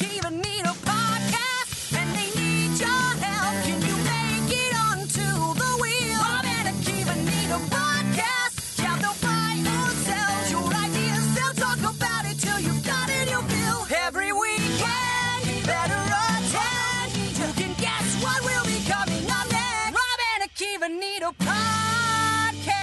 Need a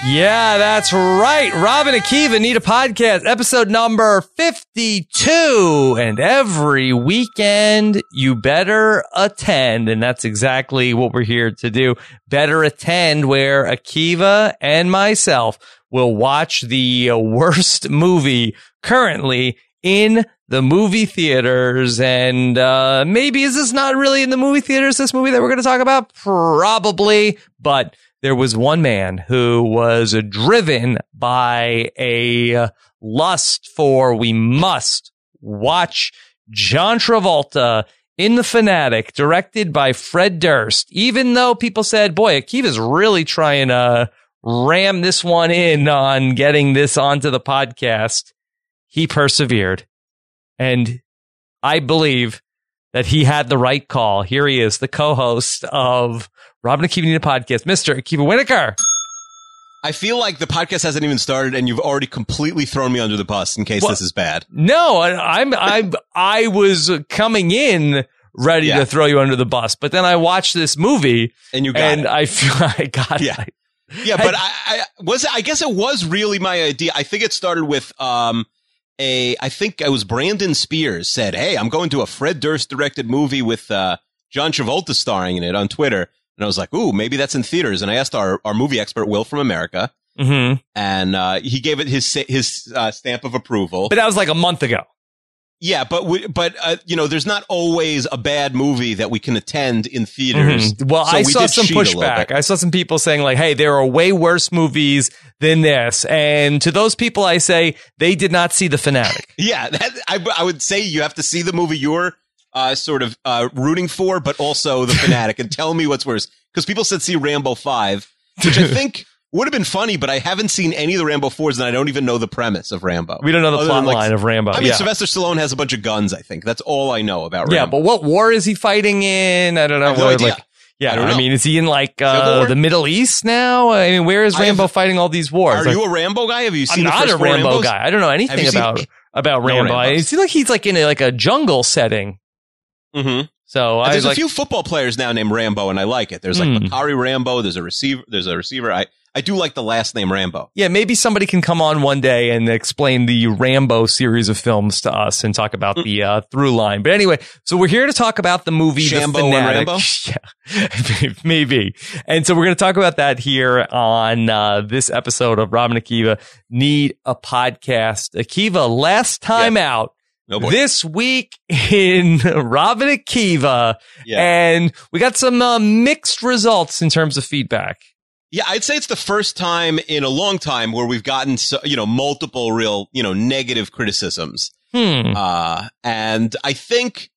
Yeah, that's right. Robin Akiva need a podcast, episode number 52. And every weekend you better attend. And that's exactly what we're here to do. Better attend where Akiva and myself will watch the worst movie currently in the movie theaters. And uh, maybe is this not really in the movie theaters, this movie that we're going to talk about? Probably. But there was one man who was driven by a lust for we must watch John Travolta in The Fanatic, directed by Fred Durst. Even though people said, boy, Akiva's really trying to ram this one in on getting this onto the podcast, he persevered. And I believe that he had the right call. Here he is, the co-host of Robin Akiva Need a Podcast, Mr. Akiva Wienerkur. I feel like the podcast hasn't even started, and you've already completely thrown me under the bus in case Well- this is bad. No, I- I'm I'm I was coming in ready Yeah. to throw you under the bus, but then I watched this movie And you got and it. I feel I got Yeah. it. Yeah, but I, I was. I guess it was really my idea. I think it started with um a. I think it was Brandon Spears said, "Hey, I'm going to a Fred Durst directed movie with uh, John Travolta starring in it on Twitter." And I was like, "Ooh, maybe that's in theaters." And I asked our our movie expert Will from America, hmm and uh, he gave it his his uh, stamp of approval. But that was like a month ago. Yeah, but we, but uh, you know, there's not always a bad movie that we can attend in theaters. Mhm. Well, So I we saw some cheat a little pushback. I saw some people saying like, "Hey, there are way worse movies than this." And to those people, I say they did not see the fanatic. Yeah, that, I, I would say you have to see the movie you're uh, sort of uh, rooting for, but also the fanatic, and tell me what's worse. Because people said see Rambo five, which I think would have been funny, but I haven't seen any of the Rambo fours, and I don't even know the premise of Rambo. We don't know the plot like, line of Rambo. I mean, yeah. Sylvester Stallone has a bunch of guns. I think that's all I know about Rambo. yeah, Rambo. but what war is he fighting in? I don't know. I no idea. Like, yeah, I don't I, mean, is he in like uh, the Middle East now? I mean, where is Rambo have- fighting all these wars? Are Like, you a Rambo guy? Have you seen? I'm not a Rambo guy. I don't know anything you seen- about about No Rambo. I Rambos. like he's like in a, like a jungle setting. Mm-hmm. So I there's like a few football players now named Rambo, and I like it. There's like Hmm. Bacarri Rambo. There's a receiver. There's a receiver. I I do like the last name Rambo. Yeah, maybe somebody can come on one day and explain the Rambo series of films to us and talk Mm. about the uh, through line. But anyway, so we're here to talk about the movie Shambo The Fanatic. Rambo? Yeah, maybe. And so we're going to talk about that here on uh, this episode of Robin Akiva Need a Podcast. Akiva, last time out. No. This week in Robin Akiva, Yeah. and we got some uh, mixed results in terms of feedback. Yeah, I'd say it's the first time in a long time where we've gotten, so, you know, multiple real, you know, negative criticisms. Hmm. Uh, and I think,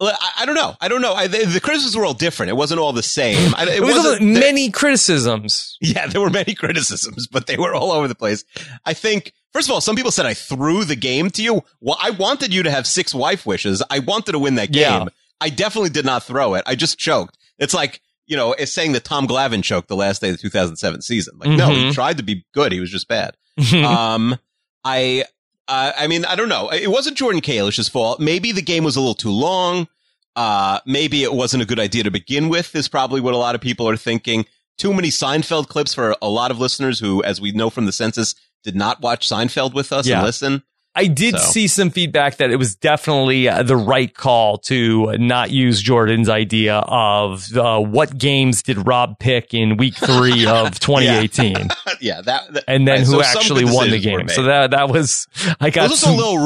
I, I don't know. I don't know. I, the, the criticisms were all different. It wasn't all the same. I, it It was many criticisms. Yeah, there were many criticisms, but they were all over the place. I think, first of all, some people said I threw the game to you. Well, I wanted you to have six wife wishes. I wanted to win that game. Yeah. I definitely did not throw it. I just choked. It's like, you know, it's saying that Tom Glavine choked the last day of the 2007 season. Like, no, he Mhm. tried to be good. He was just bad. um, I, uh, I mean, I don't know. It wasn't Jordan Kalish's fault. Maybe the game was a little too long. Uh, maybe it wasn't a good idea to begin with. Is probably what a lot of people are thinking. Too many Seinfeld clips for a lot of listeners who, as we know from the census, did not watch Seinfeld with us Yeah. and listen. I did So. see some feedback that it was definitely uh, the right call to not use Jordan's idea of uh, what games did Rob pick in week three of 2018, yeah, that, that- and then right, who so actually won the game. So that that was I it got was a little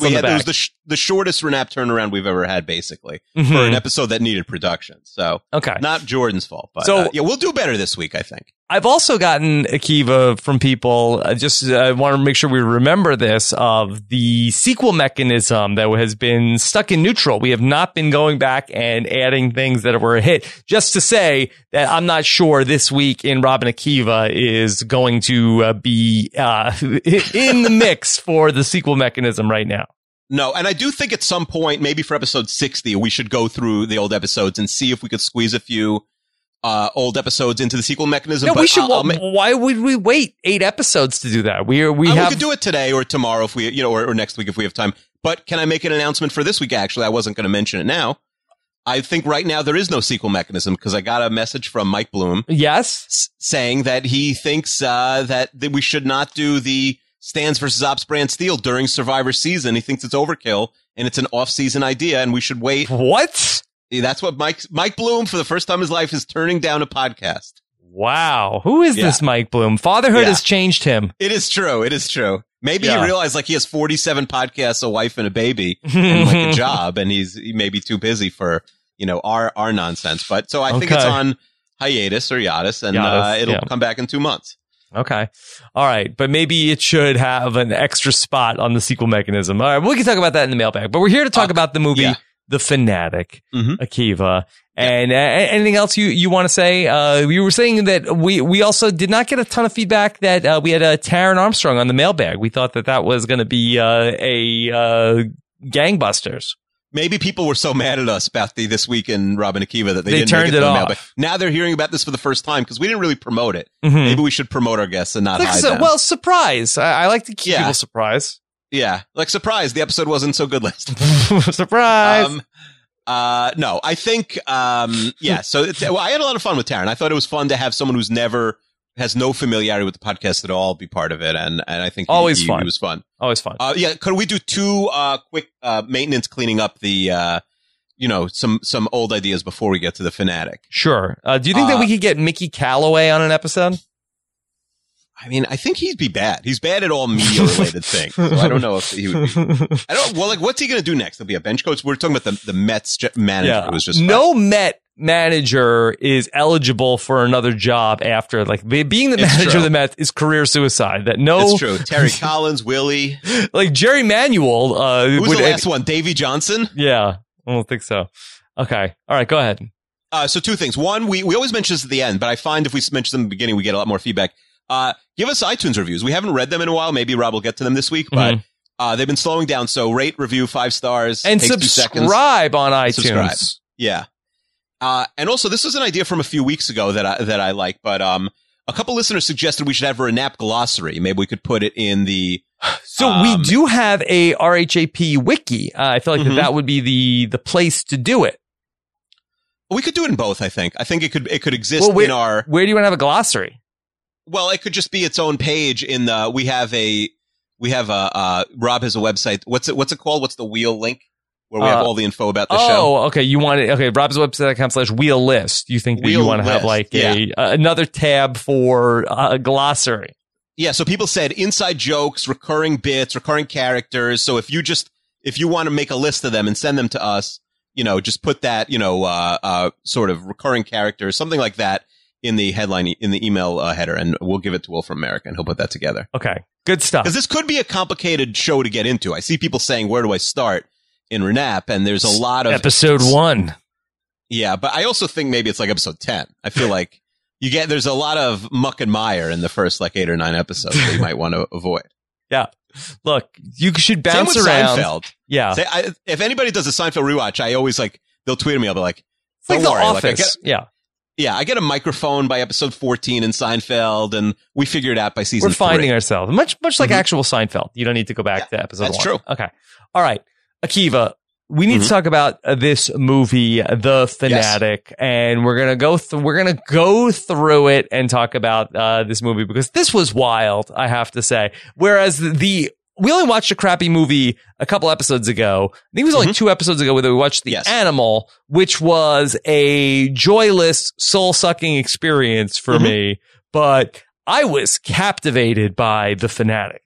We on the had, it was the, sh- the shortest Renap turnaround we've ever had, basically, for Mhm. an episode that needed production. So okay. not Jordan's fault, but So- uh, yeah, we'll do better this week, I think. I've also gotten Akiva from people. Uh, just I want to make sure we remember this of the sequel mechanism that has been stuck in neutral. We have not been going back and adding things that were a hit. Just to say that I'm not sure this week in Robin Akiva is going to uh, be uh, in the mix for the sequel mechanism right now. No, and I do think at some point, maybe for episode 60, we should go through the old episodes and see if we could squeeze a few uh, old episodes into the sequel mechanism. No, but we should. I'll- I'll why would we wait eight episodes to do that? We are. We Uh, have. we could do it today or tomorrow if we, you know, or, or next week if we have time. But can I make an announcement for this week? Actually, I wasn't going to mention it now. I think right now there is no sequel mechanism because I got a message from Mike Bloom yes. s- saying that he thinks uh, that, that we should not do the Stans versus Ops brand steel during Survivor season. He thinks it's overkill and it's an off-season idea, and we should wait. What? That's what Mike Mike Bloom, for the first time in his life, is turning down a podcast. Wow. Who is Yeah. this Mike Bloom? Fatherhood Yeah. has changed him. It is true. It is true. Maybe Yeah. he realized like he has 47 podcasts, a wife, and a baby. and like a job and he's he may be too busy for you know our our nonsense but so i think it's on hiatus or hiatus and Hiatus, uh, it'll yeah. come back in two months Okay. All right. But maybe it should have an extra spot on the sequel mechanism. All right. We can talk about that in the mailbag. But we're here to talk Uh, about the movie yeah. The Fanatic, Mhm. Akiva. And uh, anything else you, you want to say? Uh, you were saying that we, we also did not get a ton of feedback that uh, we had a Taron Armstrong on the mailbag. We thought that that was going to be uh, a uh, gangbusters. maybe people were so mad at us about the this week in robin akiva that they, They didn't turned make it it, off. mailbag. now they're hearing about this for the first time because we didn't really promote it Mhm. maybe we should promote our guests and not Like, hide so- them. well, surprise. I, I like to keep Yeah. people surprised. Yeah like surprise the episode wasn't so good last time surprise. Um, uh, no, I think, um, yeah. So it, well, I had a lot of fun with Taryn. I thought it was fun to have someone who's never has no familiarity with the podcast at all be part of it, and and I think Always he, fun. He was fun. Always fun. Uh, yeah. Could we do two uh, quick uh, maintenance cleaning up the, uh, you know, some some old ideas before we get to the fanatic? Sure. Uh, do you think that Uh, we could get Mickey Callaway on an episode? I mean, I think he'd be bad. He's bad at all media related things. So I don't know if he would. Be, I don't. Well, like, what's he going to do next? He'll be a bench coach. We're talking about the the Mets manager yeah. was just no Met manager is eligible for another job after like being the It's manager true. of the Mets is career suicide. That no, It's true. Terry Collins, Willie. like Jerry Manuel. Uh, Who's would- the last one? Davey Johnson. Yeah, I don't think so. Okay, all right, go ahead. Uh, so two things. One, we, we always mention this at the end, but I find if we mention them in the beginning, we get a lot more feedback. Uh, give us iTunes reviews. We haven't read them in a while. Maybe Rob will get to them this week, but, Mhm. uh, they've been slowing down. So rate, review, five stars. And takes two seconds. subscribe on iTunes. Subscribe. Yeah. Uh, and also this was an idea from a few weeks ago that I, that I like, but, um, a couple listeners suggested we should have a Renap glossary. Maybe we could put it in the, So we Um, do have a RHAP wiki. Uh, I feel like Mhm. that, that would be the the place to do it. we could do it in both, I think. I think it could, it could exist Well, wait- in our, Where do you want to have a glossary? Well, it could just be its own page in the. We have a. We have a. Uh, Rob has a website. What's it? What's it called? What's the wheel link? Where we have Uh, all the info about the oh, show. Oh, okay. You want it? Okay, Rob's website.com slash wheel list. You think that you want to have like a uh, another tab for uh, a glossary? Yeah. So people said inside jokes, recurring bits, recurring characters. So if you just if you want to make a list of them and send them to us, you know, just put that you know uh, uh, sort of recurring characters, something like that, in the headline in the email uh, header, and we'll give it to Will from America, and he'll put that together. Okay, good stuff. Because this could be a complicated show to get into. I see people saying, "Where do I start?" in Renap, and there's a lot of Episode one. Yeah, but I also think maybe it's like episode ten. I feel like you get there's a lot of muck and mire in the first like eight or nine episodes that you might want to avoid. Yeah. Look, you should bounce around. Seinfeld. Yeah, Say, I, if anybody does a Seinfeld rewatch, I always like they'll tweet at me. I'll be like, like "Don't the worry, like, Office. get, yeah, yeah, I get a microphone by episode fourteen in Seinfeld, and we figure it out by season. we're finding three. ourselves much much like Mhm. actual Seinfeld. You don't need to go back to episode that's one. true. Okay, all right, Akiva. We need to Mhm. talk about uh, this movie, The Fanatic, and we're gonna go. Th- we're gonna go through it and talk about uh, this movie because this was wild. I have to say. Whereas the we only watched a crappy movie a couple episodes ago. I think it was only two episodes ago where we watched The Yes. Animal, which was a joyless, soul sucking experience for Mhm. me. But I was captivated by The Fanatic.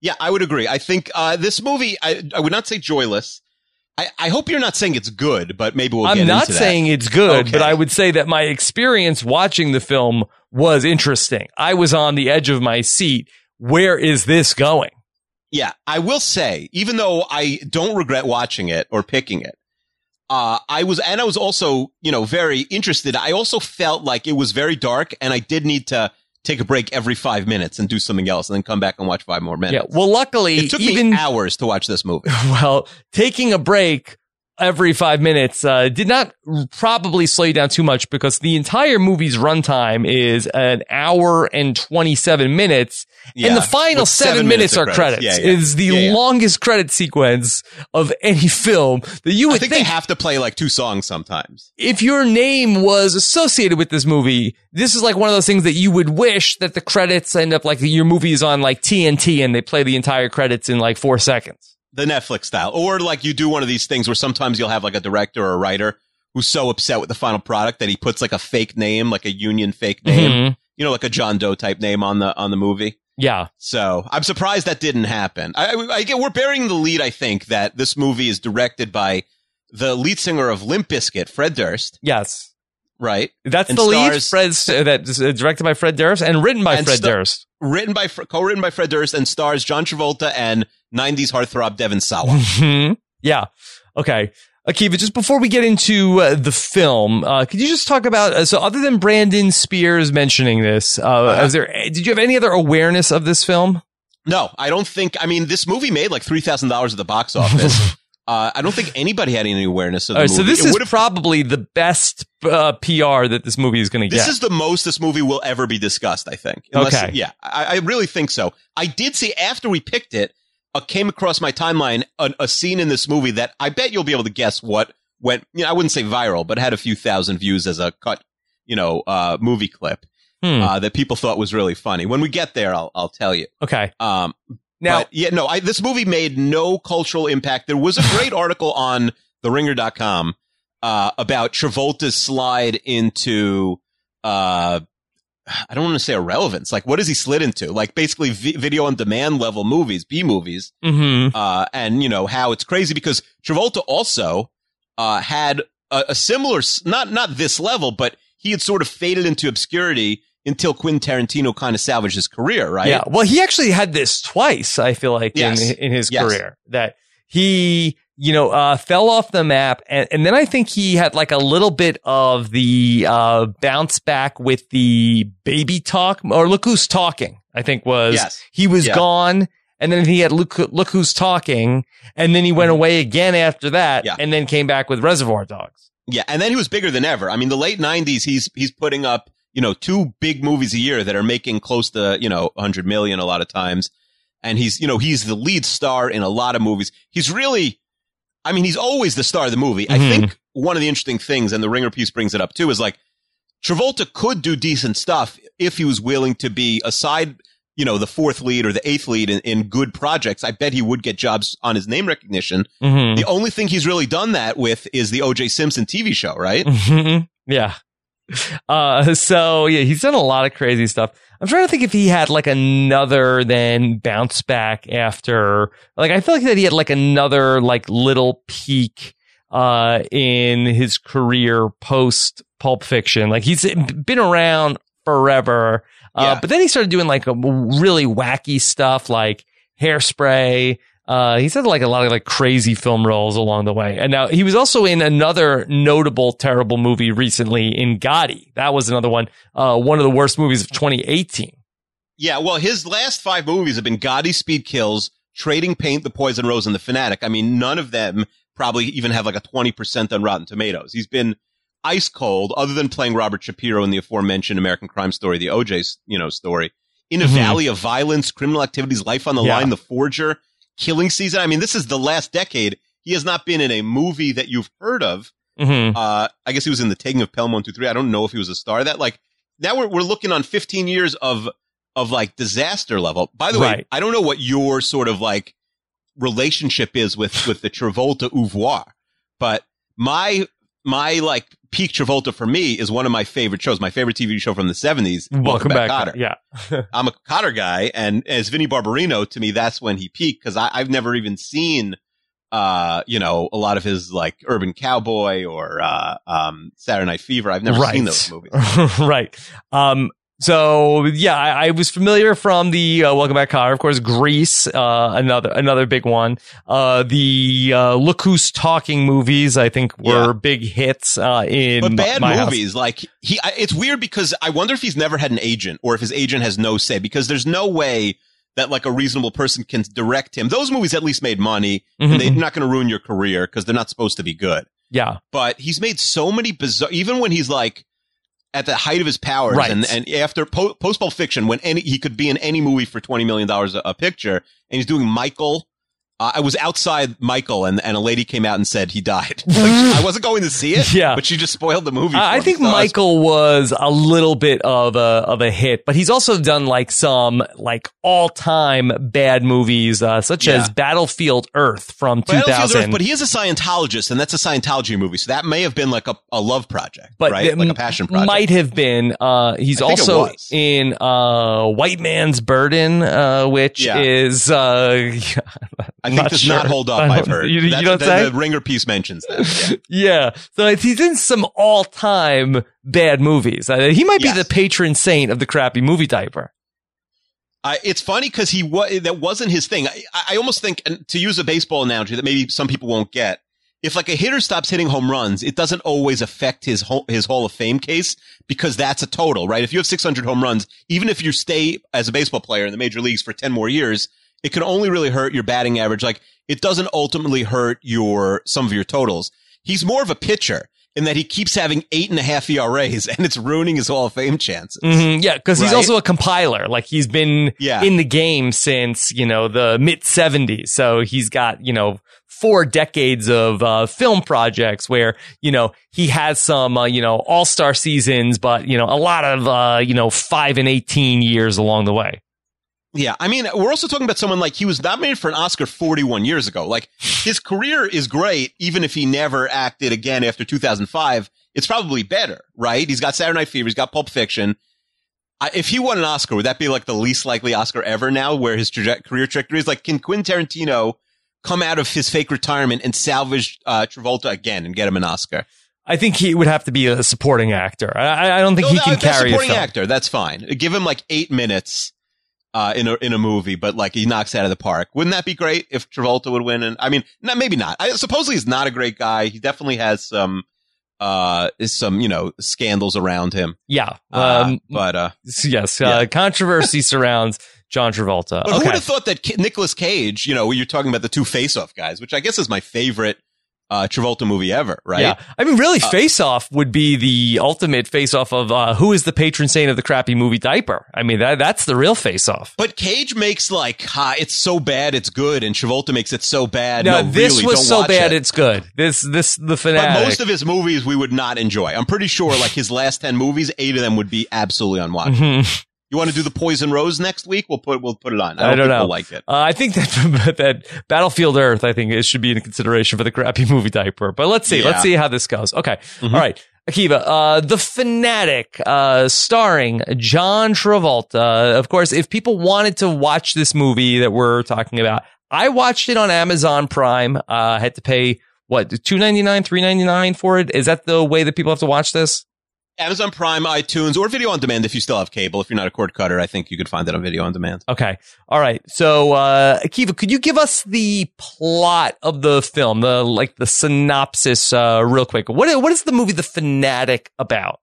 Yeah, I would agree. I think uh, this movie, I, I would not say joyless. I, I hope you're not saying it's good, but maybe we'll I'm get not into that. saying it's good, Okay. but I would say that my experience watching the film was interesting. I was on the edge of my seat. Where is this going? Yeah, I will say, even though I don't regret watching it or picking it, uh, I was, and I was also, you know, very interested. I also felt like it was very dark and I did need to take a break every five minutes and do something else, and then come back and watch five more Yeah. minutes. Well, luckily, it took even me hours to watch this movie. well, taking a break every five minutes uh, did not probably slow you down too much because the entire movie's runtime is an hour and 27 minutes. And the final with seven, minutes, of are credits. Yeah, yeah. is the Yeah, yeah. longest credit sequence of any film that you I would think, think, they have to play like two songs sometimes. if your name was associated with this movie, this is like one of those things that you would wish that the credits end up like your movie is on like TNT and they play the entire credits in like four seconds. the Netflix style, or like you do one of these things where sometimes you'll have like a director or a writer who's so upset with the final product that he puts like a fake name, like a union fake name, Mhm. you know, like a John Doe type name on the on the movie. Yeah. So I'm surprised that didn't happen. I, I, I get we're bearing the lead. I think that this movie is directed by the lead singer of Limp Bizkit, Fred Durst, Yes. right? That's And the lead. stars- Fred, uh, that's uh, directed by Fred Durst and written by And Fred star- Durst. Written by co-written by Fred Durst and stars John Travolta and 90s heartthrob Devon Sawa. Mhm. yeah. Okay. Akiva, just before we get into uh, the film, uh, could you just talk about uh, so other than Brandon Spears mentioning this, uh, Uh-huh. is there did you have any other awareness of this film? No, I don't think. I mean, this movie made like three thousand dollars at the box office. uh, I don't think anybody had any awareness of the All right, movie. so this It is probably the best uh, PR that this movie is going to get. This is the most this movie will ever be discussed. I think. Unless, Okay. Yeah, I, I really think so. I did see after we picked it, uh, came across my timeline a, a scene in this movie that I bet you'll be able to guess what went. You know, I wouldn't say viral, but had a few thousand views as a cut. You know, uh, movie clip Hmm. uh, that people thought was really funny. When we get there, I'll I'll tell you. okay. Um, Now, but yeah, no, I, this movie made no cultural impact. There was a great article on theringer.com uh, about Travolta's slide into, uh, I don't want to say irrelevance. Like, what has he slid into? Like, basically vi- video on demand level movies, B movies. mhm. Uh, and you know, how it's crazy because Travolta also, uh, had a, a similar, not, not this level, but he had sort of faded into obscurity until Quentin Tarantino kind of salvaged his career, right? Yeah. Well, he actually had this twice, I feel like, Yes. in, in his Yes. career that he, you know, uh, fell off the map. And, and then I think he had like a little bit of the, uh, bounce back with the baby talk or look who's talking, I think was Yes. he was Yeah. gone. And then he had look, look who's talking. And then he went away again after that Mm-hmm. Yeah. and then came back with Reservoir Dogs. Yeah, and then he was bigger than ever. I mean, the late '90s, he's he's putting up you know two big movies a year that are making close to you know 100 million a lot of times, and he's you know he's the lead star in a lot of movies. He's really, I mean, he's always the star of the movie. I Mhm. think one of the interesting things, and the Ringer piece brings it up too, is like Travolta could do decent stuff if he was willing to be a side. You know, the fourth lead or the eighth lead in, in good projects. I bet he would get jobs on his name recognition. Mm-hmm. The only thing he's really done that with is the O.J. Simpson TV show, right? Mhm. yeah. Uh, so yeah, he's done a lot of crazy stuff. I'm trying to think if he had like another then bounce back after, like, I feel like that he had like another like little peak, uh, in his career post Pulp Fiction. Like he's been around forever. Uh, Yeah. but then he started doing like a really wacky stuff like hairspray, uh, he's had like a lot of like crazy film roles along the way. And now he was also in another notable terrible movie recently in Gotti. That was another one, uh, one of the worst movies of 2018. Yeah, well, his last five movies have been Gotti, Speed Kills, Trading Paint, The Poison Rose, and The Fanatic. I mean, none of them probably even have like a 20% on Rotten Tomatoes. He's been ice cold, other than playing Robert Shapiro in the aforementioned American Crime Story, the OJ, you know, story. In a Mhm. Valley of Violence, Criminal Activities, Life on the Yeah. Line, The Forger, Killing Season. I mean, this is the last decade. He has not been in a movie that you've heard of. Mm-hmm. Uh, I guess he was in The Taking of Pelham 123. I don't know if he was a star of that. Like, now we're, we're looking on 15 years of, of like disaster level. By the way, I don't know what your sort of like relationship is with, with the Travolta oeuvre, but my, my like peak Travolta for me is one of my favorite shows. My favorite TV show from the 70s. Welcome, back. Kotter. Yeah. I'm a Kotter guy, and as Vinnie Barbarino, to me, that's when he peaked because I've never even seen, uh, you know, a lot of his like Urban Cowboy or uh, um, Saturday Night Fever. I've never right. seen those movies. right. Um, So yeah, I, I was familiar from the uh, Welcome Back, Kotter. Of course, Grease, uh, another another big one. Uh, the uh, Look Who's Talking movies, I think, were Yeah. big hits uh, in But bad my house. movies, like he, I, it's weird because I wonder if he's never had an agent or if his agent has no say because there's no way that like a reasonable person can direct him. Those movies at least made money Mhm. and they're not going to ruin your career because they're not supposed to be good. Yeah, But he's made so many bizarre, even when he's like at the height of his powers Right. and, and after po- post Pulp Fiction, when any, he could be in any movie for $20 million a, a picture and he's doing Michael. Uh, I was outside Michael and, and a lady came out and said he died. Like, I wasn't going to see it, Yeah. but she just spoiled the movie. I, think So I was- Michael was a little bit of a of a hit, but he's also done like some like all time bad movies, uh, such Yeah. as Battlefield Earth from two Battlefield Earth, but he is a Scientologist, and that's a Scientology movie, so that may have been like a, a love project, but right? Like a passion project. might have been. Uh, he's I also in uh, White Man's Burden, uh, which Yeah. is uh, I think not does sure. not hold up. I've heard. You, you don't the, say? the Ringer piece mentions that. yeah. So it's- he's in some all time bad movies. Uh, he might be Yes. the patron saint of the crappy movie diaper. I, it's funny because he was that wasn't his thing. I, I almost think, and to use a baseball analogy that maybe some people won't get, if like a hitter stops hitting home runs, it doesn't always affect his ho- his Hall of Fame case because that's a total, right? If you have 600 home runs, even if you stay as a baseball player in the major leagues for 10 more years, it can only really hurt your batting average. Like it doesn't ultimately hurt your some of your totals. He's more of a pitcher in that he keeps having eight and a half ERAs, and it's ruining his Hall of Fame chances. hmm yeah, because he's also a compiler. Like he's been Yeah. in the game since you know the mid '70s, so he's got you know four decades of uh, film projects where you know he has some uh, you know all star seasons, but you know a lot of uh, you know five and eighteen years along the way. Yeah, I mean, we're also talking about someone like he was nominated for an Oscar 41 years ago. Like his career is great, even if he never acted again after 2005. It's probably better, right? He's got Saturday Night Fever, he's got Pulp Fiction. I, if he won an Oscar, would that be like the least likely Oscar ever now, where his traje- career trajectory is? Like, can Quentin Tarantino come out of his fake retirement and salvage uh, Travolta again and get him an Oscar? I think he would have to be a supporting actor. I, I don't think No, he no, can carry a supporting film. actor. That's fine. Give him like eight minutes uh, in a in a movie, but like he knocks out of the park. Wouldn't that be great if Travolta would win? And I mean, not maybe not. I, supposedly he's not a great guy. He definitely has some uh some you know scandals around him. Yeah, Uh, um, but uh, yes, yeah. uh, controversy surrounds John Travolta. but who would have thought that Nicolas Cage? You know, you're talking about the two Face Off guys, which I guess is my favorite uh Travolta movie ever. Right? Yeah, I mean, really, Uh, Face Off would be the ultimate face off of uh, who is the patron saint of the crappy movie diaper. I mean, that that's the real face off. But Cage makes like, ha, it's so bad, it's good, and Travolta makes it so bad. No, No, this really, was so bad it. it's good. This this the But most of his movies we would not enjoy. I'm pretty sure, like his last ten movies, eight of them would be absolutely unwatchable. Mhm. You want to do the Poison Rose next week? We'll put we'll put it on. I don't, I don't know. Like it. Uh, I think that that Battlefield Earth, I think it should be in consideration for the crappy movie diaper. But let's see, Yeah. let's see how this goes. Okay, Mhm. All right, Akiva, uh, the Fanatic, uh, starring John Travolta. Of course, if people wanted to watch this movie that we're talking about, I watched it on Amazon Prime. Uh, I had to pay what two ninety nine, three ninety nine for it. Is that the way that people have to watch this? Amazon Prime, iTunes, or video on demand if you still have cable. If you're not a cord cutter, I think you could find it on video on demand. Okay. All right. So, uh, Akiva, could you give us the plot of the film, the like the synopsis, uh, real quick? What what is the movie The Fanatic about?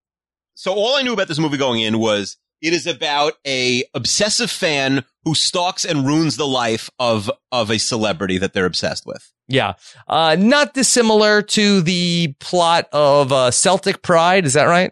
So all I knew about this movie going in was it is about a obsessive fan who stalks and ruins the life of of a celebrity that they're obsessed with. Yeah. Uh, not dissimilar to the plot of uh, Celtic Pride. Is that right?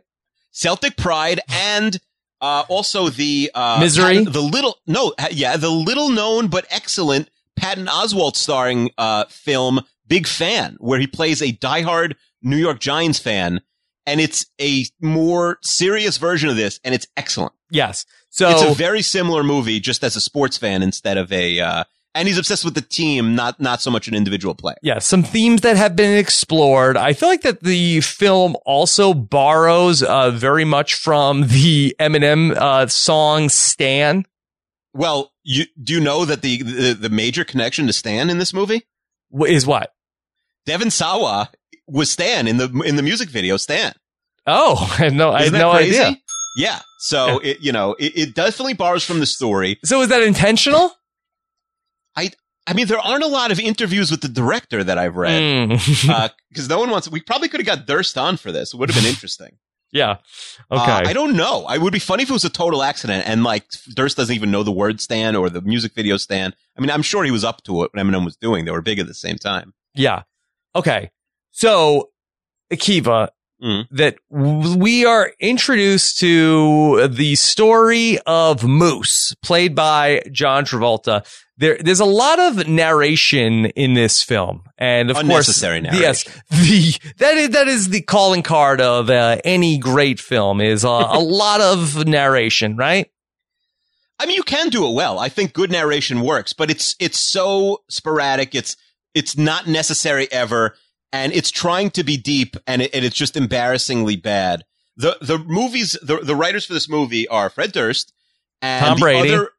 Celtic Pride and uh, also the uh, Misery? The little no, yeah, the little known but excellent Patton Oswalt starring uh, film Big Fan, where he plays a diehard New York Giants fan, and it's a more serious version of this, and it's excellent. Yes. So it's a very similar movie, just as a sports fan instead of a. And he's obsessed with the team, not not so much an individual player. yeah, some themes that have been explored. I feel like that the film also borrows uh, very much from the Eminem uh, song "Stan." Well, you do you know that the, the the major connection to Stan in this movie? Is what? Devon Sawa was Stan in the in the music video. Stan. Oh, I had no, I had Isn't no crazy? idea. Yeah. So it, you know, it, it definitely borrows from the story. So is that intentional? I I mean, there aren't a lot of interviews with the director that I've read Mm. because no one wants. We probably could have got Durst on for this. It would have been interesting. yeah. Uh, Okay. I don't know. I would be funny if it was a total accident and like Durst doesn't even know the word stand or the music video stand. I mean, I'm sure he was up to it when Eminem was doing. They were big at the same time. Yeah. Okay. So, Akiva, Mm. that we are introduced to the story of Moose, played by John Travolta. There, there's a lot of narration in this film, and of Unnecessary course, yes, the that is that is the calling card of uh, any great film is uh, a lot of narration, right? I mean, you can do it well. I think good narration works, but it's it's so sporadic. It's it's not necessary ever, and it's trying to be deep, and, it, and it's just embarrassingly bad. the The movies, the the writers for this movie are Fred Durst and Tom Brady. Other,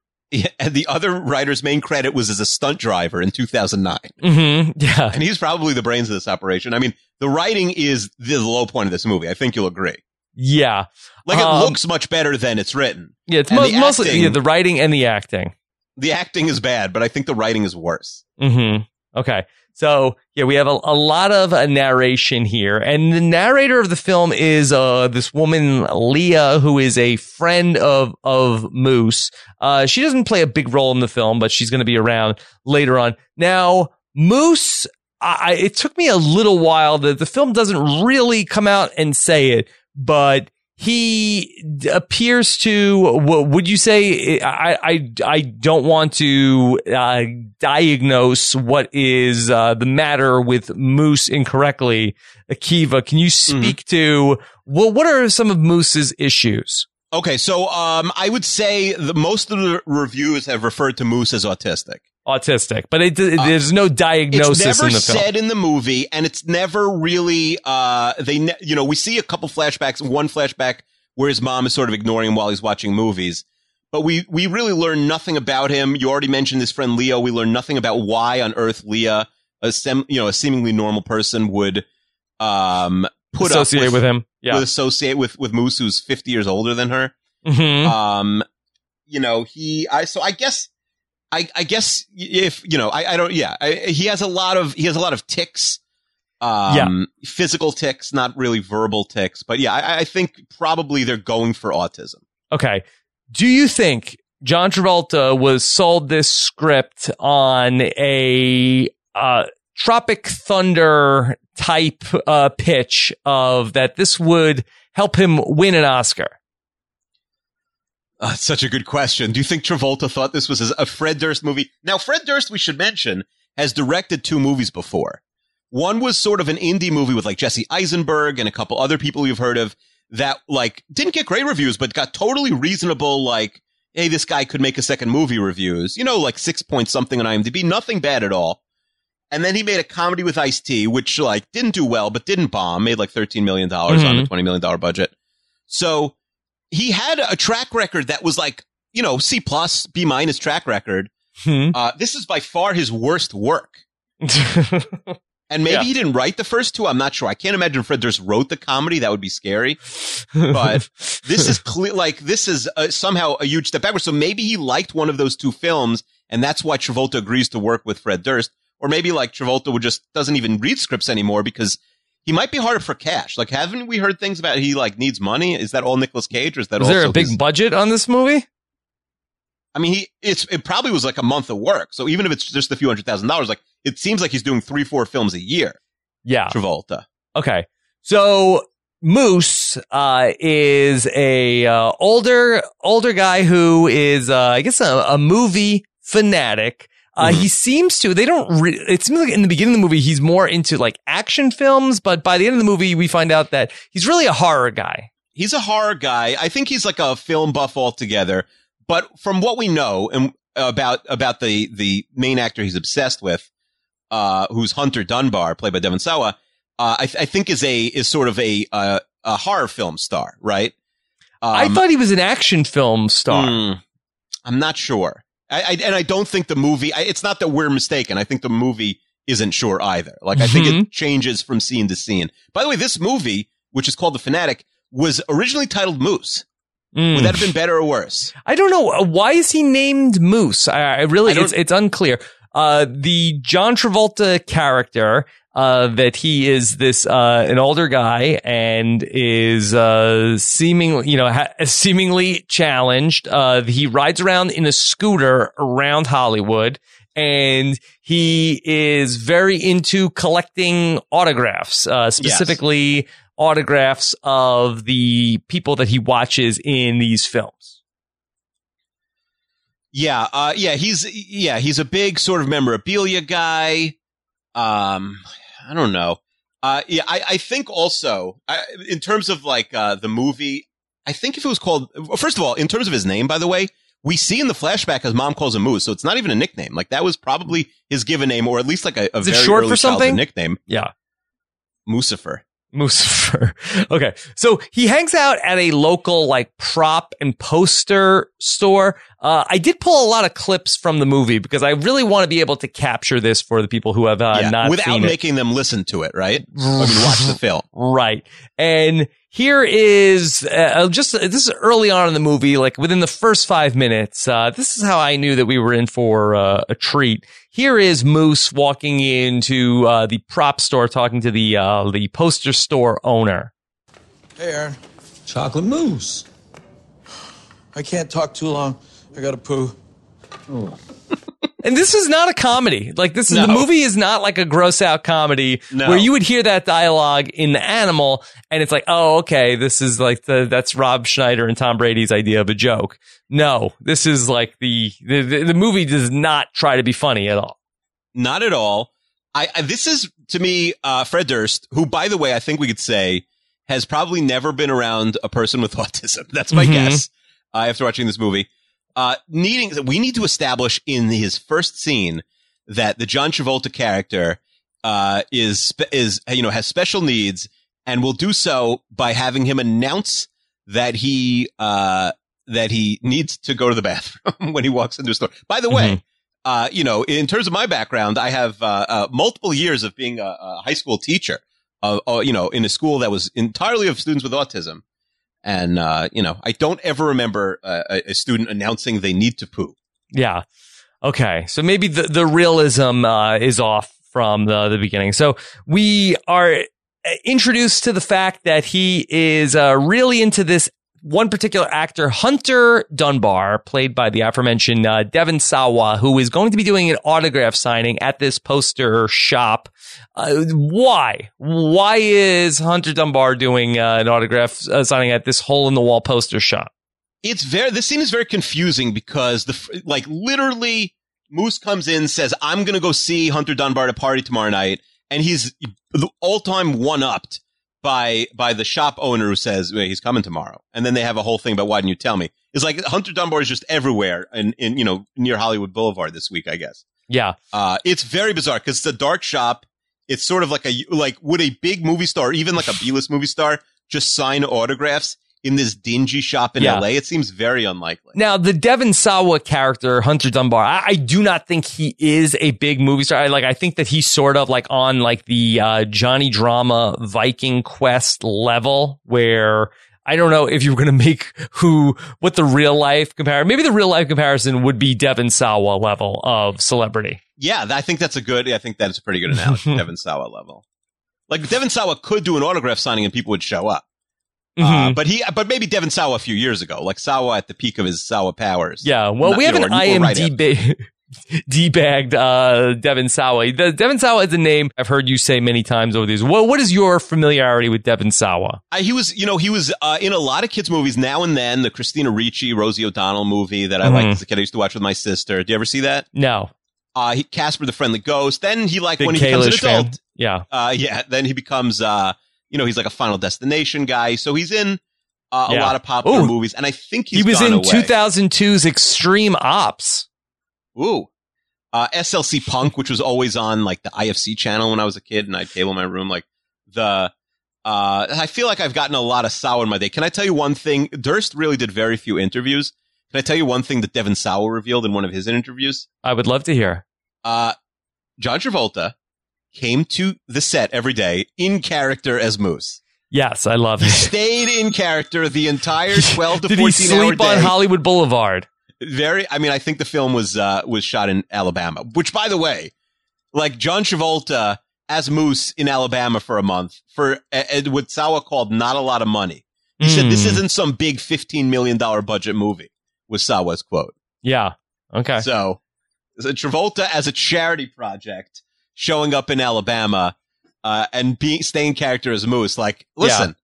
and the other writer's main credit was as a stunt driver in 2009, Mm-hmm. Yeah. and he's probably the brains of this operation. I mean, the writing is the low point of this movie. I think you'll agree. Yeah. Like it Um, looks much better than it's written. Yeah. It's mo- the mostly acting- yeah, the writing and the acting. The acting is bad, but I think the writing is worse. Mm-hmm. Okay. So yeah, we have a, a lot of uh, narration here, and the narrator of the film is uh this woman Leah, who is a friend of of Moose. Uh, she doesn't play a big role in the film, but she's going to be around later on. Now, Moose. I, I- it took me a little while that the film doesn't really come out and say it, but he appears to. Would you say? I I I don't want to uh, diagnose what is uh, the matter with Moose incorrectly. Akiva, can you speak to well? What are some of Moose's issues? Okay, so um, I would say the most of the reviews have referred to Moose as autistic. Autistic, but it, there's no It's diagnosis never in the film. said in the movie, and it's never really. Uh, they, ne- you know, we see a couple flashbacks. One flashback where his mom is sort of ignoring him while he's watching movies, but we we really learn nothing about him. You already mentioned his friend Leo. We learn nothing about why on earth Leah, a sem- you know, a seemingly normal person, would um put associate up with, him. Yeah. would associate with with Moose, who's fifty years older than her. Mhm. um you know he i so i guess i i guess if you know i i don't yeah I, he has a lot of he has a lot of ticks um physical ticks not really verbal ticks but yeah i i think probably they're going for autism Okay. Do you think John Travolta was sold this script on a uh, Tropic Thunder type uh, pitch of that this would help him win an Oscar? Uh, such a good question. Do you think travolta thought this was a fred durst movie? Now fred durst we should mention has directed two movies before. One was sort of an indie movie with like jesse eisenberg and a couple other people you've heard of that like didn't get great reviews, but got totally reasonable, like, hey, this guy could make a second movie reviews, you know, like six point something on IMDb, nothing bad at all. And then he made a comedy with Ice T, which like didn't do well, but didn't bomb, made like $13 million on a $20 million budget. So he had a track record that was like, you know, C plus, B minus track record. Hmm. Uh, this is by far his worst work. And maybe Yeah. he didn't write the first two. I'm not sure. I can't imagine Fred Durst wrote the comedy. That would be scary. But this is clear. Like this is uh, somehow a huge step backwards. So maybe he liked one of those two films, and that's why Travolta agrees to work with Fred Durst. Or maybe like Travolta would just doesn't even read scripts anymore because he might be harder for cash. Like, haven't we heard things about he like needs money? Is that all Nicolas Cage, or is that was there a big his- budget on this movie? I mean, he it's it probably was like a month of work. So even if it's just a few hundred thousand dollars, like it seems like he's doing three, four films a year. Yeah. Travolta. Okay. So Moose uh, is a uh, older older guy who is, uh, I guess, a, a movie fanatic. Uh. He seems to. They don't. Re- it seems like in the beginning of the movie he's more into like action films, but by the end of the movie we find out that he's really a horror guy. he's a horror guy. I think he's like a film buff altogether. But from what we know and about about the the main actor he's obsessed with, uh, who's Hunter Dunbar, played by Devon Sawa, uh, I, th- I think is a is sort of a uh, a horror film star, right? I Um, thought he was an action film star. hmm, I'm not sure. I, I and I don't think the movie. I, it's not that we're mistaken. I think the movie isn't sure either. Like I think it changes from scene to scene. By the way, this movie, which is called The Fanatic, was originally titled Moose. Mm. Would that have been better or worse? I don't know. Uh, Why is he named Moose? I, I really, I it's, it's unclear. Uh, the John Travolta character, uh, that he is this, uh, an older guy and is, uh, seemingly, you know, ha- seemingly challenged. Uh, he rides around in a scooter around Hollywood and he is very into collecting autographs, uh, specifically autographs of the people that he watches in these films. Yeah, uh, yeah, he's yeah, he's a big sort of memorabilia guy. Um, I don't know. Uh, yeah, I, I think also I, in terms of like uh, the movie, I think if it was called first of all, in terms of his name, by the way, we see in the flashback his mom calls him Moose, so it's not even a nickname. Like that was probably his given name, or at least like a, a very short early for something? nickname, Yeah. Moosifer. Moosifer. Okay. So he hangs out at a local like prop and poster store. Uh, I did pull a lot of clips from the movie because I really want to be able to capture this for the people who have uh, yeah, not without seen it. making them listen to it, right? I mean, watch the film. Right. And here is uh, just this is early on in the movie, like within the first five minutes. Uh, this is how I knew that we were in for uh, a treat. Here is Moose walking into uh, the prop store, talking to the uh, the poster store owner. Hey, Aaron. Chocolate mousse. I can't talk too long. I gotta poo. And this is not a comedy. Like this is No. the movie is not like a gross out comedy No. where you would hear that dialogue in the animal and it's like, oh, okay, this is like the that's Rob Schneider and Tom Brady's idea of a joke. No, this is like the the, the, movie does not try to be funny at all. Not at all. I, I this is to me uh, Fred Durst, who, by the way, I think we could say has probably never been around a person with autism. That's my Mhm. guess. Uh, after watching this movie, uh, needing we need to establish in his first scene that the John Travolta character uh, is is you know has special needs, and will do so by having him announce that he uh, that he needs to go to the bathroom when he walks into a store. By the way, uh, you know, in terms of my background, I have uh, uh, multiple years of being a, a high school teacher. Uh, uh, you know, in a school that was entirely of students with autism, and uh, you know, I don't ever remember a, a student announcing they need to poo. Yeah. Okay. So maybe the, the realism uh, is off from the, the beginning. So we are uh, introduced to the fact that he is uh, really into this one particular actor, Hunter Dunbar, played by the aforementioned uh, Devon Sawa, who is going to be doing an autograph signing at this poster shop. Uh, why? Why is Hunter Dunbar doing uh, an autograph uh, signing at this hole in the wall poster shop? It's very. This scene is very confusing because the like literally Moose comes in says I'm gonna go see Hunter Dunbar at a party tomorrow night, and he's the all time one upped by by the shop owner who says "Well, he's coming tomorrow, and then they have a whole thing about why didn't you tell me? It's like Hunter Dunbar is just everywhere in in you know near Hollywood Boulevard this week, I guess. Yeah. Uh, it's very bizarre because it's a dark shop. It's sort of like a like would a big movie star, even like a B list movie star, just sign autographs in this dingy shop in Yeah. L.A. It seems very unlikely. Now, the Devon Sawa character, Hunter Dunbar, I, I do not think he is a big movie star. I, like, I think that he's sort of like on like the uh, Johnny Drama Viking Quest level, where I don't know if you were going to make who what the real life comparison. Maybe the real life comparison would be Devon Sawa level of celebrity. Yeah, I think that's a good. I think that's a pretty good analogy. Devon Sawa level. Like Devon Sawa could do an autograph signing and people would show up. Uh, Mhm. but he, but maybe Devon Sawa a few years ago, like Sawa at the peak of his Sawa powers. Yeah, well, Not- we you have know, an or- or right IMDb debagged uh, Devon Sawa. The, Devon Sawa is a name I've heard you say many times over these. What, what is your familiarity with Devon Sawa? I, he was, you know, he was uh, in a lot of kids' movies now and then. The Christina Ricci, Rosie O'Donnell movie that I Mhm. liked as a kid. I used to watch with my sister. Do you ever see that? No, Uh, he, Casper the Friendly Ghost. Then he like big when he becomes an Kalish fan. adult. Yeah, Uh, yeah. Then he becomes, uh, you know, he's like a Final Destination guy. So he's in uh, a lot of popular Ooh. movies, and I think he's he was in away. 2002's Extreme Ops. Ooh. Uh, SLC Punk, which was always on like the IFC channel when I was a kid and I'd cable my room. Like the, uh, I feel like I've gotten a lot of Sawa in my day. Can I tell you one thing? Durst really did very few interviews. Can I tell you one thing that Devon Sawa revealed in one of his interviews? I would love to hear. Uh, John Travolta came to the set every day in character as Moose. Yes, I love it. Stayed in character the entire 12 to Did 14 he sleep on Hollywood Boulevard? Very. I mean, I think the film was uh, was shot in Alabama. Which, by the way, like John Travolta as Moose in Alabama for a month for uh, what Sawa called not a lot of money. He said this Mm. isn't some big fifteen million dollar budget movie. Was Sawa's quote. Yeah. Okay. So, so Travolta as a charity project showing up in Alabama uh, and being staying character as Moose. Like, listen,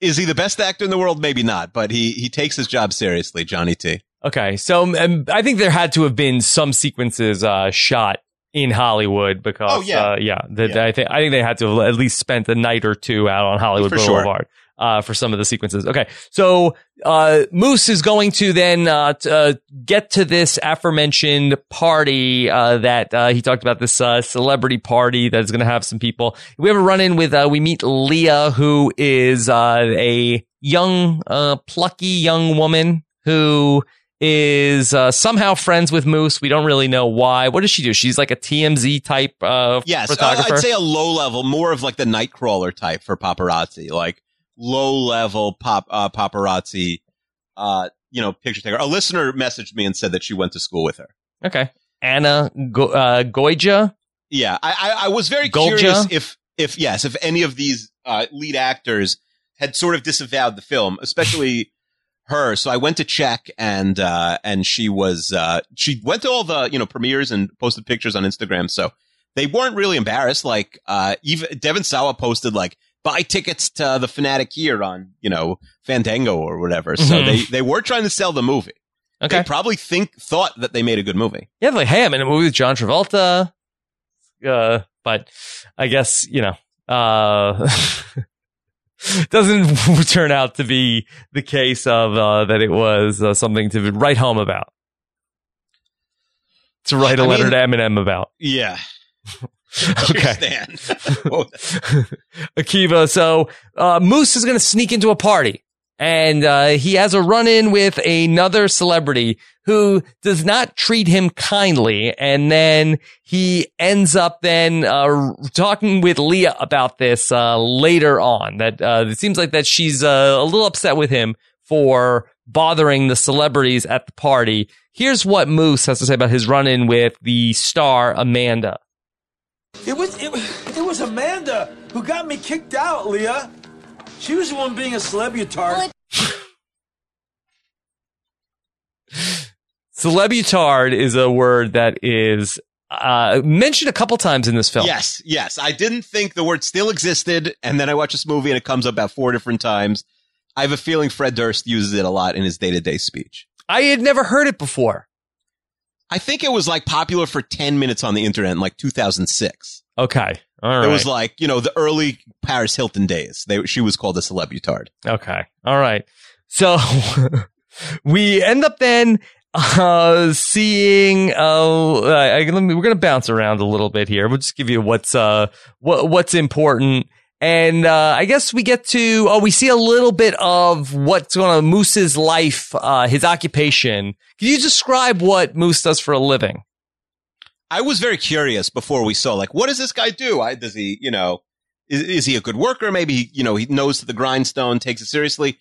is he the best actor in the world? Maybe not, but he he takes his job seriously. Johnny T. Okay, so um, I think there had to have been some sequences uh, shot in Hollywood because, Oh, yeah. uh, yeah, that Yeah. I think I think they had to have at least spent a night or two out on Hollywood For sure. Uh, for some of the sequences. Okay, so uh, Moose is going to then uh, t- uh, get to this aforementioned party uh, that uh, he talked about this uh, celebrity party that is going to have some people. We have a run in with uh, we meet Leah, who is uh, a young, uh, plucky young woman who is uh, somehow friends with Moose. We don't really know why. What does she do? She's like a TMZ type uh, Yes, uh. I'd say a low level, more of like the Nightcrawler type for paparazzi, like low level pop uh, paparazzi. Uh, you know, picture taker. A listener messaged me and said that she went to school with her. okay, Anna Go- uh, Golja. Yeah, I, I, I was very Golja? curious if, if yes, if any of these uh, lead actors had sort of disavowed the film, especially her. So I went to check, and uh, and she was uh, she went to all the you know premieres and posted pictures on Instagram. So they weren't really embarrassed. Like uh, even Devon Sawa posted like buy tickets to the Fanatic here on you know Fandango or whatever. So Mhm. they they were trying to sell the movie. Okay, They probably think thought that they made a good movie. yeah, like hey, I'm in a movie with John Travolta. Uh, but I guess you know, uh, doesn't turn out to be the case of uh, that it was uh, something to write home about. To write a I letter mean- to Eminem about. Yeah. Okay. Akiva. So uh, Moose is going to sneak into a party, and uh, he has a run in with another celebrity who does not treat him kindly, and then he ends up then uh, talking with Leah about this uh, later on. That uh, it seems like that she's uh, a little upset with him for bothering the celebrities at the party. Here's what Moose has to say about his run in with the star Amanda. It was it, it was Amanda who got me kicked out, Leah. She was the one being a celebutard. Celebutard is a word that is uh, mentioned a couple times in this film. Yes, yes. I didn't think the word still existed, and then I watch this movie and it comes up about four different times. I have a feeling Fred Durst uses it a lot in his day to day speech. I had never heard it before. I think it was like popular for 10 minutes on the internet in like 2006. Okay. All right. It was like, you know, the early Paris Hilton days. They, she was called a celebutard. Okay. All right. So we end up then uh seeing uh I, I- let me, we're going to bounce around a little bit here. We'll just give you what's uh what what's important. And uh I guess we get to oh we see a little bit of what's going on Moose's life, uh his occupation. Can you describe what Moose does for a living? I was very curious before we saw, like, what does this guy do? I, does he, you know, is, is he a good worker? Maybe, he, you know, he knows the grindstone, takes it seriously.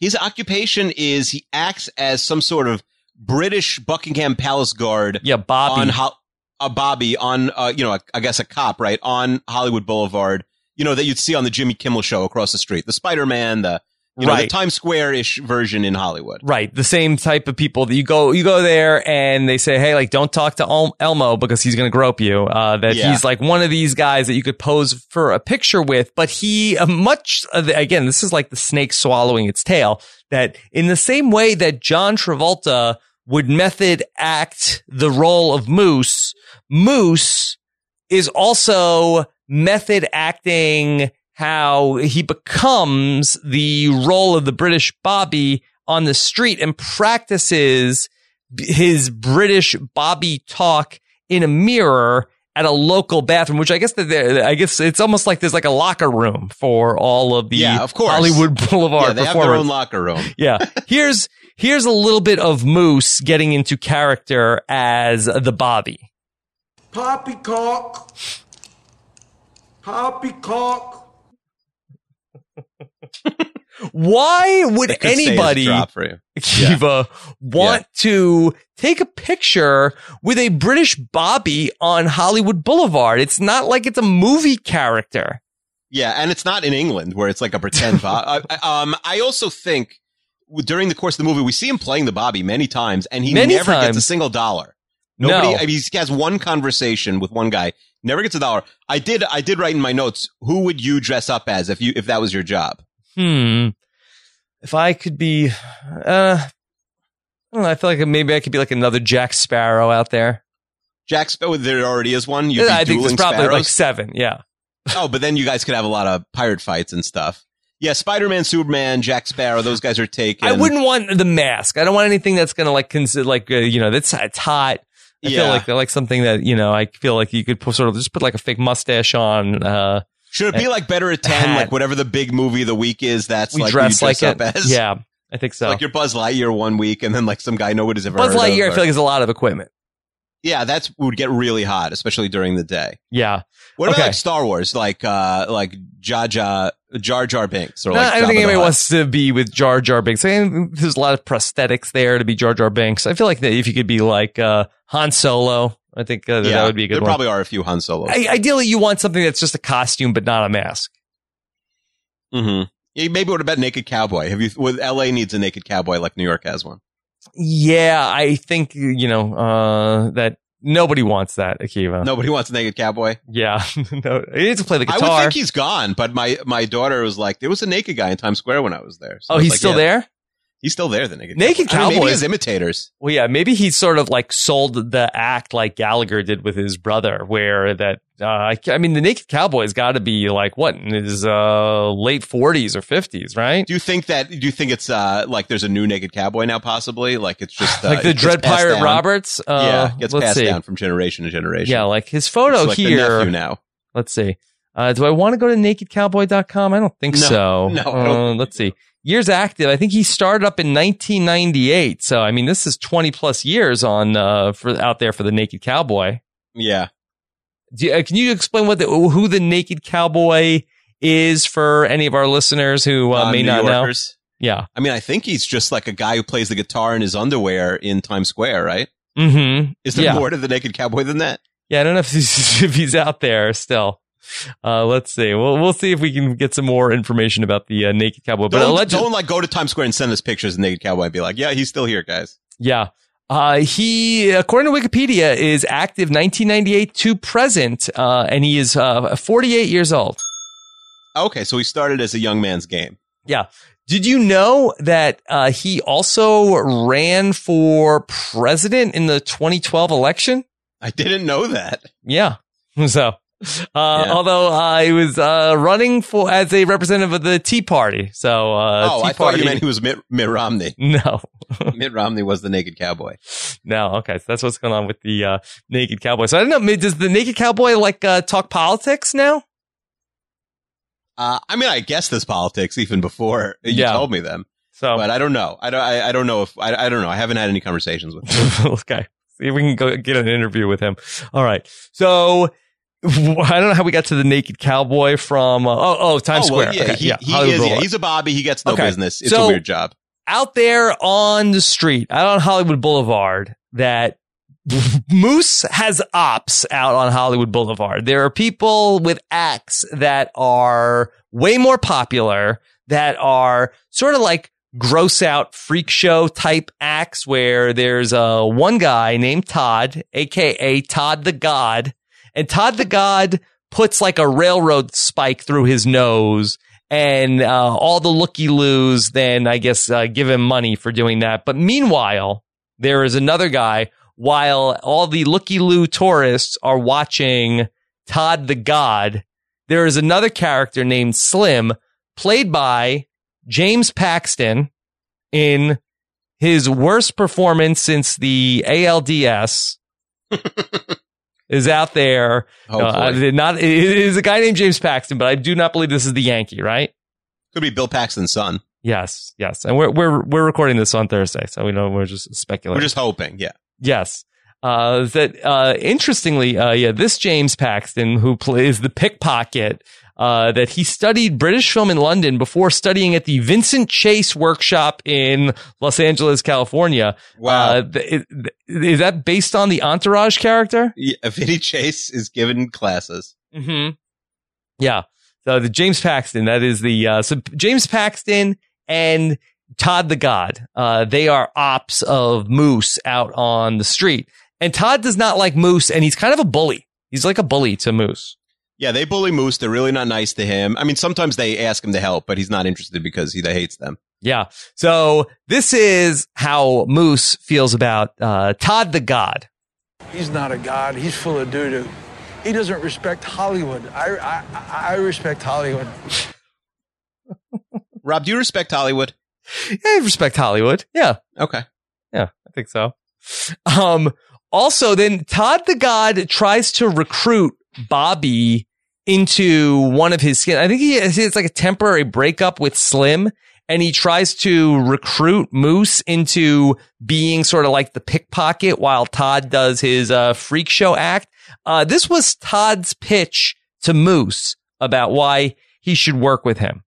His occupation is he acts as some sort of British Buckingham Palace guard Yeah, Bobby. on Ho- a Bobby on, uh, you know, a, I guess a cop, right? On Hollywood Boulevard, you know, that you'd see on the Jimmy Kimmel show across the street. The Spider-Man, the, you know, the Right. Times Square-ish version in Hollywood. Right, the same type of people that you go you go there and they say, "Hey, like don't talk to Elmo because he's going to grope you." Uh, that Yeah. he's like one of these guys that you could pose for a picture with, but he uh, much uh, again, this is like the snake swallowing its tail. That in the same way that John Travolta would method act the role of Moose, Moose is also method acting how he becomes the role of the British Bobby on the street and practices his British Bobby talk in a mirror at a local bathroom, which I guess that I guess it's almost like there's like a locker room for all of the Yeah, of course. Hollywood Boulevard Yeah, they have their own locker room. Yeah. Here's here's a little bit of Moose getting into character as the Bobby. Poppycock. Poppycock. Why would It could stay as a anybody, drop for you. Kiva, want to take a picture with a British Bobby on Hollywood Boulevard? It's not like it's a movie character. Yeah, and it's not in England where it's like a pretend. Bo- I, I- um, I also think during the course of the movie we see him playing the Bobby many times, and he Many never gets a single dollar. Nobody. No. I mean, he has one conversation with one guy, never gets a dollar. I did. I did write in my notes. Who would you dress up as if you if that was your job? Hmm. If I could be, uh, I don't know. I feel like maybe I could be like another Jack Sparrow out there. Jack Sparrow. There already is one. You'd be I think there's probably like seven. Yeah. oh, but then you guys could have a lot of pirate fights and stuff. Yeah, Spider Man, Superman, Jack Sparrow. Those guys are taken. I wouldn't want the mask. I don't want anything that's going to like consider like uh, you know that's it's hot. I feel Yeah. like like something that you know I feel like you could put, sort of just put like a fake mustache on. Uh, Should it be like better at ten? Like whatever the big movie of the week is. That's we like dress you like dress it. as. Yeah, I think so. Like your Buzz Lightyear one week, and then like some guy nobody's ever Buzz heard of, Lightyear, I feel like is a lot of equipment. Yeah, that's would get really hot, especially during the day. Yeah, What about Okay. like Star Wars, like uh like Jar Jar Jar Jar Binks, or No, like I don't Jabba think anybody wants to be with Jar Jar Binks. I mean, there's a lot of prosthetics there to be Jar Jar Binks. I feel like that if you could be like uh, Han Solo, I think uh, Yeah, that would be a good there one. probably are a few Han Solos. I, ideally, you want something that's just a costume but not a mask. hmm Yeah, maybe what about Naked Cowboy? Have you? Well, L.A. needs a Naked Cowboy like New York has one. Yeah, I think you know uh, that nobody wants that Akiva. Nobody wants a Naked Cowboy. Yeah, no, he needs to play the I guitar. would think he's gone, but my my daughter was like, there was a naked guy in Times Square when I was there. So oh, he's like, still yeah, there. He's still there. The Naked Naked Cowboy. I mean, maybe Cowboy he is- has imitators. Well, yeah, maybe he sort of like sold the act like Gallagher did with his brother, where that uh, I, I mean, the Naked Cowboy's got to be like what in his uh, late forties or fifties, right? Do you think that? Do you think it's uh like there's a new Naked Cowboy now? Possibly, like it's just uh, like the Dread Pirate down. Roberts. Uh, yeah, gets passed see. down from generation to generation. Yeah, like his photo like here. now. Let's see. Uh, do I want to go to nakedcowboy.com? I don't think No, so. no, don't Uh, let's see. Years active. I think he started up in 1998. So, I mean, this is 20 plus years on, uh, for out there for the Naked Cowboy. Yeah. Do uh, can you explain what the, who the Naked Cowboy is for any of our listeners who uh, Uh, may New not Yorkers. know? Yeah. I mean, I think he's just like a guy who plays the guitar in his underwear in Times Square, right? Mm-hmm. Is there Yeah. more to the Naked Cowboy than that? Yeah, I don't know if he's, if he's out there still. Uh, let's see. We'll we'll see if we can get some more information about the uh, naked cowboy. But Don't, alleged- don't like go to Times Square and send us pictures of the Naked Cowboy and be like, yeah, he's still here, guys. Yeah. Uh, he, according to Wikipedia, is active 1998 to present, uh, and he is uh, 48 years old. Okay, so he started as a young man's game. Yeah. Did you know that uh, he also ran for president in the 2012 election? I didn't know that. Yeah. So, uh, Yeah. although uh, he was uh, running for as a representative of the Tea Party, so uh, oh, Tea I thought Party. you meant he was Mitt, Mitt Romney. no, Mitt Romney was the Naked Cowboy. no. Okay, so that's what's going on with the uh, naked cowboy. So I don't know. Does the naked cowboy like uh, talk politics now? Uh, I mean, I guess this politics even before you Yeah. told me them, So but I don't know. I don't. I, I don't know if I, I don't know. I haven't had any conversations with him. okay. See if we can go get an interview with him. All right. So I don't know how we got to the naked cowboy from uh, oh oh Times oh, well, Square. yeah, Okay, he, yeah, he is. Yeah, he's a Bobby. He gets no Okay. business. It's So- a weird job. out there on the street, out on Hollywood Boulevard, that Moose has ops out on Hollywood Boulevard. There are people with acts that are way more popular, that are sort of like gross out freak show type acts where there's uh, one guy named Todd, aka Todd the God, and Todd the God puts like a railroad spike through his nose and uh, all the looky loos then I guess uh, give him money for doing that. But meanwhile, there is another guy. While all the looky loo tourists are watching Todd the God, there is another character named Slim, played by James Paxton, in his worst performance since the ALDS. is out there. Uh, boy. I did not. It is a guy named James Paxton, but I do not believe this is the Yankee, right? Could be Bill Paxton's son. Yes, yes, and we're we're we're recording this on Thursday, so we know we're just speculating. We're just hoping. Yeah. yes. Uh, that uh, interestingly, uh, yeah, this James Paxton who plays the pickpocket uh, that he studied British film in London before studying at the Vincent Chase Workshop in Los Angeles, California. Wow. Uh, th- is, is that based on the Entourage character? Yeah, Vinny Chase is given classes. Mm-hmm. Yeah. So the James Paxton, that is the uh, so James Paxton and Todd the God. Uh, they are ops of Moose out on the street, and Todd does not like Moose, and he's kind of a bully. He's like a bully to Moose. Yeah, they bully Moose. They're really not nice to him. I mean, sometimes they ask him to help, but he's not interested because he hates them. Yeah. So this is how Moose feels about uh, Todd the God. He's not a god. He's full of doo doo. He doesn't respect Hollywood. I, I, I respect Hollywood. Rob, do you respect Hollywood? I respect Hollywood. Yeah. Okay. Yeah, I think so. Um, also, then Todd the God tries to recruit Bobby into one of his skin. I think he it's like a temporary breakup with Slim, and he tries to recruit Moose into being sort of like the pickpocket while Todd does his uh, freak show act. Uh, this was Todd's pitch to Moose about why he should work with him.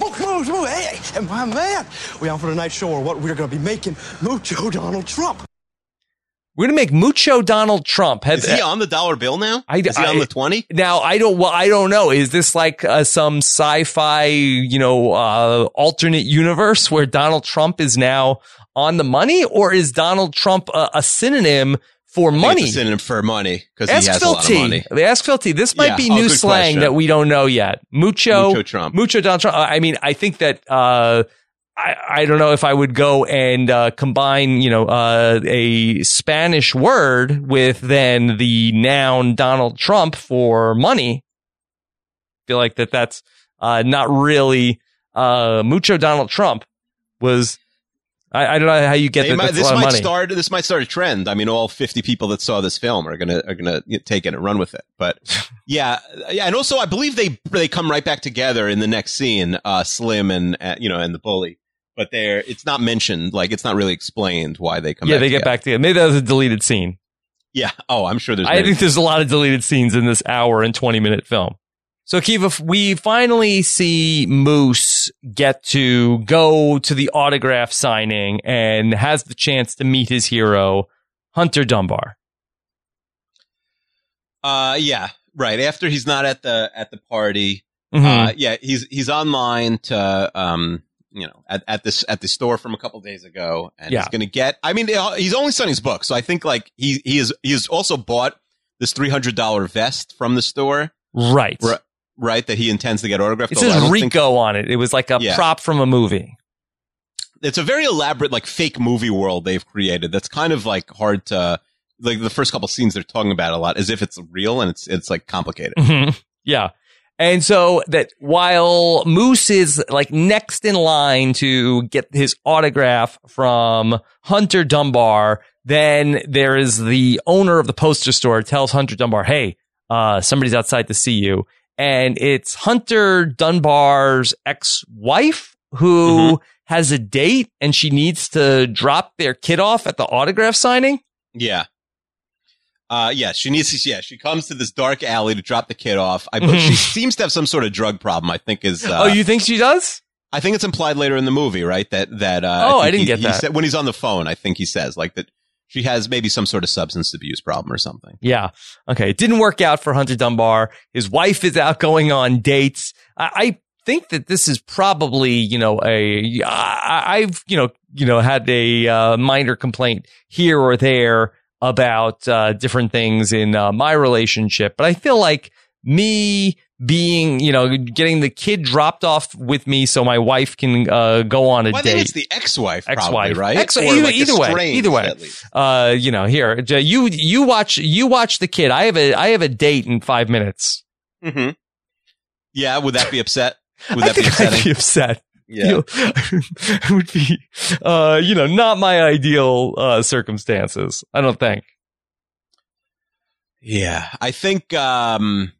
Move, move. Hey, my man. We on for tonight's show or what we're going to be making Mucho Donald Trump. We're gonna make Mucho Donald Trump. Have- Is he on the dollar bill now? I- is he I- on the 20? Now I don't. Well, I don't know. Is this like uh, some sci-fi, you know, uh, alternate universe where Donald Trump is now on the money, or is Donald Trump a, a synonym for money? It's a synonym for money because he Ask has a lot of money. Ask Philty. This might Yeah. be Oh, new slang question. that we don't know yet. Mucho, Mucho Trump. Mucho Donald Trump. I mean, I think that. Uh, I, I don't know if I would go and uh, combine, you know, uh, a Spanish word with then the noun Donald Trump for money. I feel like that that's uh, not really uh, mucho Donald Trump was. I, I don't know how you get that. might- this might start. This might start a trend. I mean, all fifty people that saw this film are gonna are gonna take it and run with it. But yeah, yeah, and also I believe they they come right back together in the next scene. Uh, Slim and uh, you know and the bully, but they're it's not mentioned. Like it's not really explained why they come. yeah, back they get together. back together. Maybe that was a deleted scene. Yeah. Oh, I'm sure there's. I think there's a lot of deleted scenes in this hour and 20 minute film. So, Kiva, we finally see Moose get to go to the autograph signing and has the chance to meet his hero, Hunter Dunbar. Uh, yeah, right. After he's not at the at the party, Mhm. uh, yeah, he's he's online to um, you know, at, at this at the store from a couple days ago, and Yeah. he's gonna get. I mean, he's only selling his book, so I think like he he is he has also bought this three hundred dollar vest from the store, right. Ri- right? That he intends to get autographed. It says Rico think- on it. It was like a Yeah. prop from a movie. it's a very elaborate like fake movie world they've created. That's kind of like hard to. Like the first couple scenes, they're talking about a lot as if it's real and it's it's like complicated. Mhm. Yeah. And so that while Moose is like next in line to get his autograph from Hunter Dunbar, then there is the owner of the poster store tells Hunter Dunbar, Hey, uh, somebody's outside to see you. And it's Hunter Dunbar's ex-wife who has a date and she needs to drop their kid off at the autograph signing. Yeah. Uh, yeah, she needs to, yeah, she comes to this dark alley to drop the kid off. I, but she seems to have some sort of drug problem, I think is, uh, oh, you think she does? I think it's implied later in the movie, right? That, that, uh, Oh, I think didn't he- get he that. said- when he's on the phone, I think he says like that she has maybe some sort of substance abuse problem or something. Yeah. Okay. It didn't work out for Hunter Dunbar. His wife is out going on dates. I, I think that this is probably, you know, a, I, I've, you know, you know, had a uh, minor complaint here or there about uh, different things in uh, my relationship, but I feel like me being, you know, getting the kid dropped off with me so my wife can uh, go on a Well, date. it's the ex-wife, Ex-wife. right? Ex- Or, either, like, either way, either way. Uh, you know, here, you you watch you watch the kid. I have a I have a date in five minutes. hmm Yeah, would that be upset? Would that be think I'd be upset. Yeah. You know, would be, uh, you know, not my ideal uh, circumstances. I don't think. Yeah, I think. um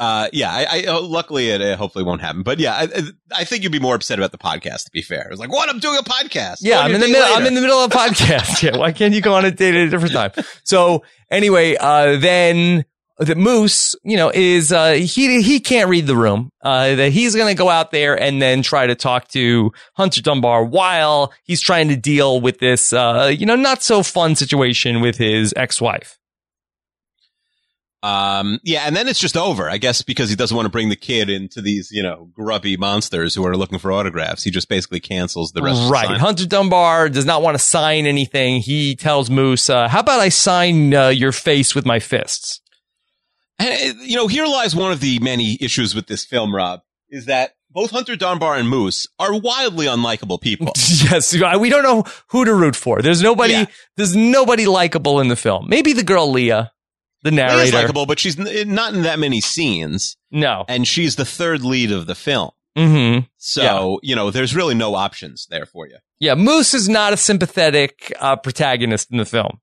uh yeah I, I uh, luckily it uh, hopefully won't happen but yeah I, I- I think you'd be more upset about the podcast to be fair it's like what i'm doing a podcast Yeah, I'm in the middle. I'm in the middle of a podcast. yeah, why can't you go on a date at a different time? So anyway, uh, then that Moose, you know, is uh, he he can't read the room. Uh, that he's going to go out there and then try to talk to Hunter Dunbar while he's trying to deal with this, uh, you know, not so fun situation with his ex-wife. Um, yeah, and then it's just over, I guess, because he doesn't want to bring the kid into these, you know, grubby monsters who are looking for autographs. He just basically cancels the rest. Right. Of the Hunter Dunbar does not want to sign anything. He tells Moose, uh, "How about I sign uh, your face with my fists?" And, uh, you know, here lies one of the many issues with this film, Rob, is that both Hunter Dunbar and Moose are wildly unlikable people. yes, we don't know who to root for. There's nobody. Yeah. There's nobody likable in the film. Maybe the girl Leah, the Leah's narrator. likable, but she's n- not in that many scenes, No. and she's the third lead of the film. hmm So, you know, there's really no options there for you. Yeah, Moose is not a sympathetic uh, protagonist in the film.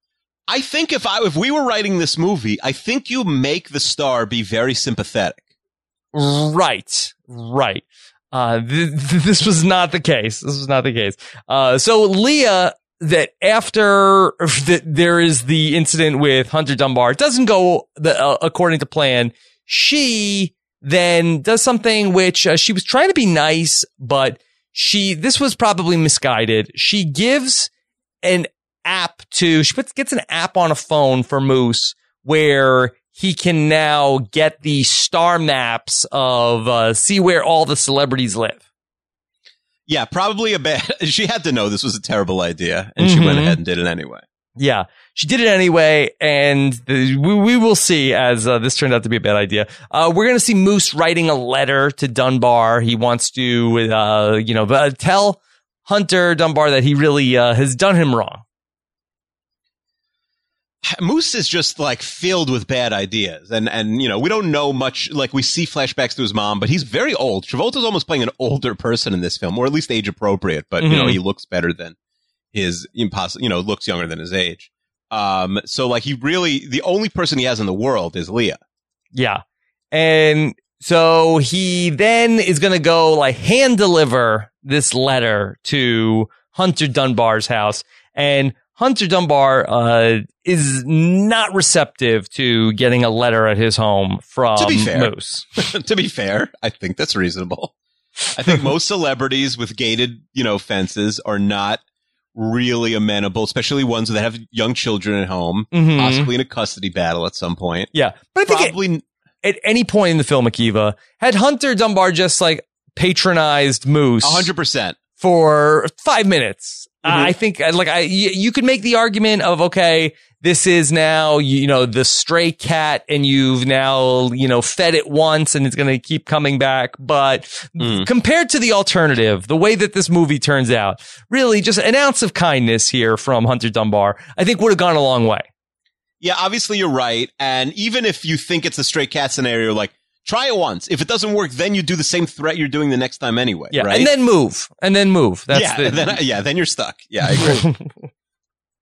I think if I if we were writing this movie, I think you make the star be very sympathetic. Right, right. Uh, th- th- this was not the case. This was not the case. Uh, so Leah, that after that there is the incident with Hunter Dunbar, it doesn't go the, uh, according to plan. She then does something which uh, she was trying to be nice, but she this was probably misguided. She gives an app to she puts gets an app on a phone for Moose where he can now get the star maps of uh, see where all the celebrities live. Yeah, probably a bad. She had to know this was a terrible idea, and she went Mhm. ahead and did it anyway. Yeah, she did it anyway, and the, we, we will see as uh, this turned out to be a bad idea. Uh, we're going to see Moose writing a letter to Dunbar. He wants to, uh, you know, uh, tell Hunter Dunbar that he really uh, has done him wrong. Moose is just like filled with bad ideas, and and you know we don't know much. Like we see flashbacks to his mom, but he's very old. Travolta's almost playing an older person in this film, or at least age appropriate. But you know Mhm. he looks better than his impossible. You know looks younger than his age. Um, so like he really the only person he has in the world is Leah. Yeah. And so he then is going to go like hand deliver this letter to Hunter Dunbar's house. And Hunter Dunbar uh, is not receptive to getting a letter at his home from To be fair. Moose. to be fair, I think that's reasonable. I think most celebrities with gated, you know, fences are not really amenable, especially ones that have young children at home, Mhm. possibly in a custody battle at some point. Yeah. But I think at, Probably at any point in the film, Akiva, had Hunter Dunbar just like patronized Moose. hundred percent. for five minutes. Mhm. I think uh, like I, y- you could make the argument of, okay, this is now, you know, the stray cat and you've now, you know, fed it once and it's going to keep coming back. But Mm. compared to the alternative, the way that this movie turns out, really just an ounce of kindness here from Hunter Dunbar, I think would have gone a long way. Yeah, obviously you're right. And even if you think it's a stray cat scenario, like try it once. If it doesn't work, then you do the same threat you're doing the next time anyway. Yeah. right? And then move and then move. That's yeah, the, then yeah, then you're stuck. Yeah, I agree.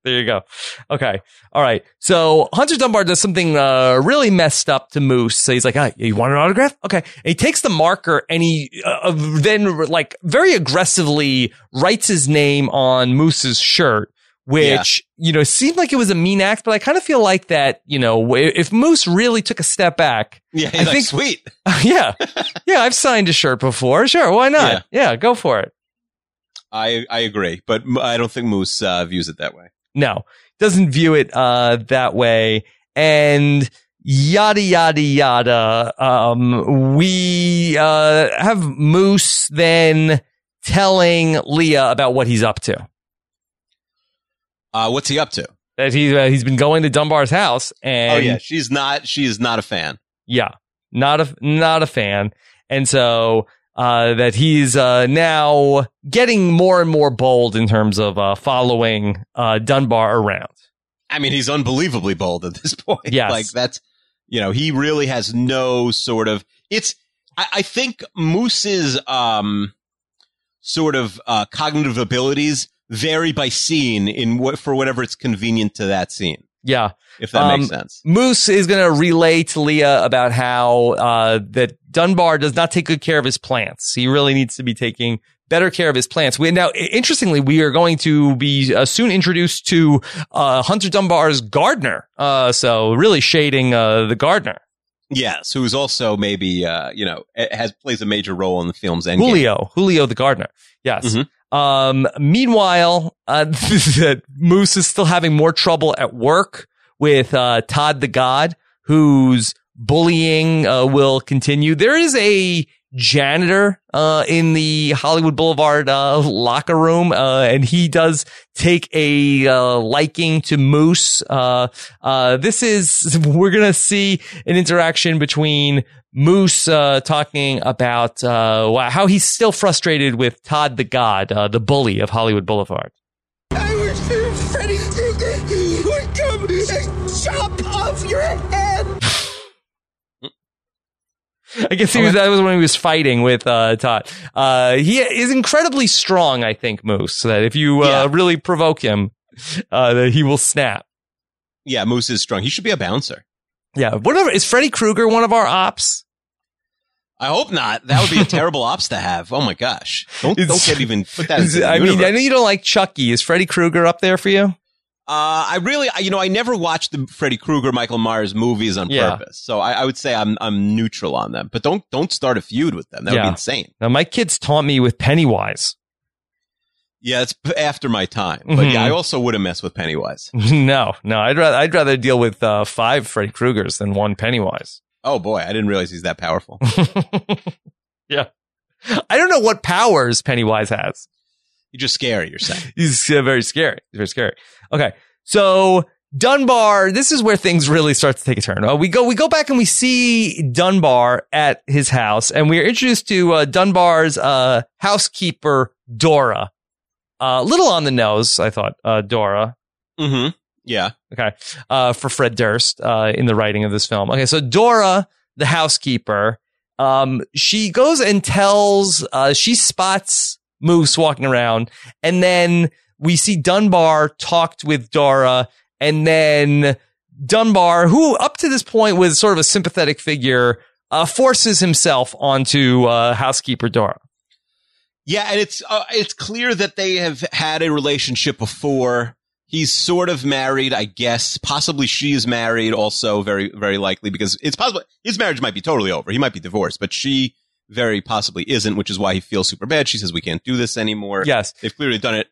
There you go. Okay. All right. So Hunter Dunbar does something uh, really messed up to Moose. So he's like, ah, you want an autograph? Okay. And he takes the marker and he uh, then like very aggressively writes his name on Moose's shirt, which, you know, seemed like it was a mean act, but I kind of feel like that, you know, if Moose really took a step back, yeah, he's I like, think- sweet. yeah, yeah, I've signed a shirt before. Sure. Why not? Yeah. go for it. I I agree, but I don't think Moose uh, views it that way. No, doesn't view it uh, that way. And yada yada yada. Um, we uh, have Moose then telling Leah about what he's up to. Uh, what's he up to? That he uh, he's been going to Dunbar's house, and oh yeah, she's not. She is not a fan. yeah, not a not a fan, and so. Uh, that he's uh, now getting more and more bold in terms of uh, following uh, Dunbar around. I mean, he's unbelievably bold at this point. Yes. like that's you know he really has no sort of. It's I, I think Moose's um sort of uh, cognitive abilities vary by scene in what for whatever it's convenient to that scene. Yeah, If that Um, makes sense. Moose is going to relay to Leah about how uh, that Dunbar does not take good care of his plants. He really needs to be taking better care of his plants. We, now, interestingly, we are going to be uh, soon introduced to uh, Hunter Dunbar's gardener. Uh, so really shading uh, the gardener, Yes, who's also maybe uh, you know has plays a major role in the film's endgame. Julio, Julio the gardener. Yes. Mhm. Um, meanwhile, uh, Moose is still having more trouble at work with uh, Todd the God, whose bullying uh, will continue. There is a janitor uh, in the Hollywood Boulevard uh, locker room, uh, and he does take a uh, liking to Moose. Uh, uh, this is we're gonna see an interaction between Moose talking about how he's still frustrated with Todd the God, the bully of Hollywood Boulevard. I would come and I guess he was, that was when he was fighting with uh, Todd. Uh, he is incredibly strong, I think, Moose. So that if you uh, Yeah. really provoke him, uh, that he will snap. Yeah, Moose is strong. He should be a bouncer. Yeah. Whatever. Is Freddy Krueger one of our ops? I hope not. That would be a terrible ops to have. Oh my gosh! Don't don't get even put that. I mean. I know you don't like Chucky. Is Freddy Krueger up there for you? Uh, I really, I- you know, I never watched the Freddy Krueger, Michael Myers movies on Yeah. purpose, so I, I would say I'm I'm neutral on them. But don't don't start a feud with them. That would be insane. Now, my kids taunt me with Pennywise. Yeah, it's after my time. But Mhm. yeah, I also wouldn't mess with Pennywise. no, no. I'd rather I'd rather deal with uh, five Freddy Kruegers than one Pennywise. Oh boy, I didn't realize he's that powerful. yeah. I don't know what powers Pennywise has. You're just scary. You're saying. He's uh, very scary. He's very scary. Okay. So Dunbar, this is where things really start to take a turn. Uh, we go, we go back and we see Dunbar at his house and we are introduced to uh, Dunbar's uh, housekeeper, Dora. A little on the nose, I thought, uh, Dora. Mm-hmm. Yeah. Okay. Uh, for Fred Durst, uh, in the writing of this film. Okay. So Dora, the housekeeper, um, she goes and tells, uh, she spots Moose walking around and then we see Dunbar talked with Dora and then Dunbar, who up to this point was sort of a sympathetic figure, uh, forces himself onto, uh, housekeeper Dora. Yeah, and it's uh, it's clear that they have had a relationship before. He's sort of married, I guess. Possibly she is married, also very very likely because it's possible his marriage might be totally over. He might be divorced, but she very possibly isn't, which is why he feels super bad. She says we can't do this anymore. Yes. they've clearly done it,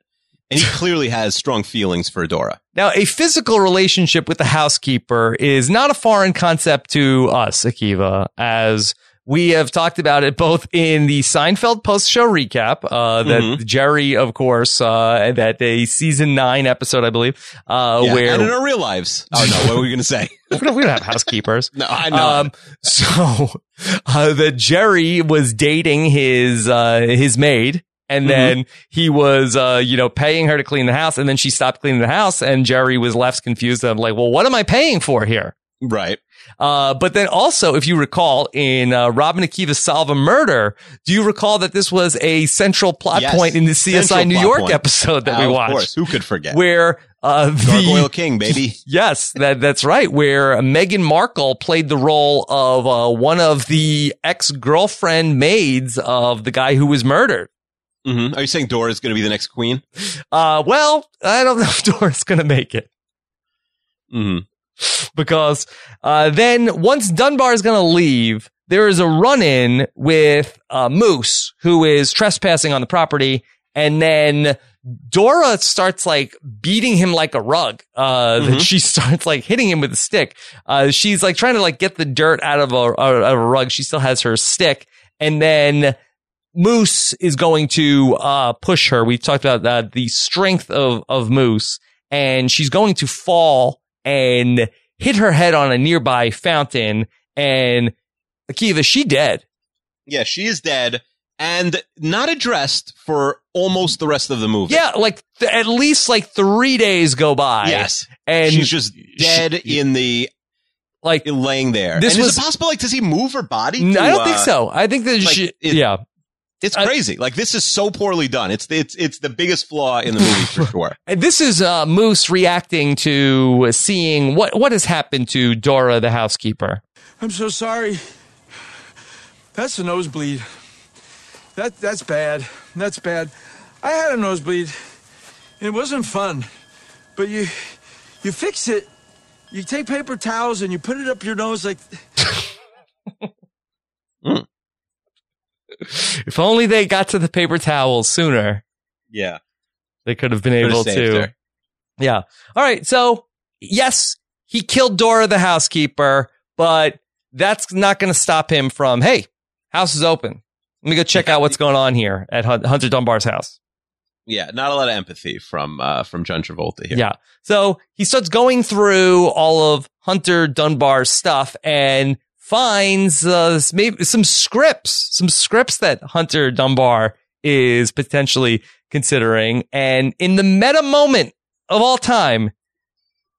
and he clearly has strong feelings for Dora. Now, a physical relationship with the housekeeper is not a foreign concept to us, Akiva, as we have talked about it both in the Seinfeld post show recap, uh, that Mhm. Jerry, of course, uh, that a season nine episode, I believe, uh, Yeah, where and in our real lives. Oh no, what were we going to say? we, don't, we don't have housekeepers. No, I know. Um, so uh, that Jerry was dating his uh, his maid, and Mhm. then he was uh, you know paying her to clean the house, and then she stopped cleaning the house, and Jerry was left confused. I'm like, well, what am I paying for here? right. Uh, but then also, if you recall, in uh, Rob and Akiva's Solve a Murder, do you recall that this was a central plot Yes. point in the CSI Central New York point. episode that Uh, we Of watched? course, who could forget? Where uh, Gargoyle King, baby. yes, that that's right. Where Meghan Markle played the role of uh, one of the ex girlfriend maids of the guy who was murdered. hmm Are you saying Dora is going to be the next queen? Uh, well, I don't know if Dora's going to make it. hmm because uh, then once Dunbar is going to leave, there is a run in with uh, Moose, who is trespassing on the property, and then Dora starts like beating him like a rug. Uh, that Mhm. she starts like hitting him with a stick. Uh, she's like trying to like get the dirt out of a, of a rug. She still has her stick, and then Moose is going to uh, push her. We've talked about uh, the strength of of Moose, and she's going to fall and hit her head on a nearby fountain. And Akiva, she dead. Yeah, she is dead and not addressed for almost the rest of the movie. Yeah, like th- at least like three days go by. Yes. and She's just dead she- in the like. laying there. This and was- is it possible? Like, does he move her body? n- to, I don't think uh, so. I think that like, she. it- yeah, It's I- crazy. like this is so poorly done. It's it's it's the biggest flaw in the movie for sure. And This is uh, Moose reacting to seeing what what has happened to Dora, the housekeeper. I'm so sorry. That's a nosebleed. That that's bad. That's bad. I had a nosebleed. and It wasn't fun. But you you fix it. You take paper towels and you put it up your nose like If only they got to the paper towels sooner, Yeah. they could have been Could've able saved to. her. Yeah. All right. So, yes, he killed Dora the housekeeper, but that's not going to stop him from, hey, house is open. Let me go check out what's going on here at Hunter Dunbar's house. Yeah. Not a lot of empathy from uh, from John Travolta here. Yeah. So he starts going through all of Hunter Dunbar's stuff and finds uh, maybe some scripts, some scripts that Hunter Dunbar is potentially considering. And in the meta moment of all time,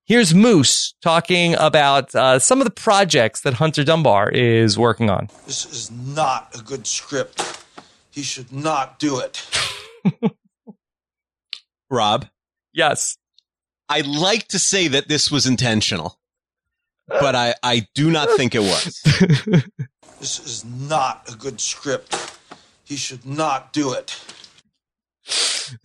here's Moose talking about uh, some of the projects that Hunter Dunbar is working on. this is not a good script. He should not do it. Rob, Yes. I'd like to say that this was intentional, but I, I do not think it was. This is not a good script. He should not do it.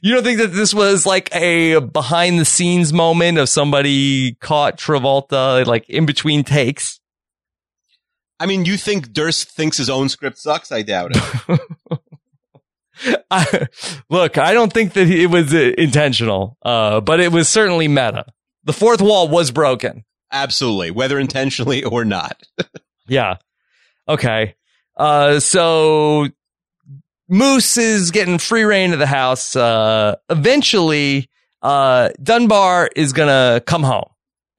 you don't think that this was like a behind the scenes moment of somebody caught Travolta like in between takes? I mean, you think Durst thinks his own script sucks? I doubt it. I, look, I don't think that it was uh, intentional, uh, but it was certainly meta. The fourth wall was broken. Absolutely, whether intentionally or not. Yeah. Okay. Uh, so Moose is getting free reign of the house. Uh, eventually, uh, Dunbar is gonna come home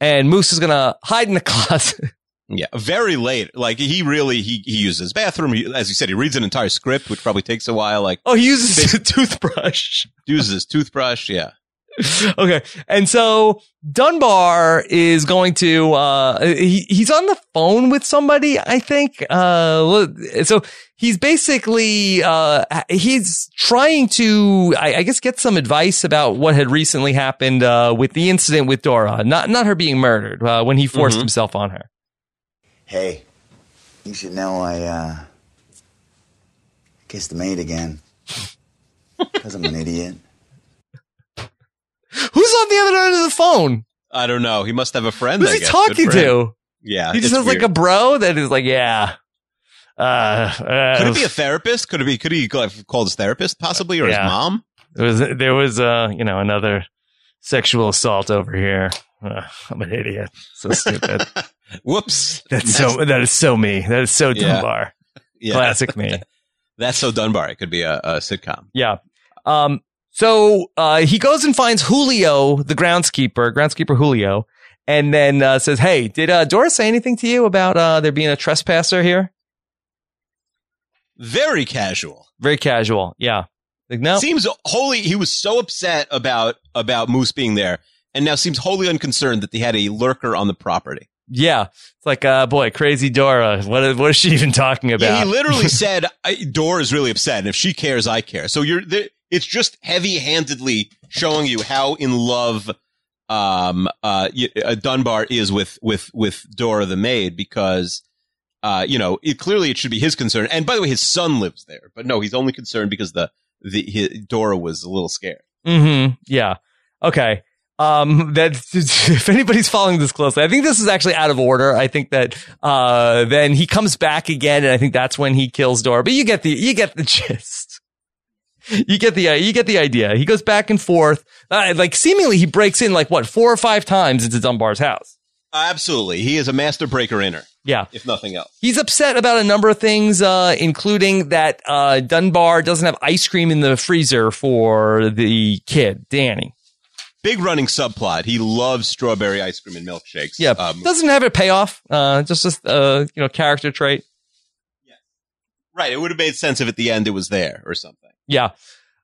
and Moose is gonna hide in the closet. Yeah, very late. Like he really he he uses his bathroom. He, as you said, he reads an entire script, which probably takes a while. Like oh, he uses a toothbrush. uses his toothbrush. Yeah, okay. And so Dunbar is going to, uh, he, he's on the phone with somebody, I think. Uh, so he's basically, uh, he's trying to, I, I guess, get some advice about what had recently happened, uh, with the incident with Dora, not, not her being murdered, uh, when he forced Mhm. himself on her. Hey, you should know I, uh, kissed the maid again. Because I'm an idiot. Who's on the other end of the phone? I don't know. He must have a friend. Who's I he guess. talking Good for him. to? Yeah, He just has like a bro that is like, yeah. Uh, uh, Could it be a therapist? Could it be? Could he have called his therapist possibly, or Yeah. his mom? There was there was uh you know another sexual assault over here. Uh, I'm an idiot. So stupid. Whoops. That's so that is so me. That is so Yeah. Dunbar. Yeah. Classic me. That's so Dunbar. It could be a, a sitcom. Yeah. Um. So uh, he goes and finds Julio, the groundskeeper, groundskeeper Julio, and then uh, says, "Hey, did uh, Dora say anything to you about uh, there being a trespasser here?" Very casual. Very casual. Yeah. Like no. Seems wholly. He was so upset about about Moose being there, and now seems wholly unconcerned that they had a lurker on the property. yeah. It's like, uh, boy, crazy Dora. What is, what is she even talking about? Yeah, he literally said, I, "Dora is really upset, and if she cares, I care." So you're, there, it's just heavy-handedly showing you how in love um, uh, uh, Dunbar is with with with Dora the maid because. Uh, you know, it, clearly it should be his concern. And by the way, his son lives there, but no, he's only concerned because the the his, Dora was a little scared. Mm-hmm. Yeah. Okay. Um, that if anybody's following this closely, I think this is actually out of order. I think that, uh, then he comes back again and I think that's when he kills Dora, but you get the, you get the gist. You get the, uh, you get the idea. He goes back and forth. Uh, like seemingly he breaks in like what, four or five times into Dunbar's house. Absolutely, he is a master breaker inner, Yeah. if nothing else. He's upset about a number of things, uh, including that, uh, Dunbar doesn't have ice cream in the freezer for the kid, Danny. Big running subplot. He loves strawberry ice cream and milkshakes. Yeah, Um, doesn't have a payoff. Uh, just just uh, you know, character trait. Yeah, right. It would have made sense if at the end it was there or something. Yeah.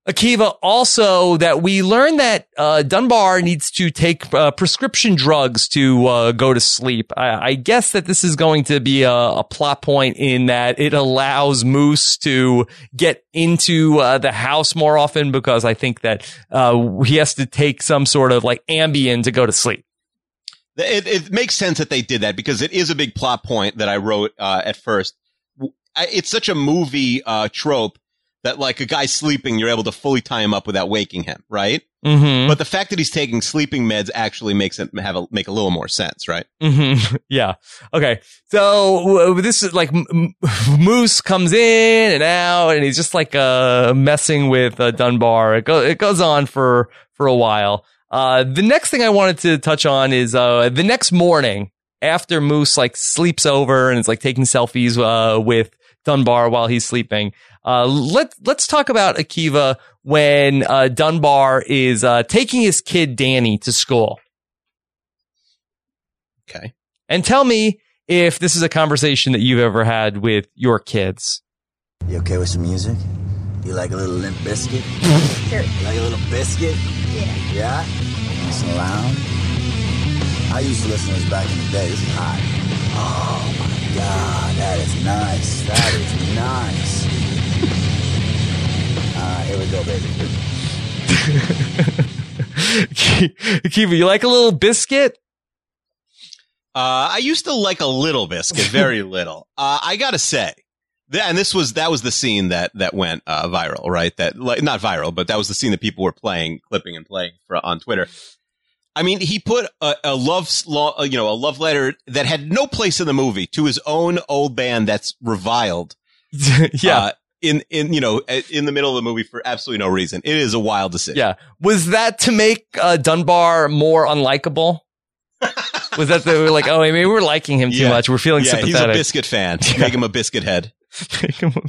Akiva, also that we learned that uh, Dunbar needs to take uh, prescription drugs to uh, go to sleep. I, I guess that this is going to be a, a plot point in that it allows Moose to get into uh, the house more often because I think that uh, he has to take some sort of like Ambien to go to sleep. It, it makes sense that they did that because it is a big plot point that I wrote uh, at first. It's such a movie trope that like a guy sleeping, you're able to fully tie him up without waking him, right? Mm-hmm. But the fact that he's taking sleeping meds actually makes it have a, make a little more sense, right? Mm-hmm. Yeah. Okay. So this is like M- M- Moose comes in and out, and he's just like uh, messing with uh, Dunbar. It, go- it goes on for for a while. Uh, the next thing I wanted to touch on is uh, the next morning after Moose like sleeps over and is like taking selfies uh, with Dunbar while he's sleeping. Uh, let let's talk about Akiva when uh, Dunbar is uh, taking his kid Danny to school. Okay. And tell me if this is a conversation that you've ever had with your kids. You okay with some music? You like a little Limp Bizkit? Sure. You like a little biscuit? Yeah. Yeah? Nice and loud? I used to listen to this back in the day. This is hot. Oh my god, that is nice. That is nice. Here we go, baby. Akiva, you like a little biscuit? Uh, I used to like a little biscuit, very little. Uh, I gotta say, th- and this was that was the scene that that went uh, viral, right? That like not viral, but that was the scene that people were playing, clipping, and playing for, on Twitter. I mean, he put a, a love, slo- uh, you know, a love letter that had no place in the movie to his own old band that's reviled. yeah. uh, in in you know in the middle of the movie for absolutely no reason. It is a wild decision. yeah. Was that to make uh, Dunbar more unlikable? Was that they were like, oh, maybe we're liking him too Yeah. much. We're feeling yeah, he's a biscuit fan. Make him a biscuit head. make him a,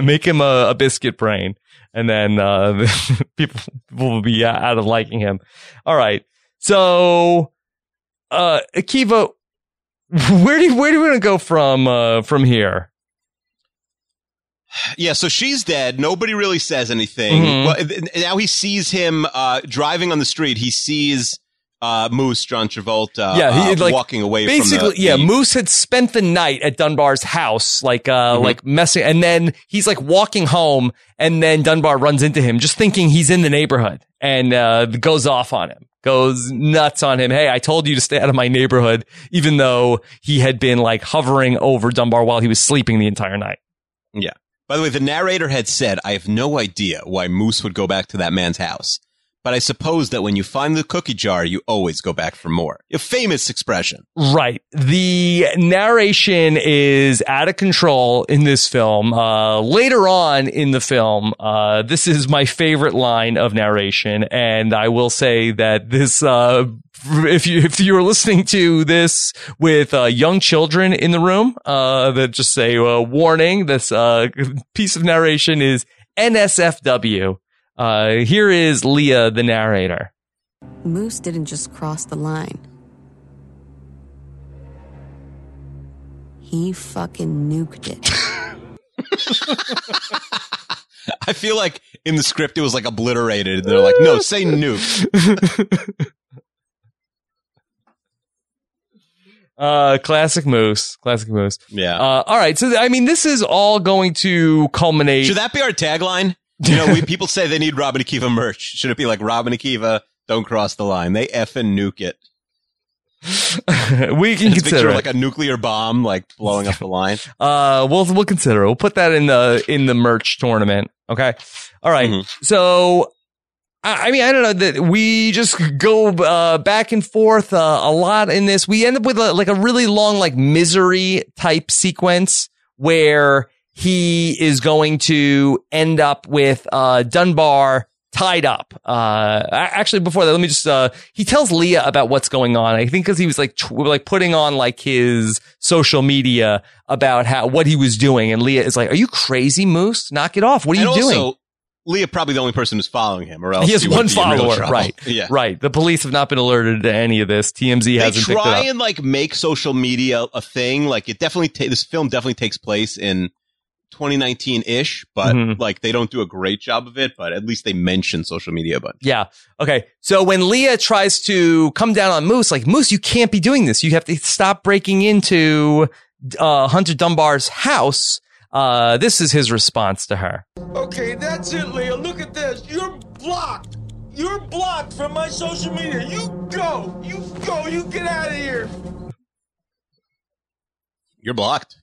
make him a, a biscuit brain, and then uh, people will be out of liking him. All right, so uh, Akiva, where do where do we want to go from uh, from here? Yeah, so she's dead. Nobody really says anything. Mhm. Well, th- now he sees him uh, driving on the street. He sees uh, Moose, John Travolta, yeah, he uh, like walking away Basically, from the, yeah, the- Moose had spent the night at Dunbar's house, like uh, Mhm. like messing, and then he's like walking home, and then Dunbar runs into him, just thinking he's in the neighborhood, and uh, goes off on him, goes nuts on him. Hey, I told you to stay out of my neighborhood, even though he had been like hovering over Dunbar while he was sleeping the entire night. Yeah. By the way, the narrator had said, I have no idea why Moose would go back to that man's house. But I suppose that when you find the cookie jar, you always go back for more. A famous expression. Right. The narration is out of control in this film. Uh, later on in the film, uh, this is my favorite line of narration. And I will say that this, uh, if you, if you're listening to this with, uh, young children in the room, uh, that just say, uh, warning, this, uh, piece of narration is NSFW. Uh, here is Leah, the narrator. Moose didn't just cross the line. He fucking nuked it. I feel like in the script it was like obliterated. And they're like, no, say nuke. Uh, classic Moose, classic Moose. Yeah. Uh, all right. So, I mean, this is all going to culminate. Should that be our tagline? You know, we, people say they need Rob and Akiva merch. Should it be like Rob and Akiva, don't cross the line? They effing nuke it. we can It's consider it. like a nuclear bomb, like blowing up the line. uh, we'll we'll consider it. We'll put that in the in the merch tournament. Okay. All right. Mm-hmm. So, I, I mean, I don't know that we just go uh, back and forth uh, a lot in this. We end up with a, like a really long like misery type sequence where he is going to end up with uh, Dunbar tied up. Uh, actually, before that, let me just, uh, he tells Leah about what's going on. I think cause he was like, tw- like putting on like his social media about how, what he was doing. And Leah is like, are you crazy, Moose? Knock it off. What are and you doing? Leah probably the only person who's following him, or else he has would one be in real follower, right? Yeah. right. The police have not been alerted to any of this. TMZ They hasn't picked it try and like make social media a thing. Like it definitely, ta- this film definitely takes place in 2019 ish, but Mhm. like they don't do a great job of it. But at least they mention social media a bunch. Yeah. Okay. So when Leah tries to come down on Moose, like Moose, you can't be doing this. You have to stop breaking into uh, Hunter Dunbar's house. Uh, this is his response to her. Okay, that's it, Leah. Look at this. You're blocked. You're blocked from my social media. You go. You go. You get out of here. You're blocked.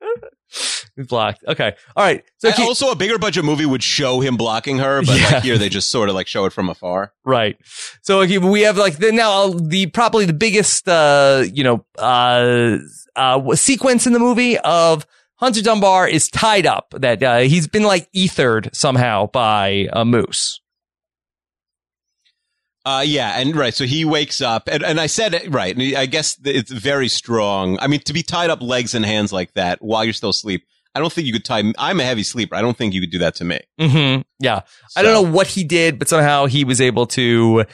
He's blocked. Okay. All right. So also, a bigger budget movie would show him blocking her, but Yeah. like here they just sort of like show it from afar. Right. So okay, we have like the now the probably the biggest uh you know uh uh sequence in the movie of Hunter Dunbar is tied up that uh, he's been like ethered somehow by a moose. Uh, yeah, and right. So he wakes up, and, and I said it right. and I guess it's very strong. I mean, to be tied up legs and hands like that while you're still asleep, I don't think you could tie. I'm a heavy sleeper. I don't think you could do that to me. Mm-hmm. Yeah. I don't know what he did, but somehow he was able to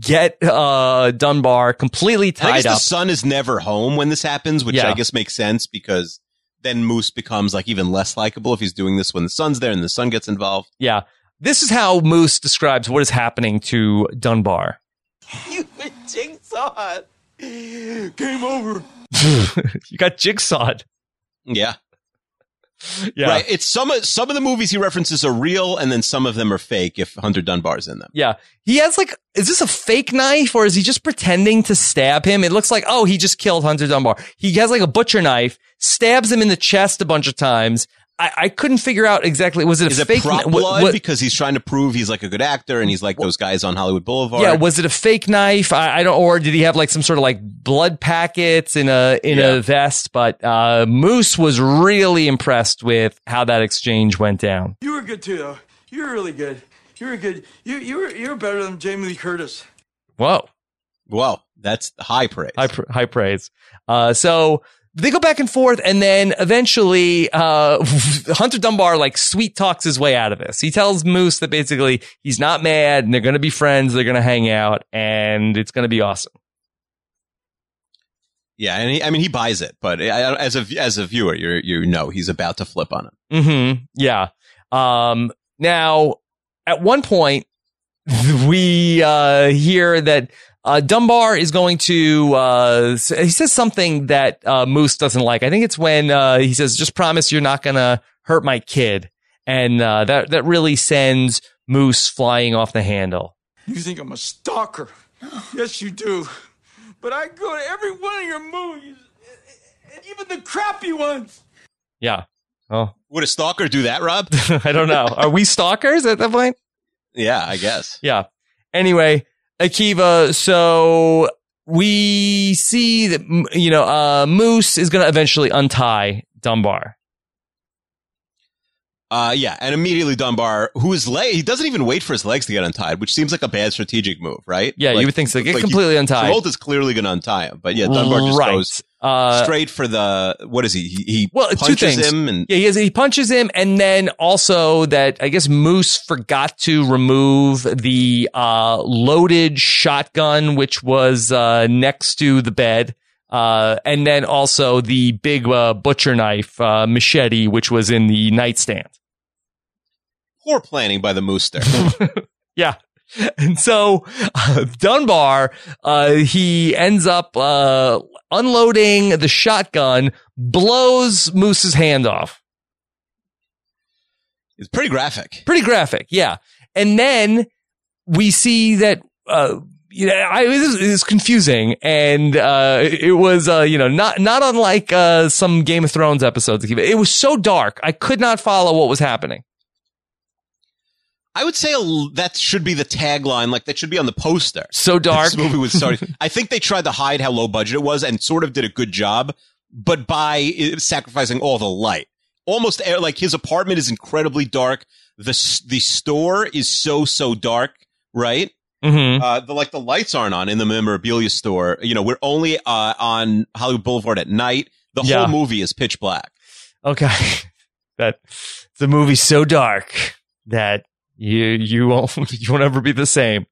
get uh Dunbar completely And I tied guess the up. son is never home when this happens, which Yeah. I guess makes sense because then Moose becomes like even less likable if he's doing this when the son's there and the son gets involved. Yeah. This is how Moose describes what is happening to Dunbar. You been jigsawed. Game over. you got jigsawed. Yeah. Yeah. Right. It's some of some of the movies he references are real, and then some of them are fake. If Hunter Dunbar's in them, Yeah. He has like, is this a fake knife or is he just pretending to stab him? It looks like, oh, he just killed Hunter Dunbar. He has like a butcher knife, stabs him in the chest a bunch of times. I, I couldn't figure out exactly, was it a is it fake prop kni- what- blood what- because he's trying to prove he's like a good actor and he's like those guys on Hollywood Boulevard? yeah, was it a fake knife? I, I don't, or did he have like some sort of like blood packets in a, in Yeah. a vest? But, uh, Moose was really impressed with how that exchange went down. You were good too, though. You were really good. You were good. You you were you were better than Jamie Lee Curtis. Whoa. Well, that's high praise. high, pr- high praise. Uh, so they go back and forth, and then eventually, uh, Hunter Dunbar like sweet talks his way out of this. He tells Moose that basically he's not mad, and they're going to be friends. They're going to hang out, and it's going to be awesome. Yeah, and he, I mean he buys it, but as a as a viewer, you you know he's about to flip on him. Mm-hmm. Yeah. Um, now, at one point, we uh, hear that uh, Dunbar is going to, uh, he says something that uh, Moose doesn't like. I think it's when uh, he says, "Just promise you're not going to hurt my kid," and uh, that that really sends Moose flying off the handle. You think I'm a stalker? Yes, you do. But I go to every one of your movies, and even the crappy ones. Yeah. Oh, Would a stalker do that, Rob? I don't know. Are we stalkers at that point? yeah, I guess. Yeah. Anyway, Akiva, so we see that, you know, uh, Moose is going to eventually untie Dunbar. Uh, yeah, and immediately Dunbar, who is leg, he doesn't even wait for his legs to get untied, which seems like a bad strategic move, right? Yeah, you Like- would think so. Get like completely he, untied. Travolta's clearly going to untie him, but yeah, Dunbar just right. goes uh, straight for the what is he? He, he well, two punches things. him, and yeah, he, has, he punches him, and then also that I guess Moose forgot to remove the uh, loaded shotgun, which was uh, next to the bed, uh, and then also the big uh, butcher knife uh, machete, which was in the nightstand. Poor planning by the mooster. Yeah. And so uh, Dunbar, uh, he ends up uh, unloading the shotgun, blows Moose's hand off. it's pretty graphic. Pretty graphic, yeah. And then we see that. Uh, you know, I, it was, it was confusing, and uh, it was, uh, you know, not not unlike uh, some Game of Thrones episodes. It was so dark, I could not follow what was happening. I would say a, that should be the tagline, like that should be on the poster. So dark. This movie was starting. I think they tried to hide how low budget it was and sort of did a good job, but by sacrificing all the light. Almost uh, like his apartment is incredibly dark. The the store is so so dark, right? Mm-hmm. Uh, the like the lights aren't on in the memorabilia store. You know, we're only uh, on Hollywood Boulevard at night. The Yeah. whole movie is pitch black. Okay. that the movie's so dark that you you won't you won't ever be the same.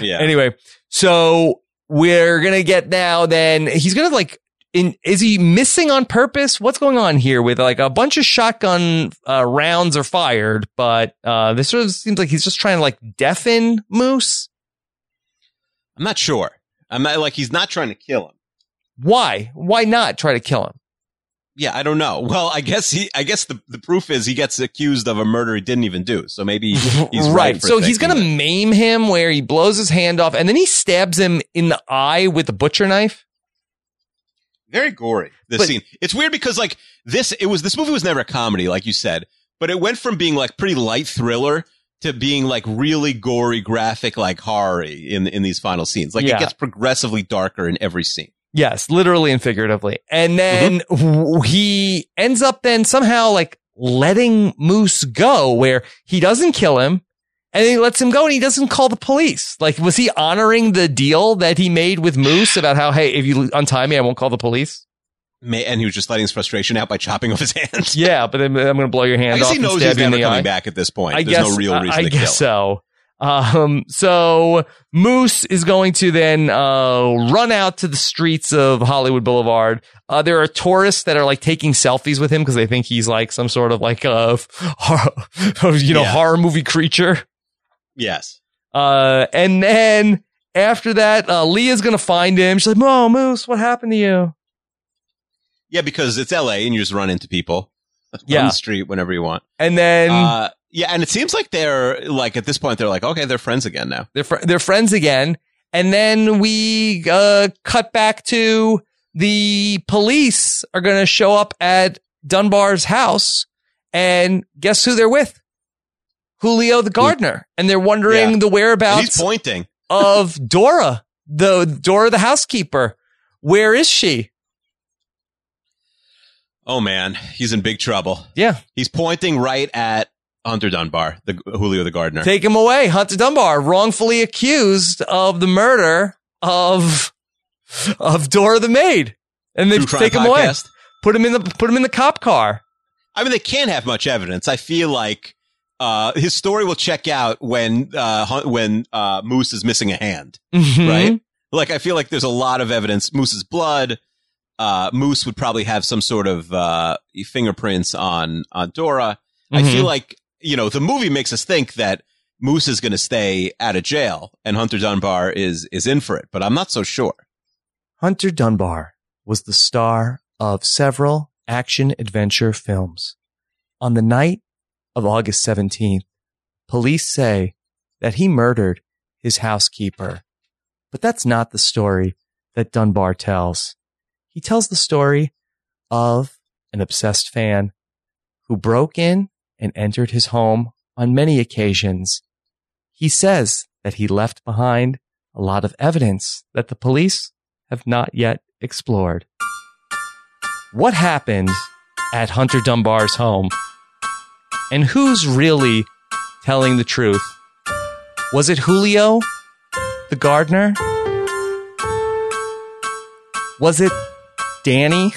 Yeah. Anyway, so we're gonna get now. Then he's gonna like. In, is he missing on purpose? What's going on here with like a bunch of shotgun uh, rounds are fired, but uh, this sort of seems like he's just trying to like deafen Moose. I'm not sure. I'm not like he's not trying to kill him. Why? Why not try to kill him? Yeah, I don't know. Well, I guess he. I guess the, the proof is he gets accused of a murder he didn't even do. So maybe he's right. for so he's gonna maim him where he blows his hand off and then he stabs him in the eye with a butcher knife. very gory. This But- scene. It's weird because like this, it was this movie was never a comedy, like you said, but it went from being like pretty light thriller to being like really gory, graphic, like horror in in these final scenes. Like Yeah. it gets progressively darker in every scene. Yes, literally and figuratively. And then w- he ends up then somehow like letting Moose go where he doesn't kill him and he lets him go and he doesn't call the police. Like, was he honoring the deal that he made with Moose about how, hey, if you untie me, I won't call the police? May- And he was just letting his frustration out by chopping off his hands. Yeah, but then I'm going to blow your hand I guess off he knows he's never coming eye. back at this point. I There's guess, no real I- reason I to guess so. Um, so Moose is going to then uh, run out to the streets of Hollywood Boulevard. Uh, there are tourists that are like taking selfies with him because they think he's like some sort of like a horror, you know Yeah. horror movie creature. Yes. Uh, and then after that, uh, Leah's gonna find him. She's like, "Oh, Moose, what happened to you?" Yeah, because it's L.A. and you just run into people Yeah. on the street whenever you want. And then Uh, yeah, and it seems like they're like at this point they're like, okay, they're friends again now. they're fr- they're friends again. And then we uh, cut back to the police are going to show up at Dunbar's house, and guess who they're with? Julio the gardener, and they're wondering Yeah. the And whereabouts he's pointing. of Dora, the Dora the housekeeper. Where is she? Oh man, he's in big trouble. Yeah, He's pointing right at Hunter Dunbar, the Julio the gardener. take him away. Hunter Dunbar, wrongfully accused of the murder of of Dora the maid, and they True take him away. Put him in the put him in the cop car. I mean, they can't have much evidence. I feel like uh, his story will check out when uh, when uh, Moose is missing a hand, Mhm. right? Like, I feel like there's a lot of evidence. Moose's blood. Uh, Moose would probably have some sort of uh, fingerprints on on Dora. I Mhm. feel like you know the movie makes us think that Moose is going to stay out of jail and Hunter Dunbar is is in for it, but I'm not so sure. Hunter Dunbar was the star of several action adventure films. On the night of August 17th, police say that he murdered his housekeeper. But that's not the story that Dunbar tells. He tells the story of an obsessed fan who broke in and entered his home on many occasions. He says that he left behind a lot of evidence that the police have not yet explored. What happened at Hunter Dunbar's home? And who's really telling the truth? Was it Julio, the gardener? Was it Danny,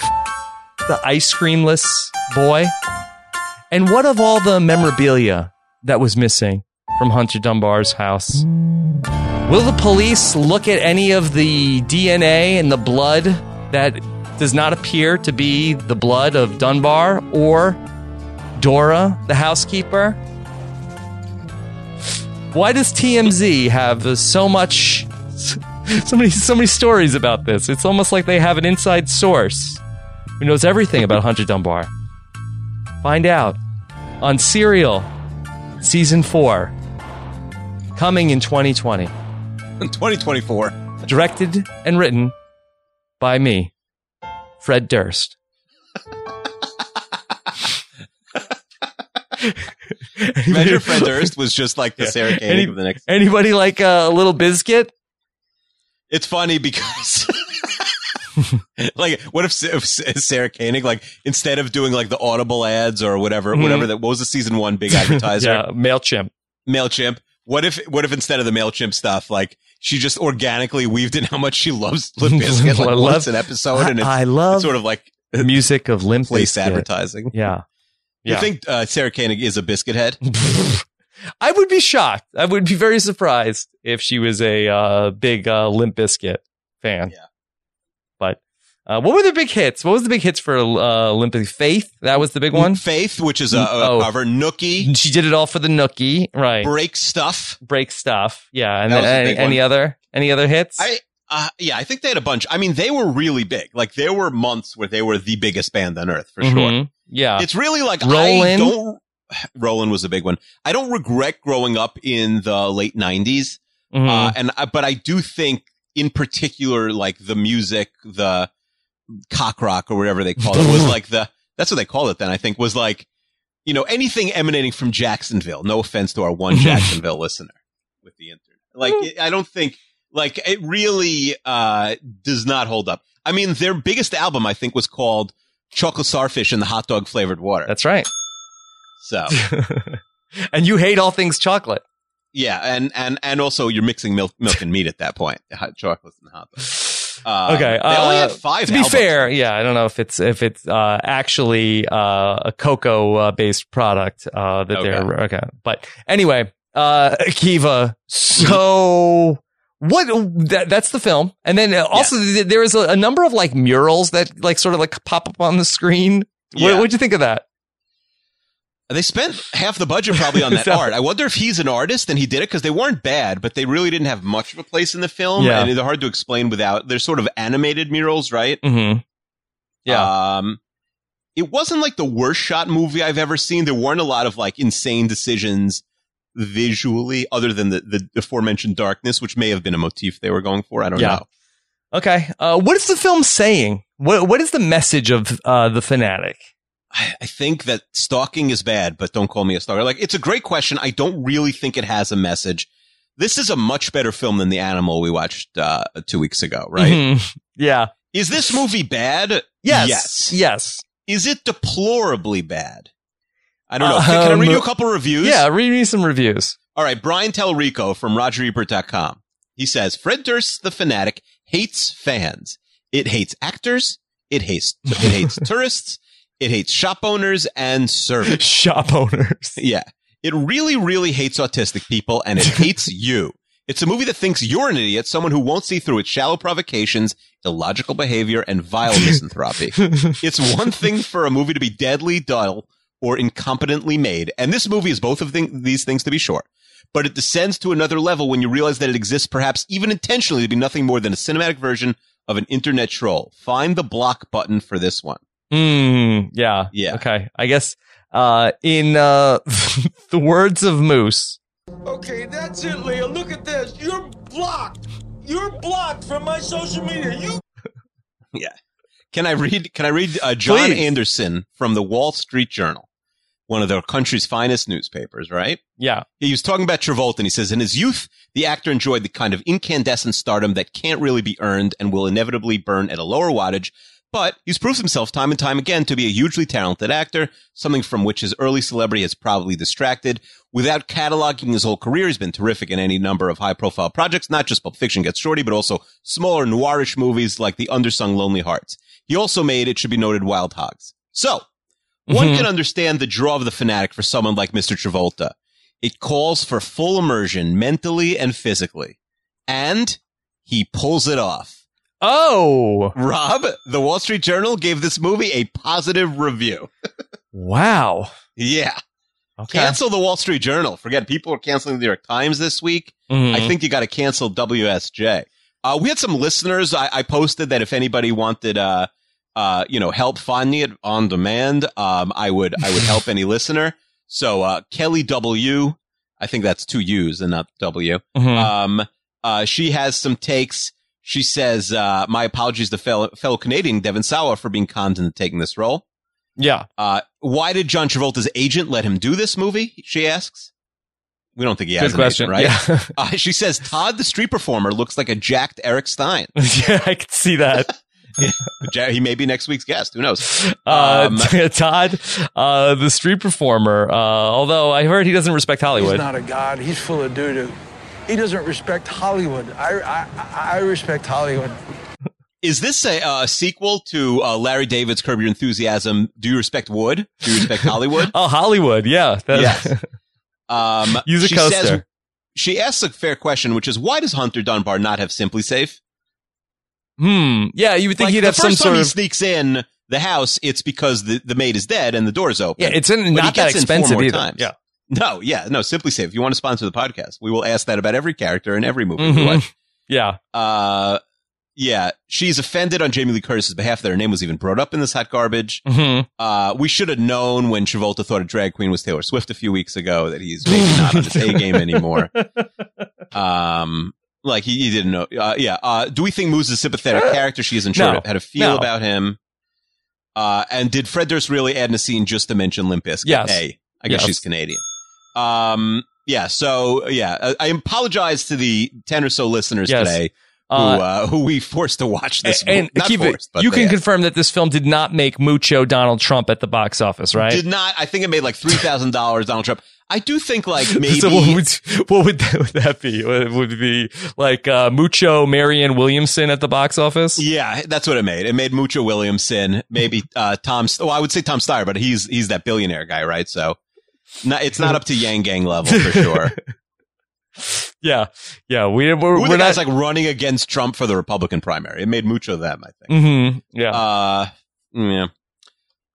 the ice creamless boy? And what of all the memorabilia that was missing from Hunter Dunbar's house? Will the police look at any of the DNA and the blood that does not appear to be the blood of Dunbar or Dora, the housekeeper? Why does TMZ have so much, so many, so many stories about this? It's almost like they have an inside source who knows everything about Hunter Dunbar. Find out on Serial Season 4, coming in 2020 2024. directed and written by me, Fred Durst. Imagine Fred Durst was just like the Yeah. Sarah Koenig Any- of the next. Anybody like uh, a little biscuit? It's funny because, like, what if, if Sarah Koenig, like, instead of doing like the Audible ads or whatever, Mhm. whatever that what was the season one big advertiser, yeah, Mailchimp. Mailchimp. What if, what if instead of the Mailchimp stuff, like, she just organically weaved in how much she loves Limp Bizkit, like I once love- an episode, and it's, I, love it's sort of like music of Limp place Bizkit. advertising. Yeah, You think uh, Sarah Koenig is a biscuit head? I would be shocked. I would be very surprised if she was a uh, big uh, Limp Bizkit fan. Yeah. Uh, what were the big hits? What was the big hits for uh, Bizkit? Faith? That was the big one? Faith, which is a, a Oh. cover. Nookie, She did it all for the Nookie. Right. break stuff. Break stuff. Yeah. And then any, any other any other hits? I uh, yeah, I think they had a bunch. I mean, they were really big. Like there were months where they were the biggest band on earth for sure. Mhm. Yeah. It's really like I don't. Rollin' was a big one. I don't regret growing up in the late '90s, Mhm. uh, and but I do think, in particular, like the music, the cock rock or whatever they call it was like the that's what they called it then I think was like you know anything emanating from Jacksonville. No offense to our one Jacksonville listener with the internet. Like it, I don't think like it really uh does not hold up. I mean their biggest album I think was called Chocolate Starfish and the Hot Dog Flavored Water. That's right. So and you hate all things chocolate. yeah, and and and also you're mixing milk milk and meat at that point. Hot chocolates and hot dogs. Um, Okay. they only uh, had five. To be fair, yeah, I don't know if it's if it's uh, actually uh, a cocoa uh, based product uh, that Okay. they're okay. But anyway, uh, Kiva. So what? That, that's the film, and then uh, also th- there is a, a number of like murals that like sort of like pop up on the screen. What, Yeah. what'd you think of that? They spent half the budget probably on that So- art. I wonder if he's an artist and he did it because they weren't bad, but they really didn't have much of a place in the film, Yeah. and they're hard to explain without. They're sort of animated murals, right? Mm-hmm. Yeah. Um, it wasn't like the worst shot movie I've ever seen. There weren't a lot of like insane decisions visually, other than the, the aforementioned darkness, which may have been a motif they were going for. I don't Yeah. know. Okay. Uh, what is the film saying? What What is the message of uh, the fanatic? I I think that stalking is bad, but don't call me a stalker. Like, it's a great question. I don't really think it has a message. This is a much better film than The Animal we watched uh, two weeks ago, right? Mhm. Yeah. Is this movie bad? Yes. Yes. Yes. Is it deplorably bad? I don't know. Can, can I read you a Um, couple reviews? Yeah. Read me some reviews. All right. Brian Tallerico from RogerEbert.com. He says, Fred Durst, the fanatic, hates fans. It hates actors. It hates, it hates tourists. It hates shop owners and servants. Shop owners. Yeah. It really, really hates autistic people and it hates you. It's a movie that thinks you're an idiot, someone who won't see through its shallow provocations, illogical behavior, and vile misanthropy. it's one thing for a movie to be deadly dull or incompetently made, and this movie is both of thing- these things to be sure. But it descends to another level when you realize that it exists, perhaps even intentionally, to be nothing more than a cinematic version of an internet troll. Find the block button for this one. Mm, yeah. Yeah. Okay. I guess uh, in uh, the words of Moose. Okay, that's it, Leah. Look at this. You're blocked. You're blocked from my social media. You Yeah. Can I read? Can I read uh, John Please. Anderson from the Wall Street Journal, one of the country's finest newspapers? Right. Yeah. He was talking about Travolta, and he says, in his youth, the actor enjoyed the kind of incandescent stardom that can't really be earned and will inevitably burn at a lower wattage. But he's proved himself time and time again to be a hugely talented actor, something from which his early celebrity has probably distracted. Without cataloging his whole career, he's been terrific in any number of high profile projects, not just Pulp Fiction Gets Shorty, but also smaller noirish movies like the undersung Lonely Hearts. He also made, it should be noted, Wild Hogs. So, one Mhm. can understand the draw of the fanatic for someone like Mr. Travolta. It calls for full immersion mentally and physically. And he pulls it off. Oh, Rob, the Wall Street Journal gave this movie a positive review. wow. Yeah. Okay. Cancel the Wall Street Journal. Forget people are canceling the New York Times this week. Mhm. I think you got to cancel WSJ. Uh, we had some listeners. I, I posted that if anybody wanted, uh, uh, you know, help finding it on demand, um, I would, I would help any listener. So, uh, Kelly W, I think that's two U's and not W. Mhm. Um, uh, she has some takes. She says, uh, my apologies to fellow, fellow Canadian Devon Sawa for being conned into taking this role. yeah. Uh, why did John Travolta's agent let him do this movie? She asks. We don't think he has Good an question. agent, right? Yeah. Uh, she says Todd, the street performer, looks like a jacked Eric Stein. yeah. I can see that. Ja- he may be next week's guest. Who knows? Uh, Um, Todd, uh, the street performer. Uh, although I heard he doesn't respect Hollywood. He's not a god. He's full of doo doo. He doesn't respect Hollywood. I, I, I respect Hollywood. Is this a uh, sequel to uh, Larry David's Curb Your Enthusiasm? Do you respect Wood? Do you respect Hollywood? oh, Hollywood. Yeah. That- Yes. Um, Use a she coaster. says she asks a fair question, which is why does Hunter Dunbar not have SimpliSafe? hmm. Yeah. You would think Like, he'd the have some first sort time he of. sneaks in the house, it's because the, the maid is dead and the door's open. Yeah. It's in, But he not that gets in expensive more either. times. Yeah. No, yeah, no, Simply say If you want to sponsor the podcast, we will ask that about every character in every movie we Mhm. watch. Yeah. Uh, yeah, she's offended on Jamie Lee Curtis's behalf that her name was even brought up in this hot garbage. hmm Uh, we should have known when Travolta thought a drag queen was Taylor Swift a few weeks ago that he's maybe not on his A game anymore. Um, Like he, he didn't know. Uh, yeah. Uh, do we think Moose is a sympathetic character? She isn't sure No. how to feel No. about him. Uh, and did Fred Durst really add in a scene just to mention Limp Bizkit? Yes. Hey, I guess Yes. she's Canadian. Um, yeah. So yeah, I, I apologize to the ten or so listeners Yes. today who Uh, uh, who we forced to watch this. and not Akiva, forced, but you can had. confirm that this film did not make mucho Donald Trump at the box office, right? Did not. I think it made like three thousand dollars. Donald Trump. I do think like maybe. So what would, what would that, would that be? Would would be like uh, mucho Marianne Williamson at the box office? Yeah, that's what it made. It made Mucho Williamson, maybe uh, Tom. Well, I would say Tom Steyer, but he's he's that billionaire guy, right? So, no, it's not up to Yang Gang level for sure. Yeah, yeah. We, we're, Who are we're guys not. like running against Trump for the Republican primary? It made Mucho them, I think. hmm yeah. Uh, yeah.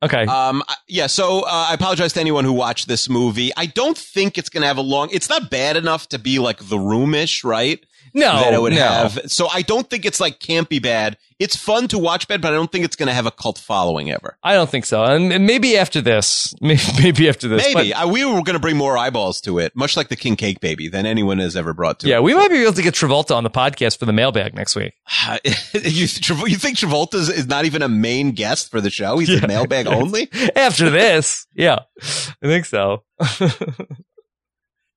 okay. Um, yeah. So uh, I apologize to anyone who watched this movie. I don't think it's going to have a long. It's not bad enough to be like the roomish, right? No, that it would no. have. So I don't think it's like can't be bad. It's fun to watch bad, but I don't think it's going to have a cult following ever. I don't think so. And maybe after this, maybe, maybe after this. Maybe but- I, we were going to bring more eyeballs to it, much like the King Cake Baby than anyone has ever brought to yeah, it. we might be able to get Travolta on the podcast for the mailbag next week. you, you think Travolta is, is not even a main guest for the show? He's a mailbag only. After this, yeah, I think so.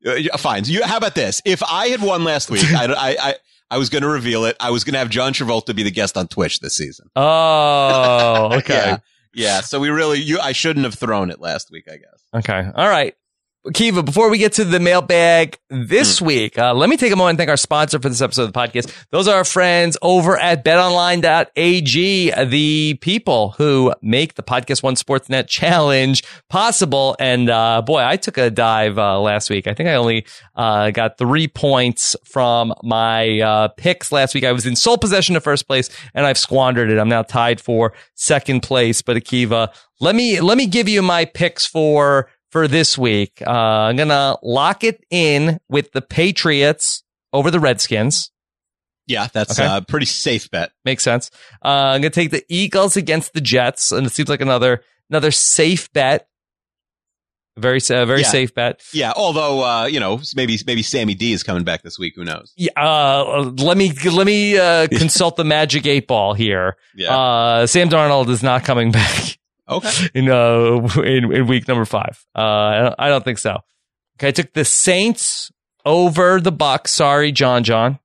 Uh, fine. You, how about this? If I had won last week, I, I, I, I was going to reveal it. I was going to have John Travolta be the guest on Twitch this season. Oh, okay. Yeah. Yeah. So we really, you, I shouldn't have thrown it last week, I guess. Okay. All right. Kiva, before we get to the mailbag this Hmm. week, uh, let me take a moment and thank our sponsor for this episode of the podcast. Those are our friends over at betonline.ag, the people who make the Podcast One Sportsnet Challenge possible. And, uh, boy, I took a dive, uh, last week. I think I only, uh, got three points from my, uh, picks last week. I was in sole possession of first place and I've squandered it. I'm now tied for second place. But Akiva, let me, let me give you my picks for, for this week. Uh, I'm going to lock it in with the Patriots over the Redskins. Yeah. That's Okay. a pretty safe bet. Makes sense. Uh, I'm going to take the Eagles against the Jets. And it seems like another, another safe bet. Very, uh, very Yeah. safe bet. Yeah. Although, uh, you know, maybe, maybe Sammy D is coming back this week. Who knows? Yeah, uh, let me let me uh, consult the magic eight ball here. Yeah. Uh, Sam Darnold is not coming back Okay. in uh in, in week number five. Uh, I don't, I don't think so. Okay, I took the Saints over the Bucks. Sorry, John. John.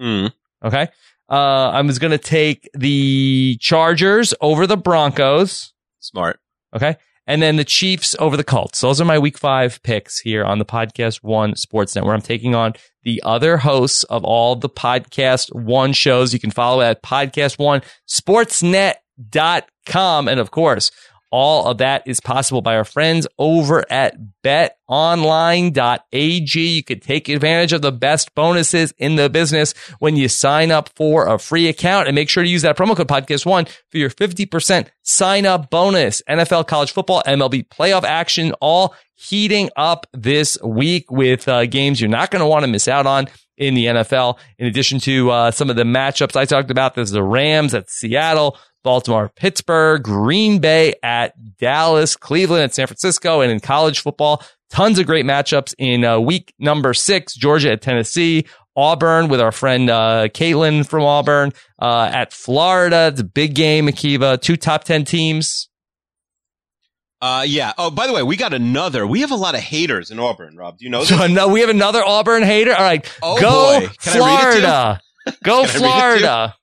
Mm. Okay. Uh, I was gonna take the Chargers over the Broncos. Smart. Okay. And then the Chiefs over the Colts. Those are my week five picks here on the Podcast One Sportsnet, where I'm taking on the other hosts of all the Podcast One shows. You can follow at Podcast One Sportsnet.com. And of course, all of that is possible by our friends over at betonline.ag. You could take advantage of the best bonuses in the business when you sign up for a free account and make sure to use that promo code podcast one for your 50% sign up bonus. NFL, college football, MLB playoff action, all heating up this week with uh, games you're not going to want to miss out on in the NFL. In addition to uh, some of the matchups I talked about, there's the Rams at Seattle, Baltimore, Pittsburgh, Green Bay at Dallas, Cleveland at San Francisco, and in college football, tons of great matchups in uh, week number six, Georgia at Tennessee, Auburn with our friend uh, Caitlin from Auburn uh, at Florida. It's a big game, Akiva. Two top 10 teams. Uh, yeah. Oh, by the way, we got another. We have a lot of haters in Auburn, Rob. Do you know? So no, we have another Auburn hater. All right, Oh, go boy. Can I read it to you? Florida. Go Can I read it to you? Florida.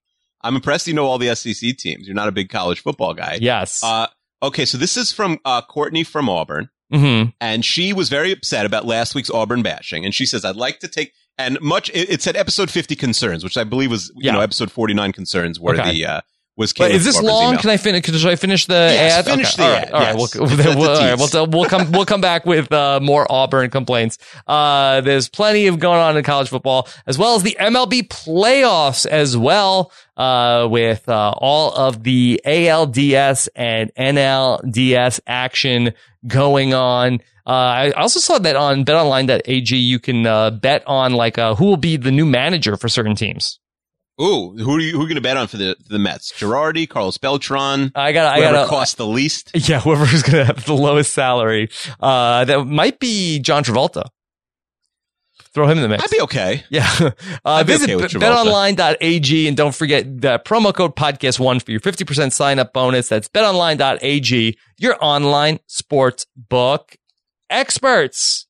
I'm impressed you know all the SEC teams. You're not a big college football guy. Yes. Uh, okay, so this is from uh, Courtney from Auburn, hmm and she was very upset about last week's Auburn bashing, and she says, "I'd like to take." And much it, it said episode 50 concerns, which I believe was you Yeah. know episode 49 concerns were Okay. the uh, was. Caleb is this long? email. Can I finish? Should I finish the Yes, ad? finish the all right, ad, all right. yes. We'll, we'll, all right, we'll, we'll come. We'll come back with uh, more Auburn complaints. Uh, there's plenty of going on in college football, as well as the MLB playoffs as well, uh, with uh, all of the ALDS and NLDS action going on. Uh, I also saw that on BetOnline.ag you can uh, bet on like uh, who will be the new manager for certain teams. Ooh, who are you who are you going to bet on for the the Mets? Girardi, Carlos Beltran, I got. I whoever got. cost the least. Yeah, whoever's going to have the lowest salary. Uh, that might be John Travolta. Throw him in the mix. I'd be okay. Yeah. Uh, I'd be visit okay with b- betonline.ag and don't forget the promo code podcast1 for your 50% sign up bonus. That's betonline.ag, your online sports book experts.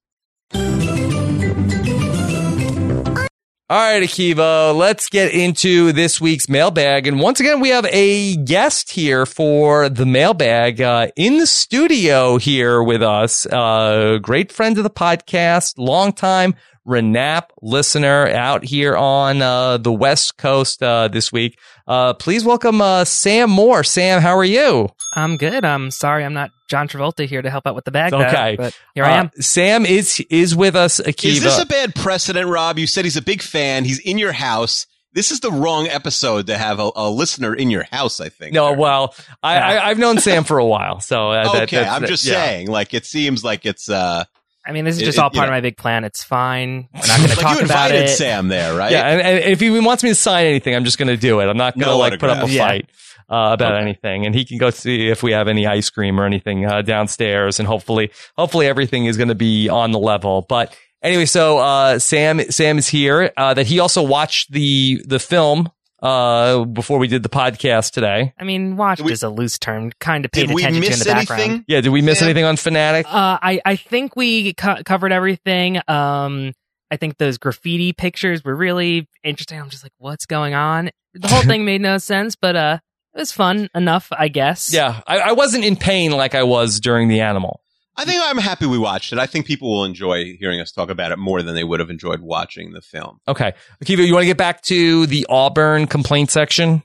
All right, Akiva, let's get into this week's mailbag. And once again, we have a guest here for the mailbag uh, in the studio here with us. Uh, great friend of the podcast, longtime Renap listener out here on uh, the West Coast uh, this week. Uh, please welcome uh, Sam Moore. Sam, how are you? I'm good. I'm sorry I'm not John Travolta here to help out with the bag. Okay. but here I Uh, am. Sam is is with us, Akiva. Is this a bad precedent, Rob? You said he's a big fan. He's in your house. This is the wrong episode to have a, a listener in your house. I think. no, well, I, I, I've known Sam for a while, so uh, that, okay, that's- I'm just yeah. saying. Like it seems like it's. uh I mean, this is just it- all part know. of my big plan. It's fine. We're not going to Like talk you about invited it. Sam there, right? Yeah, and, and if he wants me to sign anything, I'm just going to do it. I'm not going to No like put up a autographs. Yeah. fight uh, about anything. And he can go see if we have any ice cream or anything uh, downstairs, and hopefully, hopefully everything is going to be on the level. But anyway, so uh, Sam, Sam is here. Uh, that he also watched the the film uh, before we did the podcast today. I mean, watched we- is a loose term. Kind of paid Did we attention to in miss the background. anything? Yeah, did we miss Sam? anything on Fanatic? Uh, I I think we co- covered everything. Um, I think those graffiti pictures were really interesting. I'm just like, what's going on? The whole thing made no sense, but uh, it was fun enough, I guess. Yeah, I, I wasn't in pain like I was during the animal. I think I'm happy we watched it. I think people will enjoy hearing us talk about it more than they would have enjoyed watching the film. Okay, Akiva, you want to get back to the Auburn complaint section?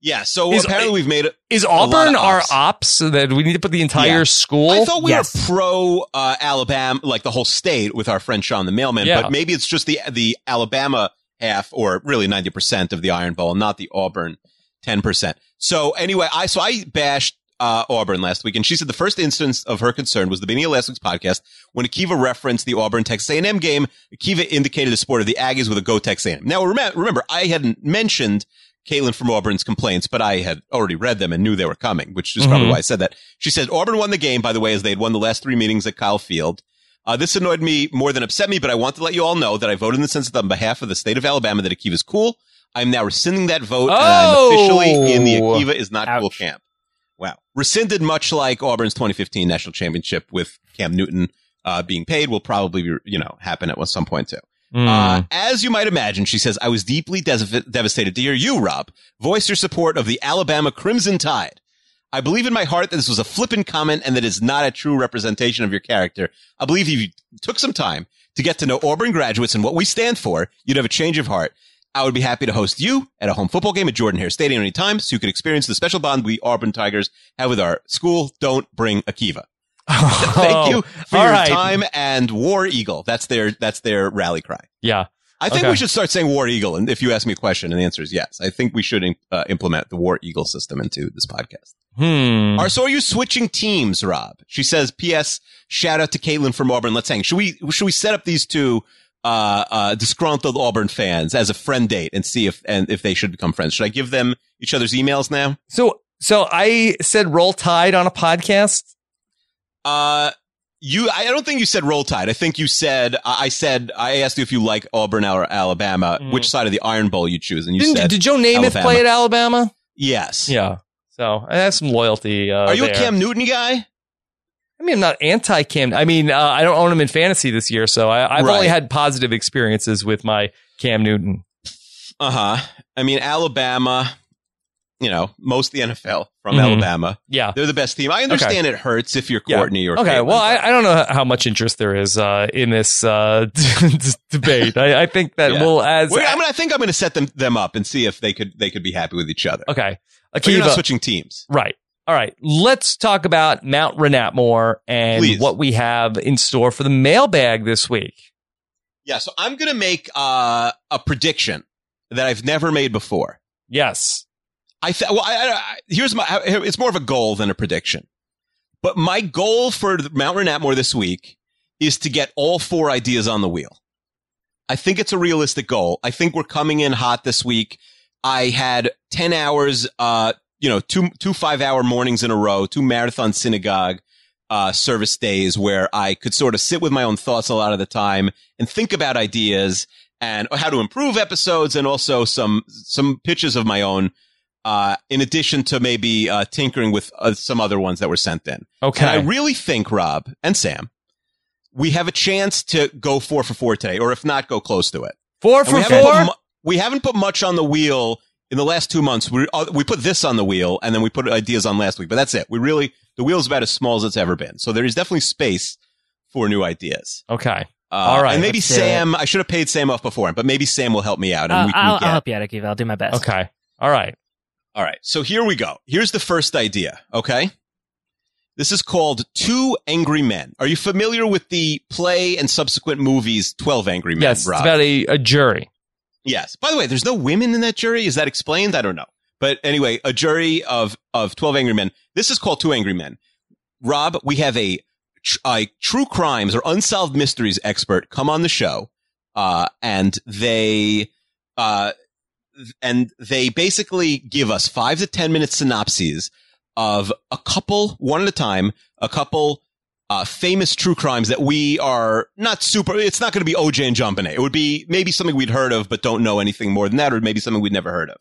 Yeah. So Is- apparently we've made it. Is Auburn our ops. ops so that we need to put the entire Yeah. school? I thought we Yes. were pro uh, Alabama, like the whole state, with our friend Sean the mailman. Yeah. But maybe it's just the the Alabama half, or really ninety percent of the Iron Bowl, not the Auburn ten percent. So anyway, I so I bashed uh, Auburn last week, and she said the first instance of her concern was the beginning of last week's podcast when Akiva referenced the Auburn Texas A&M game. Akiva indicated the sport of the Aggies with a Go Texas A&M. Now remember, I hadn't mentioned Caitlin from Auburn's complaints, but I had already read them and knew they were coming, which is probably Mhm. why I said that. She said Auburn won the game, by the way, as they had won the last three meetings at Kyle Field. Uh, this annoyed me more than upset me, but I want to let you all know that I voted in the census on behalf of the state of Alabama that Akiva's cool. I'm now rescinding that vote, and I'm Oh! officially in the Akiva is not cool camp. Wow. Rescinded much like Auburn's 2015 national championship with Cam Newton uh, being paid will probably, be, you know, happen at some point too. Mm. Uh, as you might imagine, she says, I was deeply des- devastated to hear you, Rob, voice your support of the Alabama Crimson Tide. I believe in my heart that this was a flippant comment and that is not a true representation of your character. I believe if you took some time to get to know Auburn graduates and what we stand for, you'd have a change of heart. I would be happy to host you at a home football game at Jordan Hare Stadium anytime so you could experience the special bond we Auburn Tigers have with our school. Don't bring Akiva. Thank you for Oh, your right. time and War Eagle. That's their, that's their rally cry. Yeah. I think Okay. we should start saying War Eagle. And if you ask me a question and the answer is yes, I think we should uh, implement the War Eagle system into this podcast. Hmm. Are so are you switching teams, Rob? She says, P.S. Shout out to Caitlin from Auburn. Let's hang. Should we, should we set up these two, uh, uh, disgruntled Auburn fans as a friend date and see if, and if they should become friends? Should I give them each other's emails now? So, so I said roll tide on a podcast. Uh, you, I don't think you said roll tide. I think you said, I said, I asked you if you like Auburn or Alabama, Mm. which side of the Iron Bowl you choose. And you Didn't, said, did Joe Namath Alabama. play at Alabama? yes. Yeah. So I have some loyalty. Uh, Are you there. a Cam Newton guy? I mean, I'm not anti Cam. I mean, uh, I don't own him in fantasy this year, so I, I've Right. only had positive experiences with my Cam Newton. Uh huh. I mean, Alabama, you know, most of the NFL from Mhm. Alabama. Yeah. They're the best team. I understand it hurts if you're Yeah. Courtney or okay. Caitlin, Well, I, I don't know how much interest there is uh, in this uh, debate. I, I think that Yeah. we'll as Well, I mean, I think I'm going to set them them up and see if they could they could be happy with each other. okay. But you're not switching teams. Right. All right. Let's talk about Mount Renatmore and Please. what we have in store for the mailbag this week. Yeah. So I'm going to make uh, a prediction that I've never made before. Yes. I th- well, I, I, here's my. It's more of a goal than a prediction. But my goal for Mount Renatmore this week is to get all four ideas on the wheel. I think it's a realistic goal. I think we're coming in hot this week. I had ten hours, uh, you know, two two five hour mornings in a row, two marathon synagogue uh, service days where I could sort of sit with my own thoughts a lot of the time and think about ideas and how to improve episodes and also some some pitches of my own. Uh, in addition to maybe uh, tinkering with uh, some other ones that were sent in. Okay. And I really think, Rob and Sam, we have a chance to go four for four today, or if not, go close to it. Four And for we haven't put four? mu- we haven't put much on the wheel in the last two months. We uh, we put this on the wheel, and then we put ideas on last week. But that's it. We really the wheel's about as small as it's ever been. So there is definitely space for new ideas. Okay. Uh, All right. and maybe Sam. I should have paid Sam off before, but maybe Sam will help me out, and Uh, we can I'll, get. I'll help you out, Akiva. I'll do my best. Okay. All right. All right. So here we go. Here's the first idea. Okay. This is called Two Angry Men. Are you familiar with the play and subsequent movies 12 Angry Men? Yes, it's about a, a jury. Yes. By the way, there's no women in that jury. Is that explained? I don't know. But anyway, a jury of, of 12 angry men. This is called Two Angry Men. Rob, we have a, a true crimes or unsolved mysteries expert come on the show. Uh, and they, uh, and they basically give us five to 10 minute synopses of a couple, one at a time, a couple uh, famous true crimes that we are not super. It's not going to be OJ and Bonet. It would be maybe something we'd heard of, but don't know anything more than that, or maybe something we'd never heard of.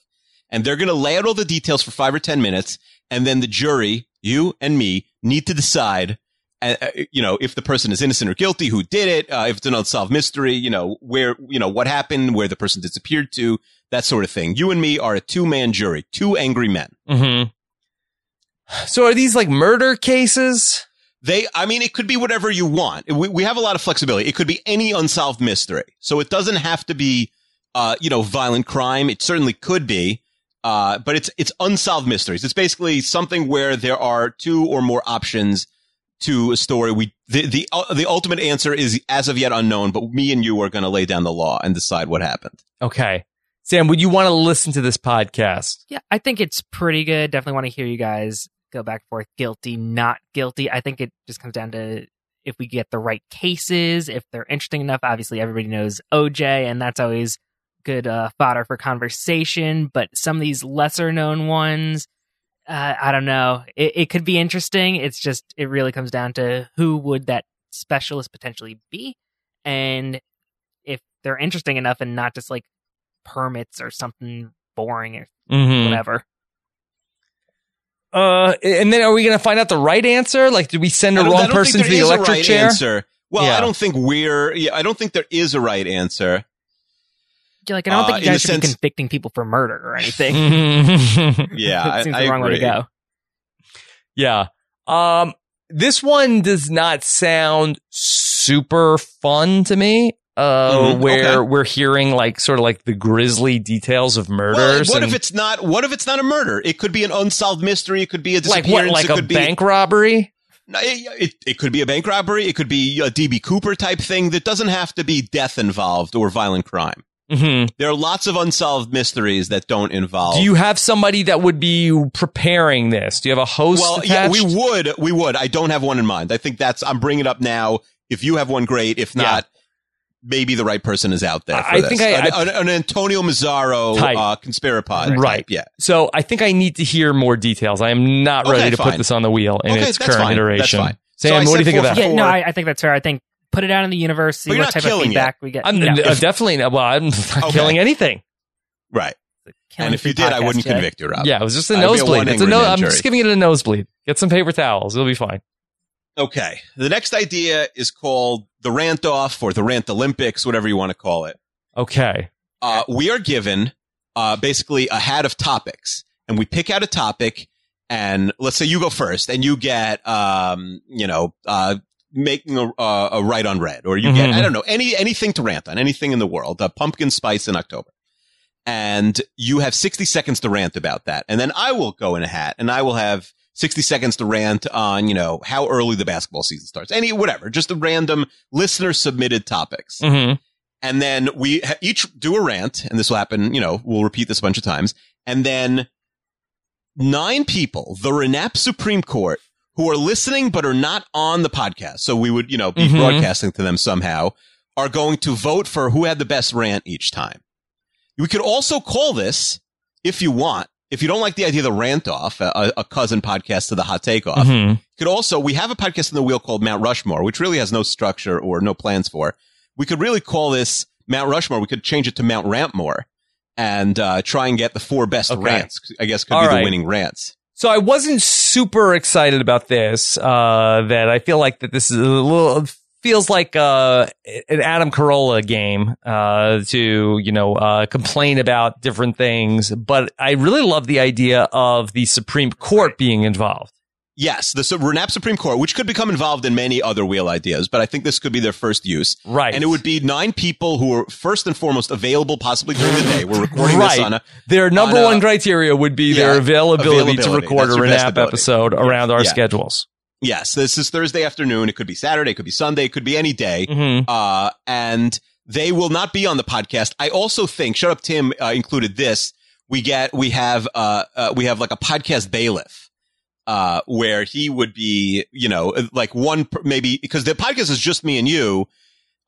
And they're going to lay out all the details for five or 10 minutes. And then the jury, you and me, need to decide, uh, uh, you know, if the person is innocent or guilty, who did it, uh, if it's an unsolved mystery, you know, where, you know, what happened, where the person disappeared to, that sort of thing. You and me are a two man jury, two angry men. Mm-hmm. So are these like murder cases? They, I mean, it could be whatever you want. We, we have a lot of flexibility. It could be any unsolved mystery. So it doesn't have to be, uh, you know, violent crime. It certainly could be. Uh, but it's, it's unsolved mysteries. It's basically something where there are two or more options to a story. We, the, the, uh, the ultimate answer is as of yet unknown, but me and you are going to lay down the law and decide what happened. Okay. Sam, would you want to listen to this podcast? Yeah, I think it's pretty good. Definitely want to hear you guys go back and forth, guilty, not guilty. I think it just comes down to if we get the right cases, if they're interesting enough. Obviously, everybody knows OJ, and that's always good uh, fodder for conversation. But some of these lesser known ones, uh, I don't know. It, it could be interesting. It's just it really comes down to who would that specialist potentially be, and if they're interesting enough, and not just like permits or something boring or Mhm. whatever. Uh, and then are we going to find out the right answer? Like, did we send a I wrong person to the there is a electric right chair? Answer. Well, Yeah. I don't think we're, yeah, I don't think there is a right answer. Yeah, like I don't Uh, think you guys should be convicting people for murder or anything. Yeah, I, it seems I the wrong way to go. Yeah. Um, this one does not sound super fun to me. Uh, Mhm, where okay. we're hearing like sort of like the grisly details of Well, murders. what and- if it's not? What if it's not a murder? It could be an unsolved mystery. It could be a disappearance. like what? Like it a could be, bank robbery? It, it, it could be a bank robbery. It could be a DB Cooper type thing. That doesn't have to be death involved or violent crime. hmm There are lots of unsolved mysteries that don't involve. Do you have somebody that would be preparing this? Do you have a host? well, yeah, we would. We would. I don't have one in mind. I think that's. I'm bringing it up now. If you have one, great. If not, maybe the right person is out there. For I this. think I- an, I- an, an Antonio Mazzaro Type. uh, conspirapod. Right. Type, yeah. So I think I need to hear more details. I am not Okay, ready to put this on the wheel in Okay, its that's current fine. That's iteration. fine. Sam, So what do you said think of that? Yeah, no. I, I think that's fair. I think put it out in the universe, see what type of feedback it. we get. I'm you know. uh, definitely not. Well, I'm not Okay. killing anything. Right. Killing and if you did, I podcast, wouldn't Jay. convict you, Rob. Yeah, it was just a I'd be a nosebleed. one It's a no. I'm just giving it a nosebleed. Get some paper towels. It'll be fine. Okay. The next idea is called the rant off or the rant Olympics, whatever you want to call it. Okay. Uh, we are given uh, basically a hat of topics, and we pick out a topic. And let's say you go first, and you get, um, you know, uh, making a, uh, a right on red, or you get, Mhm. I don't know, any anything to rant on, anything in the world, uh, pumpkin spice in October. And you have 60 seconds to rant about that. And then I will go in a hat and I will have 60 seconds to rant on, you know, how early the basketball season starts. Any, whatever, just the random listener submitted topics. Mm-hmm. And then we ha- each do a rant, and this will happen, you know, we'll repeat this a bunch of times. And then nine people, the Renap Supreme Court, who are listening but are not on the podcast, so we would, you know, be Mhm. broadcasting to them somehow, are going to vote for who had the best rant each time. We could also call this, if you want, if you don't like the idea of the rant off, a, a cousin podcast to the hot take off, Mhm. could also we have a podcast in the wheel called Mount Rushmore, which really has no structure or no plans for. We could really call this Mount Rushmore. We could change it to Mount Rantmore and uh, try and get the four best Okay. rants. I guess could All be right. the winning rants. So I wasn't super excited about this. Uh, that I feel like that this is a little feels like uh, an Adam Carolla game uh, to you know uh, complain about different things. But I really love the idea of the Supreme Court being involved. Yes, the Renap Supreme Court, which could become involved in many other wheel ideas, but I think this could be their first use. Right. And it would be nine people who are first and foremost available, possibly during the day. We're recording right. this on a their number on a- one criteria would be their Yeah, availability, to record That's a Renap episode around our Yeah. schedules. Yes, this is Thursday afternoon. It could be Saturday, it could be Sunday, it could be any day. Mhm. Uh, and they will not be on the podcast. I also think, shut up, Tim uh, included this. We get, we have, uh, uh, we have like a podcast bailiff, uh, where he would be, you know, like one, maybe, because the podcast is just me and you,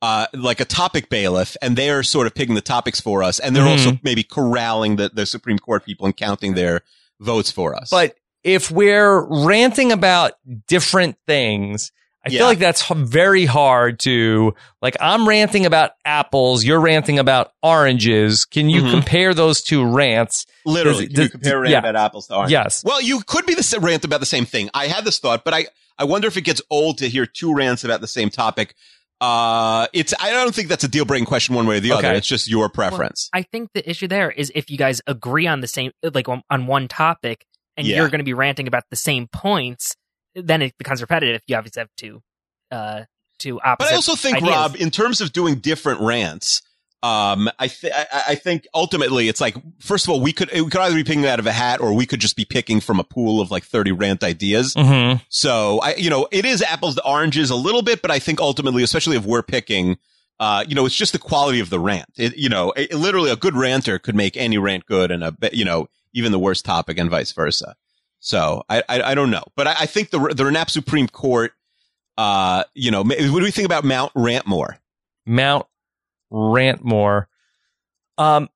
uh, like a topic bailiff, and they're sort of picking the topics for us, and they're Mhm. also maybe corralling the, the Supreme Court people and counting their votes for us. But if we're ranting about different things, I Yeah. feel like that's very hard to like. I'm ranting about apples. You're ranting about oranges. Can you Mhm. compare those two rants? Literally, Does- can you compare rant yeah. about apples to oranges? Yes. Well, you could be the sa- rant about the same thing. I had this thought, but I, I wonder if it gets old to hear two rants about the same topic. Uh, it's, I don't think that's a deal breaking question one way or the other. It's just your preference. I think the issue there is if you guys agree on the same, like on, on one topic, and Yeah. you're going to be ranting about the same points, then it becomes repetitive. You obviously have two, uh, two opposite. But I also think, ideas. Rob, in terms of doing different rants, um, I, th- I, I think ultimately it's like, first of all, we could, we could either be picking out of a hat or we could just be picking from a pool of like 30 rant ideas. Mm-hmm. So I, you know, it is apples to oranges a little bit, but I think ultimately, especially if we're picking, uh, you know, it's just the quality of the rant. It, you know, it, literally a good ranter could make any rant good and a, you know, even the worst topic and vice versa. So I, I, I don't know, but I, I think the, the Renap Supreme Court, uh, you know, what do we think about Mount Rantmore? Mount Rantmore. Um,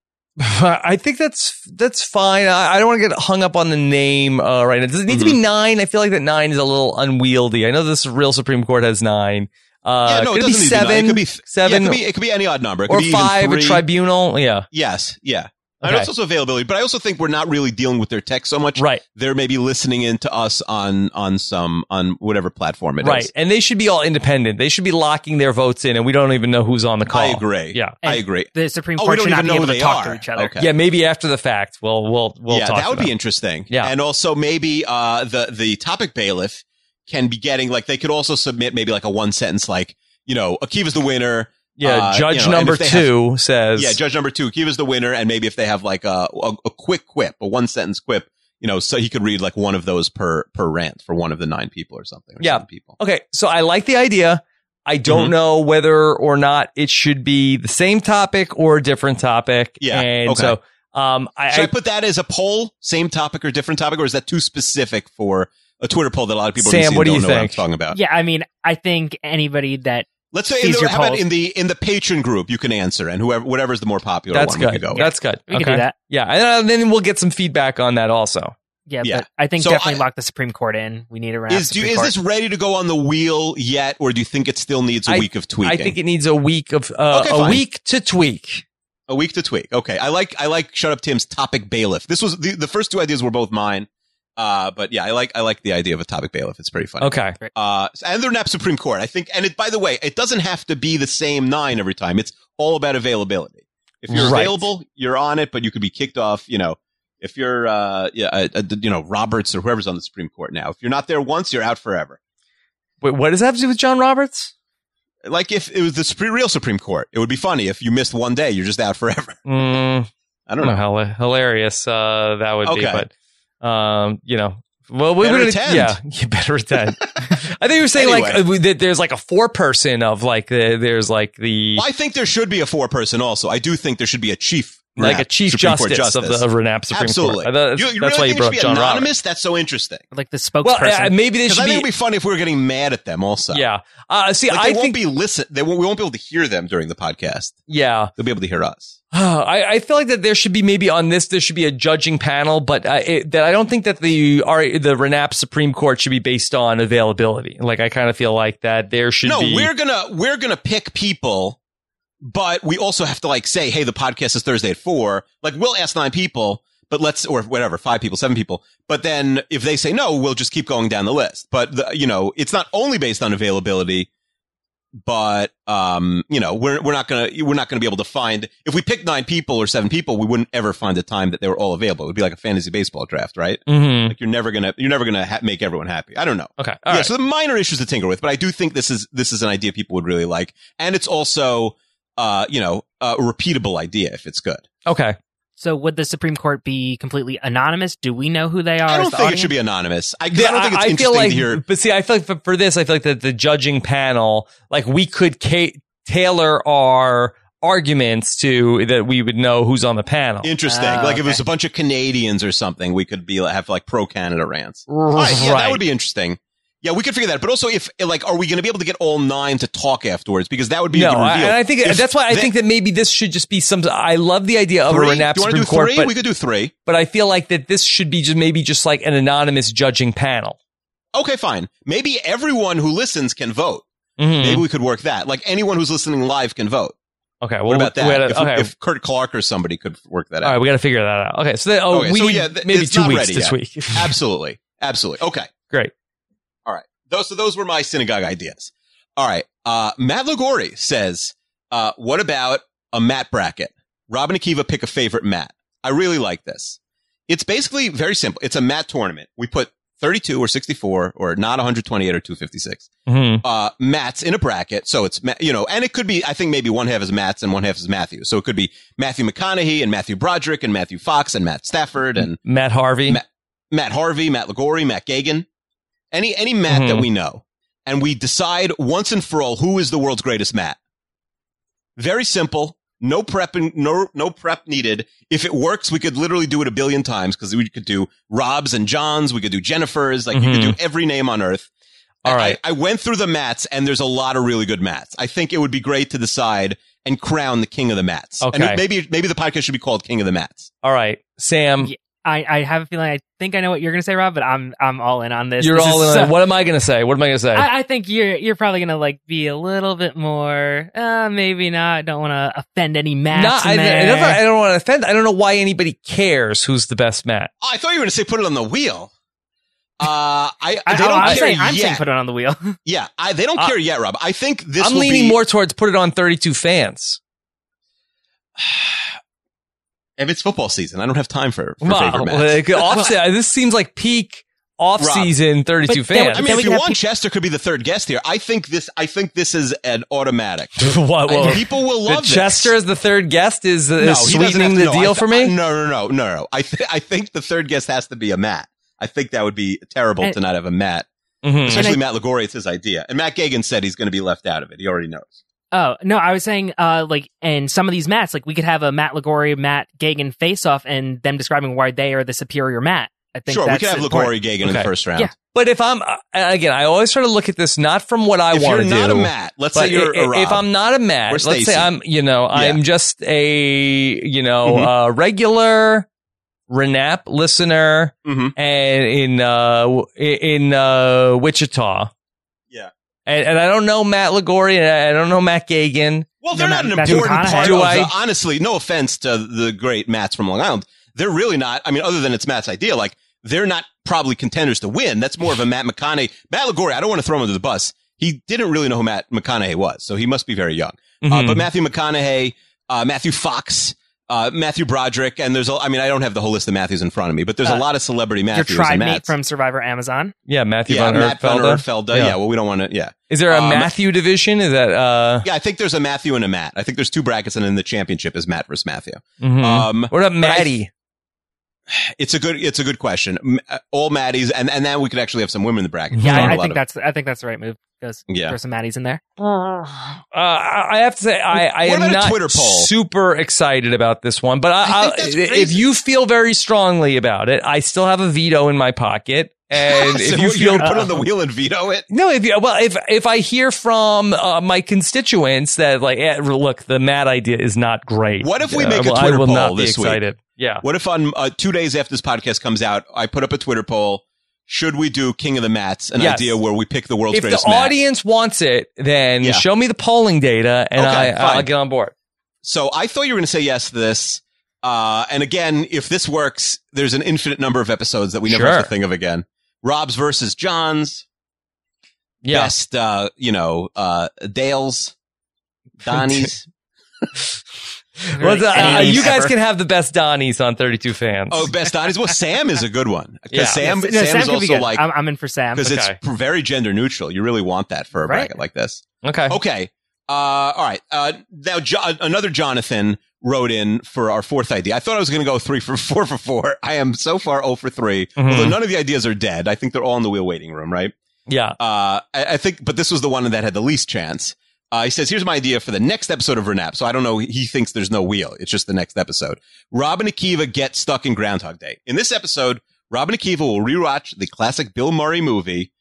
I think that's that's fine. I, I don't want to get hung up on the name uh, right now. Does it need to Mm-hmm. be nine? I feel like that nine is a little unwieldy. I know this real Supreme Court has nine. Uh, yeah, no, could it it be doesn't need to be seven? It could be seven, Yeah, it, could be, it could be any odd number. It could or be five? A tribunal? Yeah. Yes, yeah. And Okay. it's also availability, but I also think we're not really dealing with their tech so much. Right. They're maybe listening into us on on some on whatever platform it is. Right. And they should be all independent. They should be locking their votes in, and we don't even know who's on the call. I agree. Yeah. I agree. The Supreme Oh, Court don't should not even be able to talk are. to each other. Okay. Yeah, maybe after the fact. We'll we'll we'll yeah, talk. that would them. be interesting. Yeah. and also maybe uh, the the topic bailiff can be getting like they could also submit maybe like a one sentence like you know Akiva's the winner. Yeah, uh, judge you know, number if they have- two says. yeah, judge number two, Akiva's the winner, and maybe if they have like a, a a quick quip, a one sentence quip, you know, so he could read like one of those per per rant for one of the nine people or something. Or Yeah. seven people. Okay, so I like the idea. I don't Mhm. know whether or not it should be the same topic or a different topic. Yeah, and okay. so um, I, Should I, I put that as a poll, same topic or different topic, or is that too specific for a Twitter poll that a lot of people Sam, are what and do don't you know think? what I'm talking about? Yeah, I mean, I think anybody that Let's say in Sees the, how about in the in the patron group you can answer, and whoever whatever's the more popular that's one we good. can go. with. That's good. we can do that. Yeah, and uh, then we'll get some feedback on that also. Yeah, Yeah. but I think So definitely I- lock the Supreme Court in. We need a wrap. Is do is this ready to go on the wheel yet, or do you think it still needs a I- week of tweaking? I think it needs a week of uh, Okay, a fine. week to tweak. a week to tweak. Okay, I like I like shut up Tim's topic bailiff. This was the, the first two ideas were both mine, uh, but yeah, I like I like the idea of a topic bailiff. It's pretty funny. Okay. Uh, and they're not Supreme Court. I think, and it, by the way, it doesn't have to be the same nine every time. It's all about availability. If you're Right. available, you're on it, but you could be kicked off, you know, if you're, uh, yeah, uh, uh, you know, Roberts or whoever's on the Supreme Court now. If you're not there once, you're out forever. Wait, what does that have to do with John Roberts? Like if it was the Supreme, real Supreme Court, it would be funny if you missed one day, you're just out forever. Mm, I don't know. how hilarious uh, that would be, but um, you know, well, we would attend. yeah, you better attend. I think you were saying like uh, that there's like a four person of like the, there's like the Well, I think there should be a four person also. I do think there should be a chief like Renap, a chief Supreme Court justice, of the of Renap Supreme Absolutely. Court. I thought- you, that's you that's really why you think it brought should John anonymous? Roberts. That's so interesting. like the Well, spokesperson. uh, maybe this Because should I think be. it'd be funny if we were getting mad at them. Also, yeah. Uh, see, Like, I won't think. be listen. They won't, we won't be able to hear them during the podcast. yeah. They'll be able to hear us. I, I feel like that there should be maybe on this there should be a judging panel, but uh, it, that I don't think that the R, the Renap Supreme Court should be based on availability. Like I kind of feel like that there should no, be. we're gonna we're gonna pick people, but we also have to like say, hey, the podcast is Thursday at four. Like we'll ask nine people, but let's or whatever, five people, seven people. But then if they say no, we'll just keep going down the list. But the, you know, it's not only based on availability, but um, you know, we're we're not gonna we're not gonna be able to find if we pick nine people or seven people, we wouldn't ever find a time that they were all available. It would be like a fantasy baseball draft, right? Mm-hmm. Like you're never gonna you're never gonna ha- make everyone happy. I don't know. Okay. yeah, All right. so the minor issues to tinker with, but I do think this is this is an idea people would really like, and it's also uh you know a repeatable idea if it's good. okay. so would the Supreme Court be completely anonymous? Do we know who they are? I don't the think it should be anonymous. I, 'cause Yeah, I don't think it's I, I interesting feel like, to hear. but see, I feel like for, for this, I feel like that the judging panel, like we could ca- tailor our arguments to that we would know who's on the panel. Interesting. Oh, like if it was a bunch of Canadians or something, we could be have like pro Canada rants. Right, yeah, that would be interesting. Yeah, we could figure that. But also, if like, are we going to be able to get all nine to talk afterwards? Because that would be a No, I, and I think If that's why I think that maybe this should just be some. I love the idea of three. a Renap Supreme do Court, three? but we could do three. but I feel like that this should be just maybe just like an anonymous judging panel. Okay, fine. Maybe everyone who listens can vote. Mhm. Maybe we could work that. Like anyone who's listening live can vote. Okay, well, What about that? gotta- if, okay, if Kurt Clark or somebody could work that out. right, we got to figure that out. Okay, so then, oh, Okay, we so yeah, th- maybe two weeks this yet. week. Absolutely. Absolutely. Okay. Great. Those, so those were my synagogue ideas. All right. Uh, Matt Lagori says, uh, what about a Matt bracket? Rob and Akiva pick a favorite Matt. I really like this. It's basically very simple. It's a Matt tournament. We put 32 or 64 or not 128 or 256 Mhm. uh, Matt's in a bracket. So it's, you know, and it could be, I think maybe one half is Matt's and one half is Matthew. So it could be Matthew McConaughey and Matthew Broderick and Matthew Fox and Matt Stafford and Matt Harvey. Matt, Matt Harvey, Matt Lagori, Matt Gagan, any, any Matt that Mhm. we know. And we decide once and for all who is the world's greatest Matt. Very simple. No prep, and no, no prep needed. If it works, we could literally do it a billion times because we could do Rob's and John's. We could do Jennifer's. Like we could do every name on earth. All I- right. I, I went through the mats and there's a lot of really good mats. I think it would be great to decide and crown the king of the mats. Okay. And maybe, maybe the podcast should be called King of the Mats. All right, Sam, Yeah, I, I have a feeling I think I know what you're going to say, Rob, but I'm I'm all in on this. you're This all is in. so- what am I going to say? What am I going to say? I, I think you're you're probably gonna like be a little bit more. Uh, maybe not. Don't want to offend any Matts Not, I, I, never, I don't want to offend. I don't know why anybody cares who's the best Matt. Oh, I thought you were going to say put it on the wheel. Uh, I, I, they don't am care saying I'm yet. saying put it on the wheel. yeah, I, they don't Uh, care yet, Rob. I think this I'm will leaning be, more towards put it on 32 fans. if it's football season, I don't have time for, for Wow, favorite Mats. like, off, this seems like peak off Rob. season 32 But then- fans. I mean, if you want, peop- Chester could be the third guest here. I think this. I think this is an automatic. what, I- what- people will love this. Chester as the third guest is, uh, No, is sweetening have the no, deal I for th- me. No, no, no, no, no. I th- I think the third guest has to be a Matt. I think that would be terrible And- to not have a Matt, Mhm. especially And Matt Lagori. It's his idea, and Matt Gagan said he's going to be left out of it. He already knows. Oh no, I was saying, uh, like, and some of these mats, like, we could have a Matt Lagori, Matt Gagan face off, and them describing why they are the superior Matt. I think Sure, we could have important. Lagori Gagan in the first round. Yeah. But if I'm, uh, again, I always try to look at this not from what I If want you're not a Matt, let's say you're i- a i- Rob. if I'm not a Matt, let's say I'm, you know, I'm just a, you know, Mhm. uh, regular Renap listener Mhm. and in, uh, in, uh, Wichita. Yeah. And, and I don't know Matt Lagori and I don't know Matt Gagan. Well, they're No, not an Matthew important part Do of I- the, honestly, no offense to the great Matts from Long Island. They're really not. I mean, other than it's Matt's idea, like they're not probably contenders to win. That's more of a Matt McConaughey. Matt Lagori, I don't want to throw him under the bus. He didn't really know who Matt McConaughey was, so he must be very young. Uh, Mhm. but Matthew McConaughey, uh, Matthew Fox, uh, Matthew Broderick, and there's, a, I mean, I don't have the whole list of Matthews in front of me, but there's a Uh, lot of celebrity Your Matthews tribe and mate Matts. from Survivor Amazon. Yeah, Matthew yeah, Van Matt Von Ertfelda. Erfelde. Yeah. well, we don't want to, yeah. Is there a Um, Matthew division? Is that, uh, Yeah, I think there's a Matthew and a Matt. I think there's two brackets, and then the championship is Matt versus Matthew. mhm. Um, what about but I- Maddie? It's a good it's a good question. Uh, All Maddies, and and then we could actually have some women in the bracket. Yeah, There are I, a I lot think of- that's I think that's the right move. Goes Yeah. throw some Maddies in there. Uh, I I have to say, I, I am not Twitter poll? super excited about this one, but I, I I, if you feel very strongly about it, I still have a veto in my pocket. And So if you what, you're feel put on the wheel and veto it. no, if you, well, if if I hear from uh, my constituents that like, eh, look, the mad idea is not great. What if we uh, make a well, I Twitter will poll not be this week? Yeah. What if on uh, two days after this podcast comes out, I put up a Twitter poll? Should we do King of the Mats, an Yes. idea where we pick the world's If the greatest mat? audience wants it, then Yeah. show me the polling data, and Okay, I, I'll get on board. So I thought you were going to say yes to this. Uh, and again, if this works, there's an infinite number of episodes that we never have Sure. to think of again. Rob's versus John's. Yeah. Best, uh, you know, uh, Dale's, Donnie's. Well, the- uh, you guys ever. can have the best Donnies on 32 fans. oh, best Donnie's. Well, Sam is a good one. Because Yeah. Sam, No, Sam, is could also good. like, I'm, I'm in for Sam. because Okay. it's very gender neutral. You really want that for a Right. bracket like this. okay. Okay. Uh, all right. Uh, now, jo- another Jonathan wrote in for our fourth idea. I thought I was going to go three for four for four. I am so far 0 for 3. Mhm. Although none of the ideas are dead. I think they're all in the wheel waiting room, right? Yeah. Uh, I, I think, but this was the one that had the least chance. Uh, he says, here's my idea for the next episode of Renap. So I don't know. He thinks there's no wheel. It's just the next episode. Rob and Akiva get stuck in Groundhog Day. In this episode, Rob and Akiva will rewatch the classic Bill Murray movie,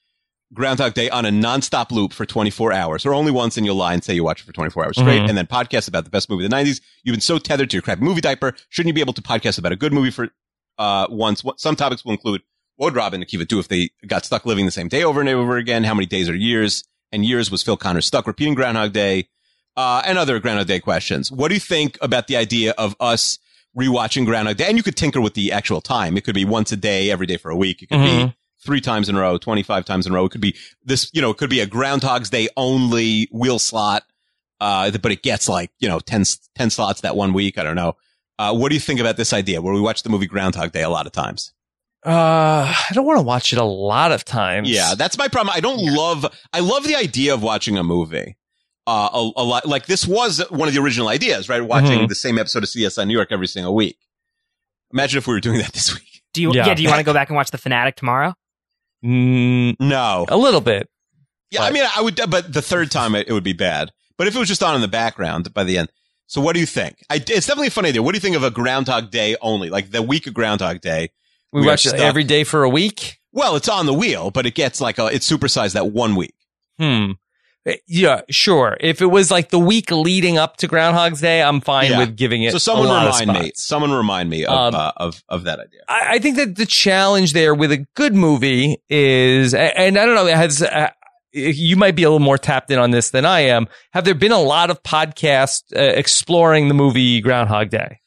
Groundhog Day, on a nonstop loop for 24 hours, or only once and you'll lie and say you watch it for 24 hours straight, Mhm. and then podcast about the best movie of the 90s. You've been so tethered to your crappy movie diaper. Shouldn't you be able to podcast about a good movie for, uh, once? Some topics will include what would Rob and Akiva do if they got stuck living the same day over and over again? How many days or years and years was Phil Connor stuck repeating Groundhog Day? Uh, and other Groundhog Day questions. What do you think about the idea of us rewatching Groundhog Day? And you could tinker with the actual time. It could be once a day, every day for a week. It could be Mhm. three times in a row, 25 times in a row. It could be this, you know, it could be a Groundhog's Day only wheel slot. Uh, but it gets like, you know, 10, 10 slots that one week. I don't know. Uh, what do you think about this idea where we watch the movie Groundhog Day a lot of times? Uh, I don't want to watch it a lot of times. Yeah, that's my problem. I don't love. I love the idea of watching a movie. Uh, a, a lot like this was one of the original ideas, right? Watching Mhm. the same episode of CSI New York every single week. Imagine if we were doing that this week. do you? Yeah. Yeah. Do you want to go back and watch the Fanatic tomorrow? Mm, No, a little bit. yeah, I mean, I would, but the third time it, it would be bad. But if it was just on in the background by the end, so what do you think? I, it's definitely a fun idea. What do you think of a Groundhog Day only, like the week of Groundhog Day? We, We watch it every day for a week. Well, it's on the wheel, but it gets like a, it's supersized that one week. Hmm. Eh, Yeah, sure. If it was like the week leading up to Groundhog's Day, I'm fine Yeah. with giving it. So someone a lot of remind me. Someone remind me of Um, uh, of of that idea. I, I think that the challenge there with a good movie is, and I don't know, has, uh, you might be a little more tapped in on this than I am. Have there been a lot of podcasts uh, exploring the movie Groundhog Day?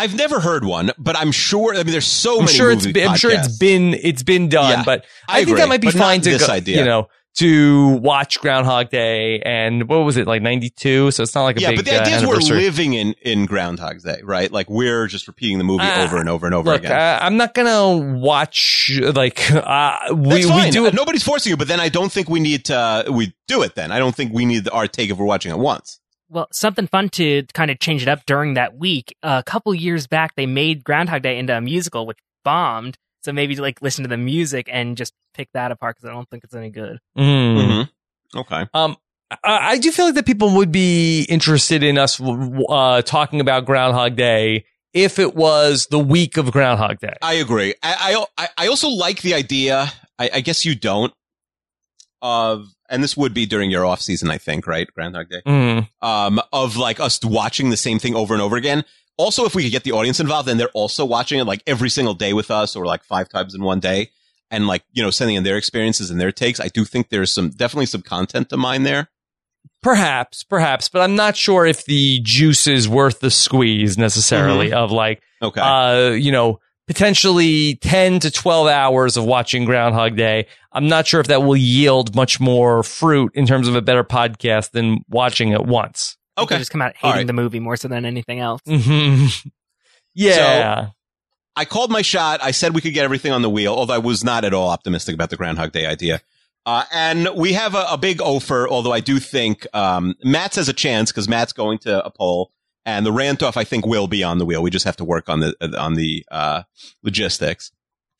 I've never heard one, but I'm sure. I mean, there's so I'm many. sure it's been, I'm sure it's been it's been done, Yeah, but I I, think agree, that might be fine to go, idea. you know to watch Groundhog Day and what was it like 92 so it's not like a Yeah, big but the uh, idea is we're living in in Groundhog's Day, right? Like we're just repeating the movie Uh, over and over and over Look, again. uh, I'm not gonna watch like uh, we we do Uh, it. Nobody's forcing you, but then I don't think we need to. Uh, we do it then. I don't think we need our take if we're watching it once. Well, something fun to kind of change it up during that week. a couple years back, they made Groundhog Day into a musical, which bombed. So maybe like listen to the music and just pick that apart because I don't think it's any good. Mm. Mm-hmm. Okay. Um, I, I do feel like that people would be interested in us uh, talking about Groundhog Day if it was the week of Groundhog Day. I agree. I I, I also like the idea. I, I guess you don't. Of and this would be during your off season, I think, right? Groundhog Day. Mm. um, of like us watching the same thing over and over again. Also, if we could get the audience involved then they're also watching it like every single day with us or like five times in one day and like, you know, sending in their experiences and their takes, I do think there's some, definitely some content to mine there. Perhaps, perhaps, but I'm not sure if the juice is worth the squeeze necessarily of like, Okay. uh, you know, potentially 10 to 12 hours of watching Groundhog Day. I'm not sure if that will yield much more fruit in terms of a better podcast than watching it once. They okay. just come out hating right. the movie more so than anything else. hmm Yeah. I called my shot. I said we could get everything on the wheel, although I was not at all optimistic about the Groundhog Day idea. Uh, and we have a, a big offer, although I do think um, Matt's has a chance because Matt's going to a poll and the rant off I think will be on the wheel. We just have to work on the on the uh, logistics.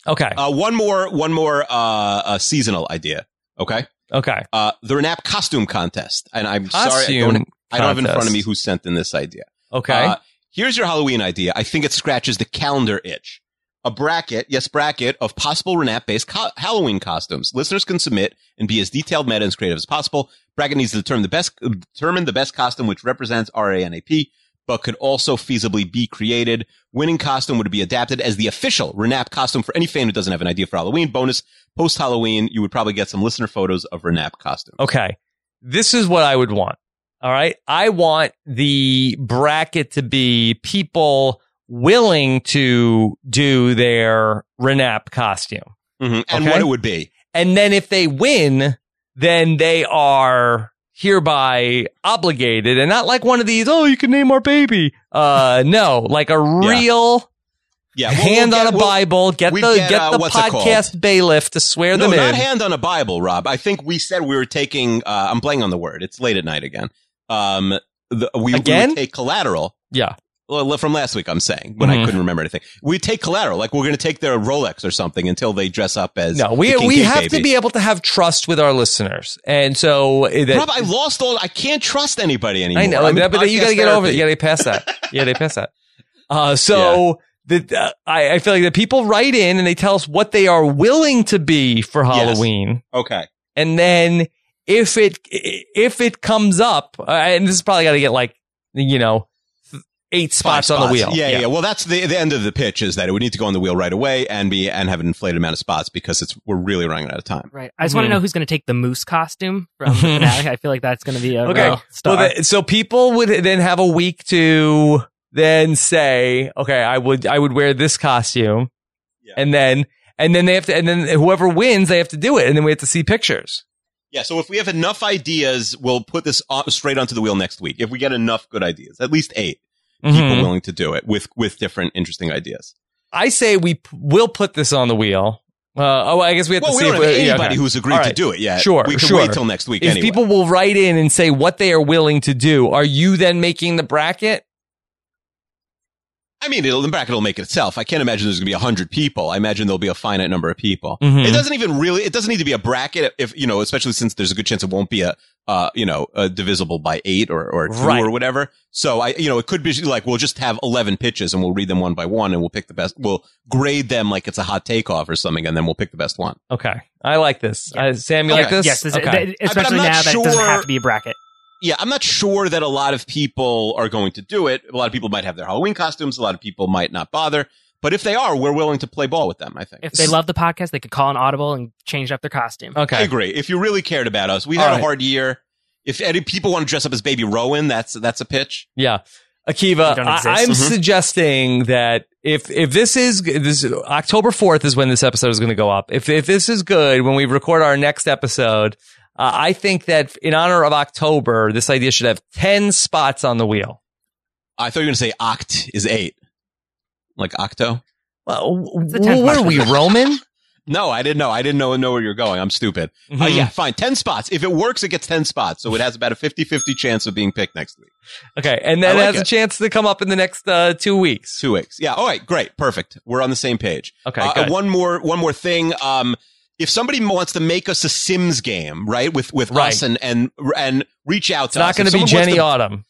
Okay. Uh, one more one more uh, uh, seasonal idea. Okay. Okay. Uh, the Renap costume contest, and I'm sorry I don't, Costume I don't have in front of me who sent in this idea. Okay. Uh, here's your Halloween idea. I think it scratches the calendar itch. A bracket, yes, bracket of possible Renap based co- Halloween costumes. Listeners can submit and be as detailed, meta, and as creative as possible. Bracket needs to determine the best, determine the best costume which represents RANAP, but could also feasibly be created. Winning costume would be adapted as the official Renap costume for any fan who doesn't have an idea for Halloween. Bonus, post Halloween, you would probably get some listener photos of Renap costume. Okay. This is what I would want. All right. I want the bracket to be people willing to do their Renap costume. Mhm. And Okay. what it would be. And then if they win, then they are hereby obligated and not like one of these, oh, you can name our baby. Uh, no, like a real Yeah. we'll- hand we'll on a get- we'll- Bible, get the, get, get uh, the podcast bailiff to swear no, them not in. hand on a Bible, Rob. I think we said we were taking. Uh, I'm playing on the word. It's late at night again. Um, the, we, we Again? would take collateral. yeah. Well, from last week, I'm saying when Mhm. I couldn't remember anything. We take collateral, like we're going to take their Rolex or something until they dress up as. No, we we have baby. to be able to have trust with our listeners, and so uh, that, Rob, I lost all. I can't trust anybody anymore. I know, I'm but you got to get over it. You got to get past that. yeah, they past that. Uh, so the uh, I, I feel like the people write in and they tell us what they are willing to be for Halloween, Okay. and then if it if it comes up, uh, and this is probably got to get like you know eight spots, Five on the wheel. Yeah, yeah, Well, that's the the end of the pitch is that it would need to go on the wheel right away and be and have an inflated amount of spots because it's we're really running out of time. Right. I just want to hmm. know who's going to take the moose costume from the finale. I feel like that's going to be a Okay. real star. Well, the, so people would then have a week to then say, okay, I would, I would wear this costume. Yeah. And then, and then they have to, and then whoever wins, they have to do it. And then we have to see pictures. Yeah, so if we have enough ideas, we'll put this straight onto the wheel next week. If we get enough good ideas, at least 8 people willing to do it with with different interesting ideas. I say we p- will put this on the wheel. Uh, oh, I guess we have Well, to we see don't if have anybody okay. who's agreed All to do it yet. Sure, we can sure. wait till next week. If anyway. people will write in and say what they are willing to do, are you then making the bracket? I mean, it'll, the bracket will make it itself. I can't imagine there's going to be a hundred people. I imagine there'll be a finite number of people. Mhm. It doesn't even really. It doesn't need to be a bracket. If you know, especially since there's a good chance it won't be a, uh, you know, a divisible by eight or or two Right. or whatever. So I, you know, it could be like we'll just have eleven pitches and we'll read them one by one and we'll pick the best. We'll grade them like it's a hot takeoff or something, and then we'll pick the best one. Okay. I like this. Uh, Sam, you Okay. like this? yes, this- okay. th- especially I'm not now that it doesn't have to be a bracket. Yeah, I'm not sure that a lot of people are going to do it. A lot of people might have their Halloween costumes. A lot of people might not bother. But if they are, we're willing to play ball with them. I think. If they love the podcast, they could call an audible and change up their costume. okay. I agree. If you really cared about us, we All had right. a hard year. If any people want to dress up as Baby Rowan, that's that's a pitch. Yeah. Akiva, I, exist. I'm Mhm. suggesting that if if this is this October 4th is when this episode is going to go up. If if this is good when we record our next episode, uh, I think that in honor of October, this idea should have 10 spots on the wheel. I thought you were going to say oct is eight, like octo. Well, the 10th what are we Roman? No, I didn't know. I didn't know know where you're going. I'm stupid. Uh, Mhm. yeah, fine. Ten spots. If it works, it gets ten spots. So it has about a 50-50 chance of being picked next week. Okay, and then I it like has a chance to come up in the next uh, 2 weeks. Two weeks. Yeah. All right. Great. Perfect. We're on the same page. Okay, Uh, one more. One more thing. Um, if somebody wants to make us a Sims game, right, with with Right. us and and and reach out It's to not us. going to be Jenny to- Autumn.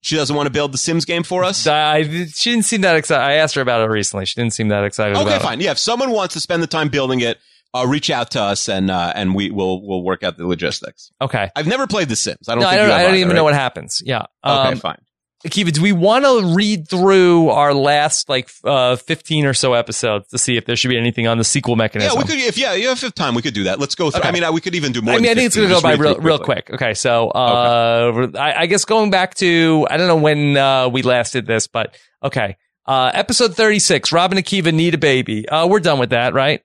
She doesn't want to build the Sims game for us. I, she didn't seem that excited. I asked her about it recently. She didn't seem that excited Okay, fine. Yeah, if someone wants to spend the time building it, uh, reach out to us and uh, and we will we'll work out the logistics. Okay. I've never played The Sims. I don't. no, think I don't, I don't either, even right? know what happens. Yeah. Okay, Um, fine. Akiva, do we want to read through our last like uh, 15 or so episodes to see if there should be anything on the sequel mechanism? Yeah, we could. If yeah, you have time, we could do that. Let's go through. Okay. I mean, I, we could even do more. I mean, I think it's going to go by real, real quick. Okay, so uh, I, I guess going back to I don't know when uh, we last did this, but okay, uh, episode 36. Robin and Akiva need a baby. Uh, we're done with that, right?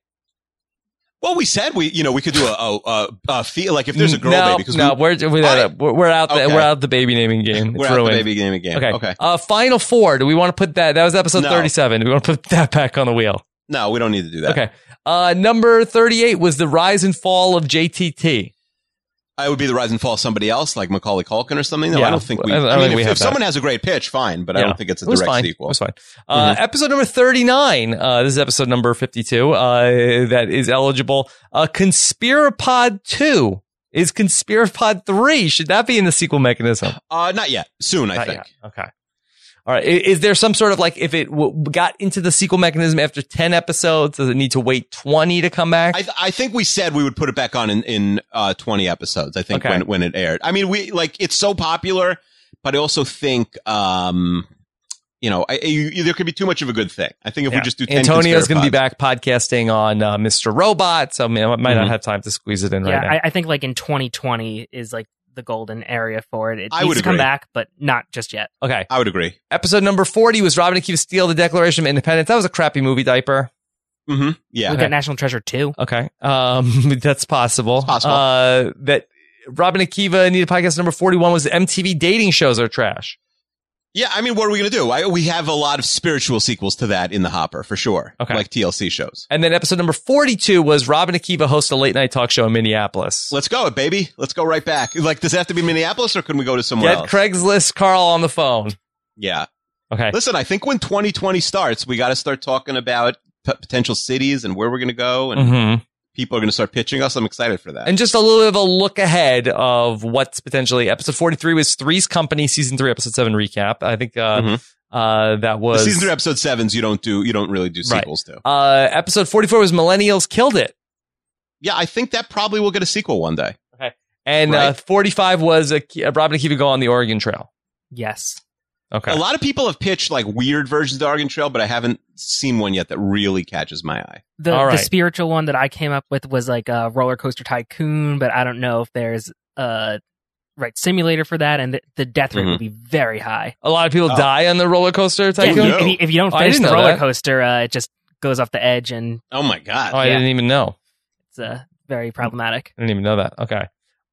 Well, we said we, you know, we could do a, a, a, a feel like if there's a girl no, baby because no, we, we're we're, right. we're, we're out. The, Okay. We're out the baby naming game. we're out the baby naming game. Okay. Okay. Uh, final four. Do we want to put that? That was episode No. 37. Do we want to put that back on the wheel? No, we don't need to do that. Okay. Uh, number 38 was the rise and fall of JTT. I would be the rise and fall of somebody else, like Macaulay Culkin or something. No, Yeah. I don't think we. I I, mean, think if, if someone has a great pitch, fine, but I don't think it's a It direct fine. sequel. It was fine. Uh, Mhm. Episode number 39. Uh, this is episode number 52. Uh, that is eligible. Uh, Conspirapod 2. Is Conspirapod 3? Should that be in the sequel mechanism? Uh, not yet. Soon, I Not think. yet. Okay. All right. Is there some sort of like, if it w- got into the sequel mechanism after 10 episodes, does it need to wait 20 to come back? I, I think we said we would put it back on in, in uh, 20 episodes. I think Okay. when when it aired. I mean, we like it's so popular, but I also think, um, you know, I, you, there could be too much of a good thing. I think if Yeah. we just do 10 Antonio's going to be back podcasting on uh, Mr. Robot, so I, mean, I might not Mhm. have time to squeeze it in yeah, right now. I, I think like in 2020 is like the golden area for it. It I needs would to come agree. back, but not just yet. okay. I would agree. Episode number 40 was Robin and Keith steal the Declaration of Independence. That was a crappy movie diaper. Mm-hmm. Yeah. We got National Treasure 2. Okay. Um, that's possible. It's possible. Uh, that Rob and Akiva needed podcast number 41 was the MTV dating shows are trash. Yeah, I mean, what are we going to do? I, we have a lot of spiritual sequels to that in the hopper for sure. Okay. Like TLC shows. And then episode number 42 was Rob and Akiva hosts a late night talk show in Minneapolis. Let's go, baby. Let's go right back. Like, does it have to be Minneapolis or can we go to somewhere Get else? Craigslist Carl on the phone. Yeah. Okay. Listen, I think when 2020 starts, we got to start talking about p- potential cities and where we're going to go, and hmm people are going to start pitching us. I'm excited for that. And just a little bit of a look ahead of what's potentially episode 43 was Three's Company season three, episode seven recap. I think, uh, Mhm. uh, that the was season three, episode sevens, you don't do, you don't really do Right. sequels to. Uh, episode 44 was Millennials Killed It. Yeah, I think that probably will get a sequel one day. Okay, and uh, Right. 45 was a, a Rob and Akiva go on the Oregon Trail. Yes. Okay. A lot of people have pitched like weird versions of the Oregon Trail, but I haven't seen one yet that really catches my eye. The, All the spiritual one that I came up with was like a roller coaster tycoon, but I don't know if there's a right simulator for that, and the, the death rate Mhm. would be very high. A lot of people Oh. die on the roller coaster Yeah, tycoon. if, you, if, you, if you don't Oh, finish didn't the roller that. coaster, uh, it just goes off the edge, and Oh my god! Oh, I Yeah. didn't even know. it's uh, very problematic. I didn't even know that. Okay.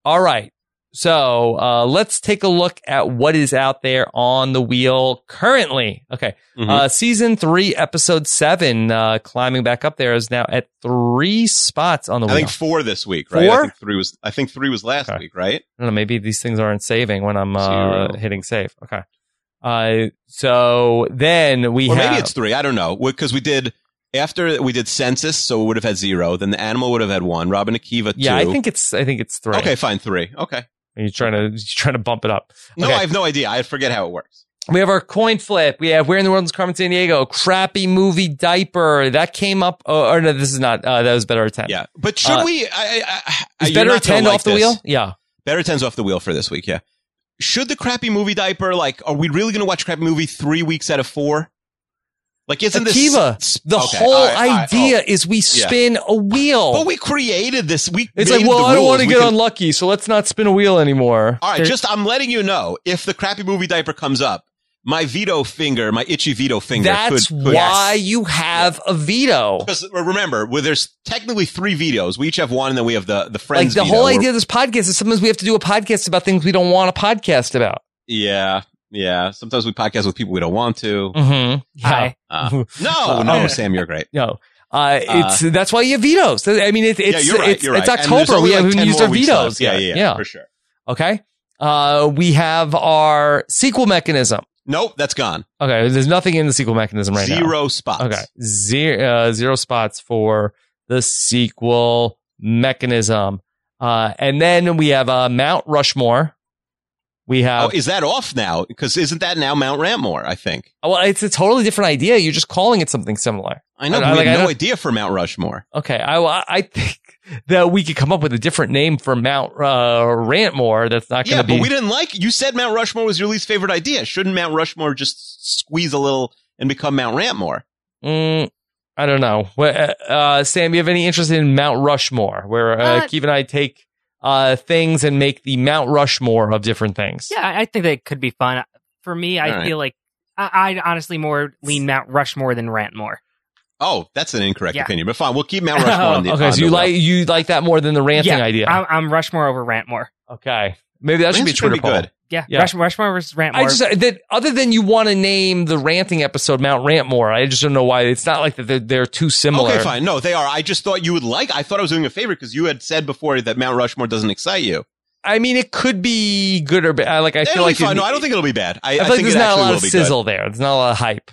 All right. So uh, let's take a look at what is out there on the wheel currently. Okay. Mhm. Uh, season three, episode seven, uh, climbing back up there is now at three spots on the I wheel. I think four this week, right? Four? I think three was. I think three was last Okay. week, right? I don't know, maybe these things aren't saving when I'm uh, hitting save. Okay. Uh, so then we or have maybe it's three. I don't know because we did after we did census, so it would have had zero. Then the animal would have had one. Rob and Akiva, yeah. I think it's I think it's three. Okay, fine, three. Okay. Are you trying to you're trying to bump it up? No, Okay. I have no idea. I forget how it works. We have our coin flip. We have Where in the World is Carmen Sandiego? Crappy movie diaper. That came up. Oh, or no, this is not. Uh, that was better at 10. Yeah, but should Uh, we? I, I, better not at gonna 10 like off the this. wheel? Yeah. Better tens off the wheel for this week. Yeah. Should the crappy movie diaper like? Are we really going to watch crappy movie three weeks out of four? Like, isn't Akiva, this the okay, whole all right, all right, idea oh. is we Yeah. spin a wheel. But we created this. We it's like, well, I don't want to get can- unlucky, so let's not spin a wheel anymore. All right, There- just I'm letting you know if the crappy movie diaper comes up, my veto finger, my itchy veto finger. That's could, could, why you have a veto. Because remember, well, there's technically three vetoes. We each have one, and then we have the the friends. Like the veto. whole We're- idea of this podcast is sometimes we have to do a podcast about things we don't want a podcast about. Yeah, yeah. Sometimes we podcast with people we don't want to. Mm-hmm. Hi. Uh, no, no, Sam, you're great. No. Uh, it's that's why you have vetoes. I mean, it, it's yeah, you're right. it's, you're right. it's October. We like haven't 10 used more our vetoes. left. Yeah, yeah, yeah, for sure. Okay. Uh, we have our sequel mechanism. Nope, that's gone. Okay, there's nothing in the sequel mechanism right now. Zero spots. Okay, zero uh, zero spots for the sequel mechanism. Uh, and then we have uh, Mount Rushmore. We have. Oh, have is that off now? Because isn't that now Mount Rantmore? I think. well, it's a totally different idea. You're just calling it something similar. I know. I- but I- we like, have no don't- idea for Mount Rushmore. Okay, I I think that we could come up with a different name for Mount uh, Rantmore. That's not going Yeah, to be. Yeah, but we didn't like. You said Mount Rushmore was your least favorite idea. Shouldn't Mount Rushmore just squeeze a little and become Mount Rantmore? Mm, I don't know. Wh- Uh, uh, Sam, you have any interest in Mount Rushmore, where uh, Uh, Keith and I take uh, things and make the Mount Rushmore of different things? Yeah, I I think that could be fun. For me, I All right. feel like I, I honestly more lean Mount Rushmore than Rantmore. Oh, that's an incorrect Yeah. opinion, but fine. We'll keep Mount Rushmore on the. okay, on so the you wheel. like you like that more than the ranting yeah, idea. I'm, I'm Rushmore over Rantmore. okay, maybe that should be a Twitter be poll. good. Yeah, Yeah. Rush, Rushmore versus Rantmore. I just that other than you want to name the ranting episode Mount Rantmore, I just don't know why it's not like that they're, they're too similar. Okay, fine. No, they are. I just thought you would like. I thought I was doing a favor because you had said before that Mount Rushmore doesn't excite you. I mean, it could be good or bad. Like I It'll feel like fun. it- No, I don't think it'll be bad. I, I, I feel like think there's not a lot of be sizzle there. There's not a lot of hype.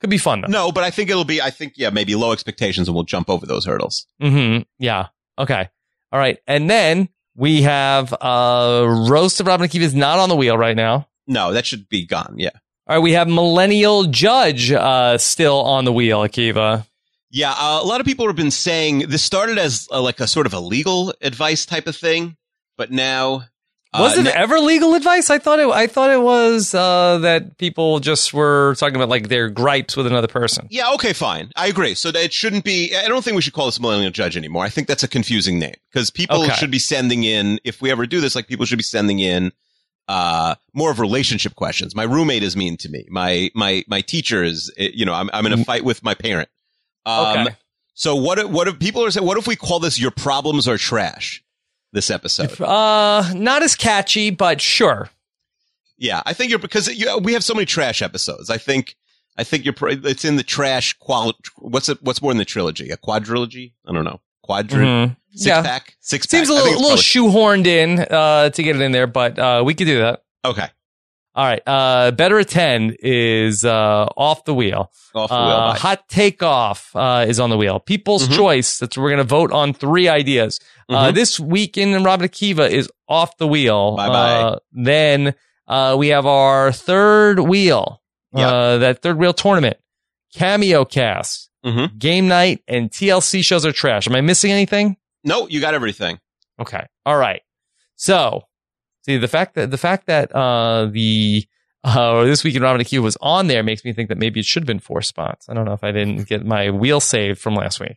Could be fun though. good. No, but I think it'll be. I think yeah, maybe low expectations, and we'll jump over those hurdles. Mm-hmm. Yeah. Okay. All right. And then we have uh roast of Rob and Akiva is not on the wheel right now. No, that should be gone. Yeah. All right. We have Millennial Judge uh still on the wheel. Akiva. Yeah, uh, a lot of people have been saying this started as uh, like a sort of a legal advice type of thing, but now uh, Was it na- ever legal advice? I thought it. I thought it was uh, that people just were talking about like their gripes with another person. Yeah, okay, fine. I agree. So it shouldn't be. I don't think we should call this a millennial judge anymore. I think that's a confusing name because people Okay. should be sending in. If we ever do this, like people should be sending in uh more of relationship questions. My roommate is mean to me. My my my teacher is. eh, You know, I'm I'm in a fight with my parent. Um, Mm. Okay. So what? What if people are saying? What if we call this "Your Problems Are Trash"? This episode. Uh, not as catchy, but sure. Yeah, I think you're because you, we have so many trash episodes. I think I think you're it's in the trash qual. What's it? What's more in the trilogy? A quadrilogy? I don't know. Quadri Mhm. six Yeah. pack six Seems a pack. I little, little it's shoehorned in uh, to get it in there, but uh, we could do that. okay. All right. Uh, better attend is uh, off the wheel. Off the wheel. Uh, bye. hot takeoff uh, is on the wheel. People's Mhm. choice. That's we're going to vote on three ideas. Uh, Mhm. this weekend in Rob and Akiva is off the wheel. Bye-bye. Uh, then uh, we have our third wheel. Yeah. Uh, that third wheel tournament. Cameo cast. Mhm. Game night and TLC shows are trash. Am I missing anything? No, you got everything. Okay. All right. So, see the fact that the fact that uh the uh this week in Robin Q was on there makes me think that maybe it should have been four spots. I don't know if I didn't get my wheel saved from last week.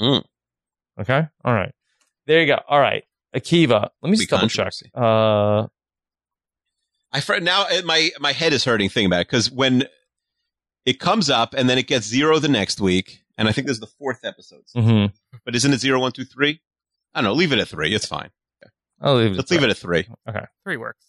Mm. Okay. All right. There you go. All right. Akiva. Let me just Be double check. Uh I fr- now my my head is hurting thinking about it because when it comes up and then it gets zero the next week, and I think this is the fourth episode. mhm. But isn't it zero one two three? I don't know. Leave it at three. It's fine. I'll leave it. Let's at leave it at three. Okay. Three works.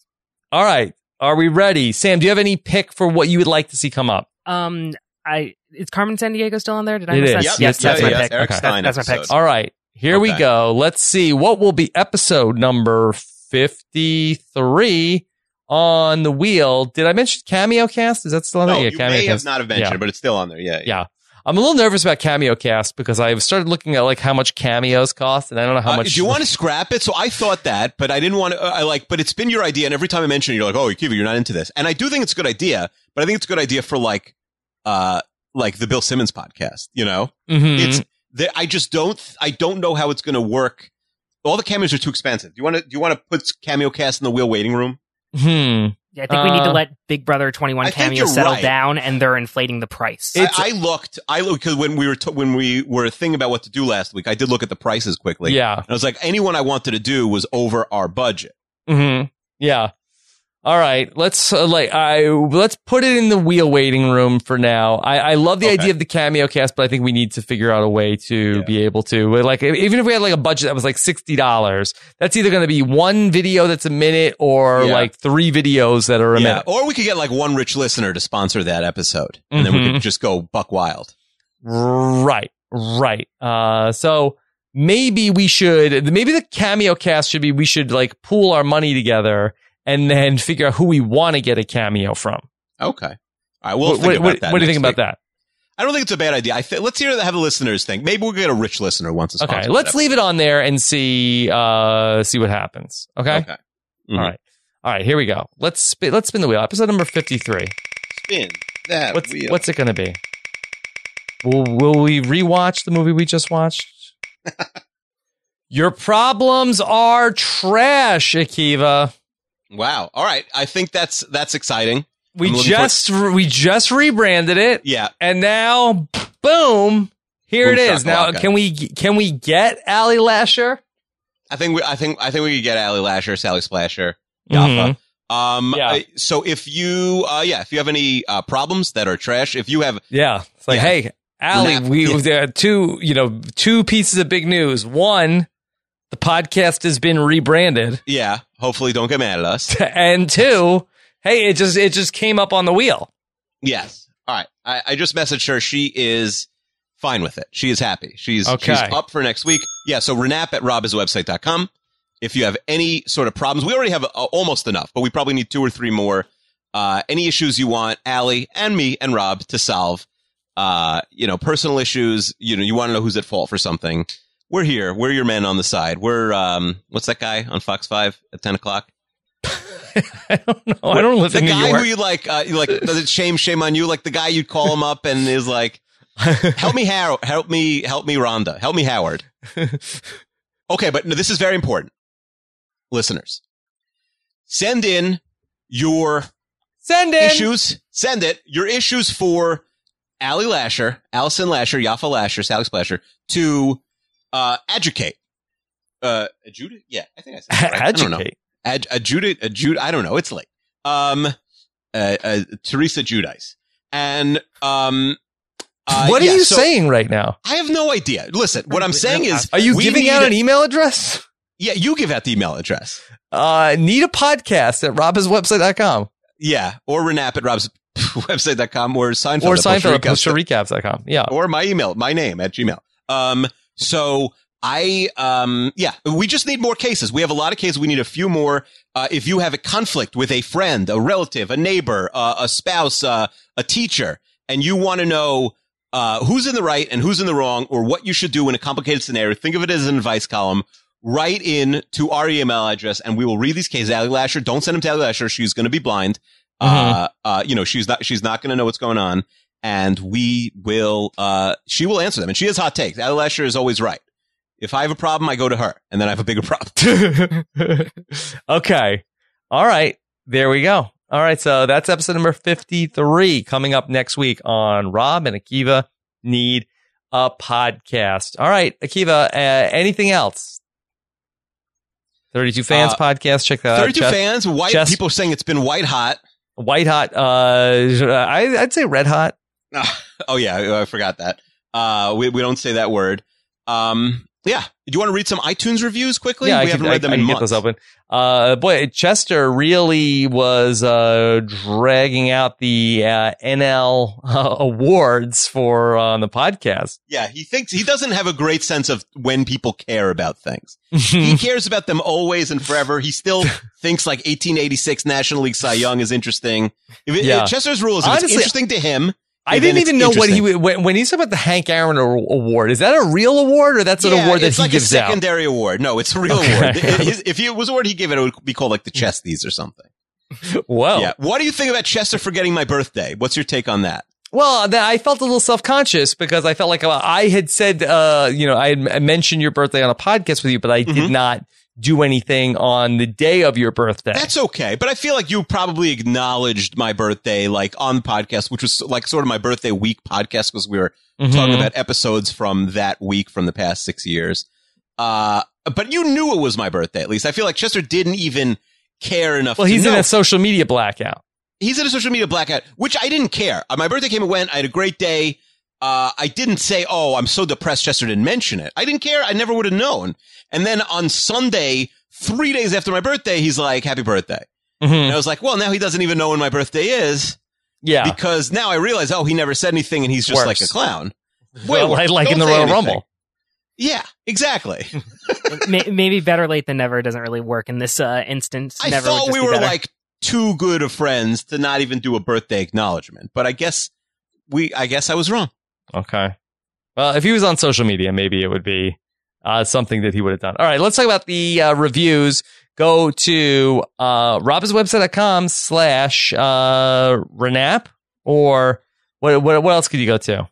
All right. Are we ready? Sam, do you have any pick for what you would like to see come up? Um, I is Carmen Sandiego still on there? Did I It miss is. that? Yep, yes, yep, that's yeah, my yeah, pick. Eric Okay. Stein That's my pick. episode. All right. Here we Okay. go. Let's see what will be episode number 53 on the wheel. Did I mention Cameo Cast? Is that still on there? No, yeah, you Cameo may Cast. have not have mentioned, Yeah. it, but it's still on there. Yeah, Yeah. I'm a little nervous about Cameo Cast because I've started looking at like how much cameos cost and I don't know how Uh, much do you want to scrap it? So I thought that, but I didn't want to. Uh, I like, but it's been your idea, and every time I mention it, you're like, "Oh, Kiva, you're not into this." And I do think it's a good idea, but I think it's a good idea for like, uh, like the Bill Simmons podcast. You know, Mhm. it's that I just don't. I don't know how it's going to work. All the cameos are too expensive. Do you want to? Do you want to put cameo cast in the wheel waiting room? Hmm. Yeah, I think we need to Uh, let Big Brother 21 I think cameo you're settle right. down, and they're inflating the price. I, I looked. I looked because when we were t- when we were thinking about what to do last week, I did look at the prices quickly. Yeah. and I was like, anyone I wanted to do was over our budget. hmm Yeah. All right. Let's uh, like I let's put it in the wheel waiting room for now. I, I love the Okay. idea of the cameo cast, but I think we need to figure out a way to Yeah. be able to like even if we had like a budget that was like sixty dollars, that's either going to be one video that's a minute or Yeah. like three videos that are a Yeah, minute. or we could get like one rich listener to sponsor that episode, and then we could just go buck wild. Right. Right. Uh. So. Maybe we should, maybe the cameo cast should be, we should like pool our money together and then figure out who we want to get a cameo from. Okay, all right. We'll what, think what- about what- that. what do you think about week. that? I don't think it's a bad idea. I th- let's hear have the listeners think. Maybe we'll get a rich listener once. to Okay, let's leave it on there and see uh see what happens. Okay. Okay. Mhm. All right. All right, here we go. Let's spin let's spin the wheel. Episode number 53. Spin that What's wheel. what's it going to be? Will will we rewatch the movie we just watched? Your problems are trash, Akiva. Wow. All right. I think that's that's exciting. We I'm looking just we just rebranded it Yeah. and now boom, here Boom it is. Now can we can we get Allie Lasher? I think we. I think. I think we could get Allie Lasher, Sally Splasher, Mhm. Um. Yeah. uh, so if you, uh, yeah, if you have any uh, problems that are trash, if you have, Yeah. It's like, Yeah. hey, Allie, Nap- we yeah. there are two, you know, two pieces of big news. One, the podcast has been rebranded. yeah, hopefully don't get mad at us. And two, hey, it just it just came up on the wheel. Yes. All right. I, I just messaged her. She is fine with it. She is happy. She's Okay. she's up for next week. Yeah. So Renap at robiswebsite.com. If you have any sort of problems, we already have uh, almost enough, but we probably need two or three more. Uh, any issues you want Allie and me and Rob to solve, uh, you know, personal issues, you know, you want to know who's at fault for something. We're here. We're your men on the side. We're, um, what's that guy on Fox 5 at 10 o'clock? I don't know. I don't live the in New York. The guy who you like, uh, you like, does it shame, shame on you? Like the guy you'd call him up and is like, help me, Har- help me, help me, Rhonda, help me, Howard. Okay, but no, this is very important. Listeners, send in your Send in. issues. Send it. Your issues for Allie Lasher, Allison Lasher, Yaffa Lasher, Sally Splasher to uh, educate. Uh, adjudicate? Yeah, I think I said right. I don't know. Ad, adjudicate, adjud, I don't know. It's late. Um, uh, uh, Teresa Giudice. And, um, uh, what are yeah, you so saying right now? I have no idea. Listen, what I'm saying is, Are you giving out an email address? Yeah, you give out the email address. Uh, need a podcast at robhaswebsite.com Yeah, or renap at rob's website.com or Seinfeld or at Seinfeld at Yeah. or my email, my name at Gmail. Um, so I, um, yeah, we just need more cases. We have a lot of cases. We need a few more. Uh, if you have a conflict with a friend, a relative, a neighbor, uh, a spouse, uh, a teacher, and you want to know, uh, who's in the right and who's in the wrong or what you should do in a complicated scenario, think of it as an advice column. Write in to our email address and we will read these cases. Allie Lasher, don't send them to Allie Lasher. She's going to be blind. Uh, uh, you know, she's not, she's not going to know what's going on. And we will, uh, she will answer them. And she has hot takes. Allie Lasher is always right. If I have a problem, I go to her and then I have a bigger problem. okay. All right. There we go. All right. So that's episode number 53 coming up next week on Rob and Akiva Need a Podcast. All right. Akiva, uh, anything else? 32 Fans Uh, podcast. Check that out. 32 fans, white people saying it's been white hot. White hot. Uh, I, I'd say red hot. Oh yeah, I forgot that. Uh, we, we don't say that word. Um, yeah. Do you want to read some iTunes reviews quickly? yeah, we I haven't can, read them I, I in get months. those open. Uh, boy, Chester really was uh, dragging out the uh, NL uh, awards for uh, on the podcast. Yeah, he thinks he doesn't have a great sense of when people care about things. he cares about them always and forever. He still thinks like 1886 National League Cy Young is interesting. If it, Yeah. Chester's rule is Honestly, interesting to him. I didn't even know what he when, when he's talking about the Hank Aaron award. Is that a real award or that's an Yeah, award that it's he like gives a out? secondary award. No, it's a real Okay. award. If it was an award he gave it, it would be called like the Chesties or something. Whoa. Yeah. What do you think about Chester forgetting my birthday? What's your take on that? Well, I felt a little self conscious because I felt like uh, I had said, uh, you know, I had mentioned your birthday on a podcast with you, but I did Mm-hmm. not do anything on the day of your birthday. That's okay, but I feel like you probably acknowledged my birthday, like on the podcast, which was like sort of my birthday week podcast because we were Mhm. talking about episodes from that week from the past six years. Uh, but you knew it was my birthday, at least. I feel like Chester didn't even care enough. well, he's know. in a social media blackout. he's in a social media blackout, which I didn't care. Uh, my birthday came and went. I had a great day. Uh, I didn't say, "Oh, I'm so depressed." Chester didn't mention it. I didn't care. I never would have known. And then on Sunday, three days after my birthday, he's like, "Happy birthday!" And I was like, "Well, now he doesn't even know when my birthday is." Yeah. because now I realize, oh, he never said anything, and he's just Worse. like a clown. Well, worse. like, like in the Royal anything. Rumble. Yeah, exactly. Maybe better late than never doesn't really work in this uh, instance. I never thought we were better. like too good of friends to not even do a birthday acknowledgement, but I guess we, I guess I was wrong. Okay. Well, if he was on social media, maybe it would be uh, something that he would have done. All right, let's talk about the uh, reviews. Go to uh, robbinswebsite.com slash uh, renap or what, what, what else could you go to?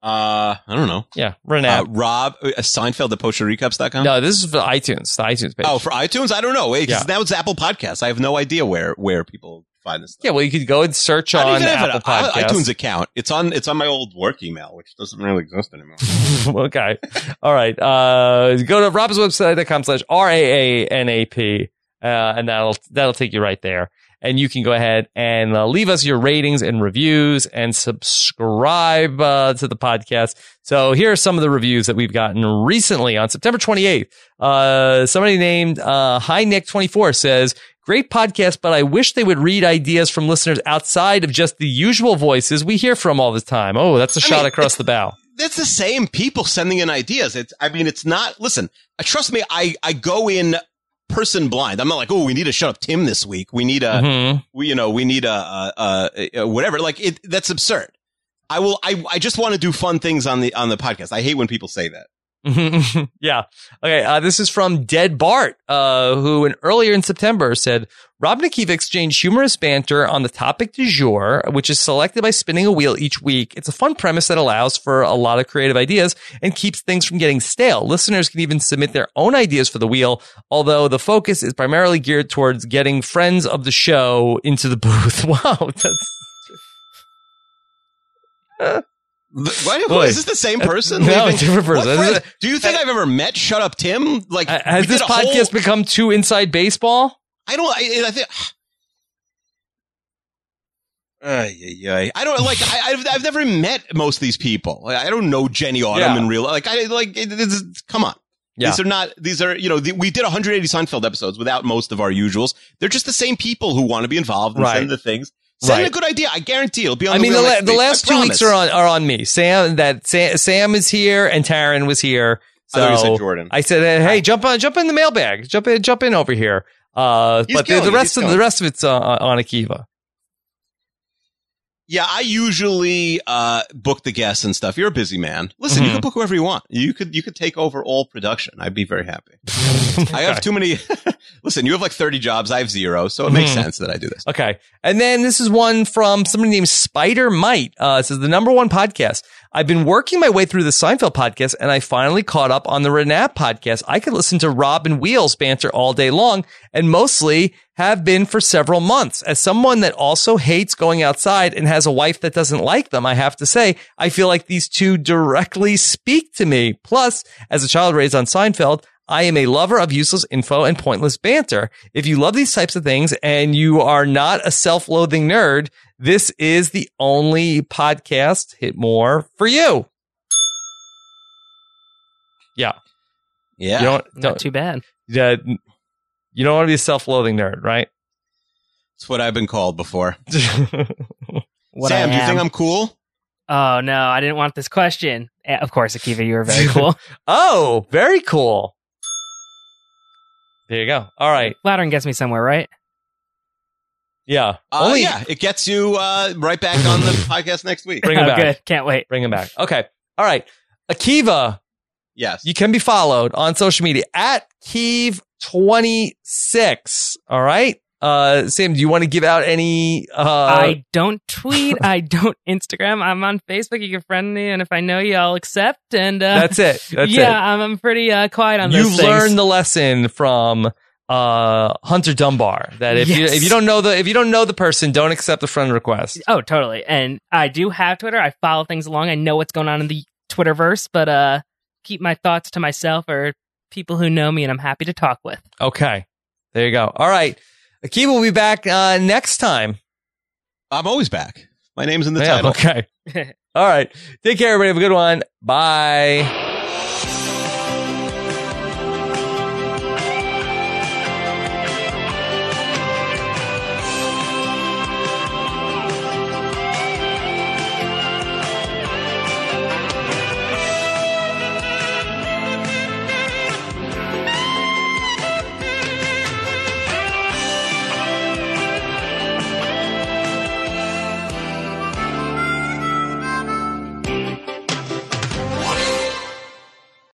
Uh, I don't know. Yeah, Uh. Rob uh, Seinfeld at postrecaps.com. no, this is for iTunes, the iTunes page. Oh, for iTunes? I don't know. Wait, 'cause Yeah. now it's Apple Podcasts. I have no idea where where people find this. Stuff. yeah, well, you could go and search I on Apple an i- Podcasts. iTunes account. It's on it's on my old work email, which doesn't really exist anymore. okay. All right. Uh, go to Rob's website.com slash R-A-A-N-A-P, uh, and that'll, that'll take you right there. And you can go ahead and uh, leave us your ratings and reviews and subscribe uh, to the podcast. So here are some of the reviews that we've gotten recently on September 28th. Uh, somebody named uh, Hi Nick 24 says, Great podcast, but I wish they would read ideas from listeners outside of just the usual voices we hear from all the time. Oh, that's a I shot mean, across the bow. that's the same people sending in ideas. It's, I mean, it's not, listen, trust me, I, I go in person blind. I'm not like, oh, we need to shut up Tim this week. We need a, Mhm. we, you know, we need a, a, a, a whatever. Like it, that's absurd. I will, I, I just want to do fun things on the, on the podcast. I hate when people say that. yeah. Okay. Uh, this is from Dead Bart, uh, who in, earlier in September said Rob and exchanged humorous banter on the topic du jour, which is selected by spinning a wheel each week. It's a fun premise that allows for a lot of creative ideas and keeps things from getting stale. Listeners can even submit their own ideas for the wheel, although the focus is primarily geared towards getting friends of the show into the booth. Wow. That's, Boy. is this the same person? No, leaving- different person. What This is friend- do you think I've ever met Shut Up Tim? Like, has this a whole- podcast become too inside baseball? I don't. I, I think. Ay, ay, ay. I don't like. I, I've I've never met most of these people. Like, I don't know Jenny Autumn Yeah. in real. Like I like. It, it's, come on. Yeah. These are not. These are you know. The, we did 180 Seinfeld episodes without most of our usuals. They're just the same people who want to be involved and Right. send the things. Send Right. a good idea. I guarantee it'll be on. I the mean, the, la- next the last I two weeks are on are on me. Sam, that Sam, Sam is here, and Taryn was here. So thought you said Jordan. I said, "Hey, jump on, jump in the mailbag, jump in, jump in over here." Uh, He's but the, the rest of killing the rest of it's uh, on Akiva. Yeah, I usually uh, book the guests and stuff. You're a busy man. Listen, you Mhm. can book whoever you want. You could you could take over all production. I'd be very happy. I have too many. Listen, you have like 30 jobs. I have zero, so it makes Mhm. sense that I do this. Okay. And then this is one from somebody named Spider Might. Uh, it says the number one podcast. I've been working my way through the Seinfeld podcast and I finally caught up on the Renap podcast. I could listen to Rob and Wheels banter all day long and mostly have been for several months. As someone that also hates going outside and has a wife that doesn't like them, I have to say, I feel like these two directly speak to me. Plus, as a child raised on Seinfeld, I am a lover of useless info and pointless banter. If you love these types of things and you are not a self-loathing nerd, this is the only podcast hit more for you. Yeah. Yeah. You don't, don't, too bad. yeah, you don't want to be a self-loathing nerd, right? It's what I've been called before. What Sam, I do you think. I'm cool? Oh no, I didn't want this question. Eh, Of course, Akiva, you were very cool. oh, very cool. There you go. All right. Flattering gets me somewhere, right? Yeah. Uh, Only yeah, it gets you uh, right back on the podcast next week. bring him Oh, back. good. Can't wait. Bring him back. Okay. All right. Akiva, Yes. You can be followed on social media at Keeve26. All right. Uh, Sam, do you want to give out any, uh, I don't tweet. I don't Instagram. I'm on Facebook. You can friend me, and if I know you, I'll accept. And uh, that's it. That's yeah, it. I'm, I'm pretty uh, quiet on You've learned the lesson from, uh, Hunter Dunbar that if you, if you don't know the, if you don't know the person, don't accept the friend request. Oh, totally. And I do have Twitter. I follow things along. I know what's going on in the Twitterverse, but uh, keep my thoughts to myself or people who know me, and I'm happy to talk with. Okay. There you go. All right. Akiva will be back, uh, next time. I'm always back. My name's in the Yeah, title. Okay. All right. Take care, everybody. Have a good one. Bye.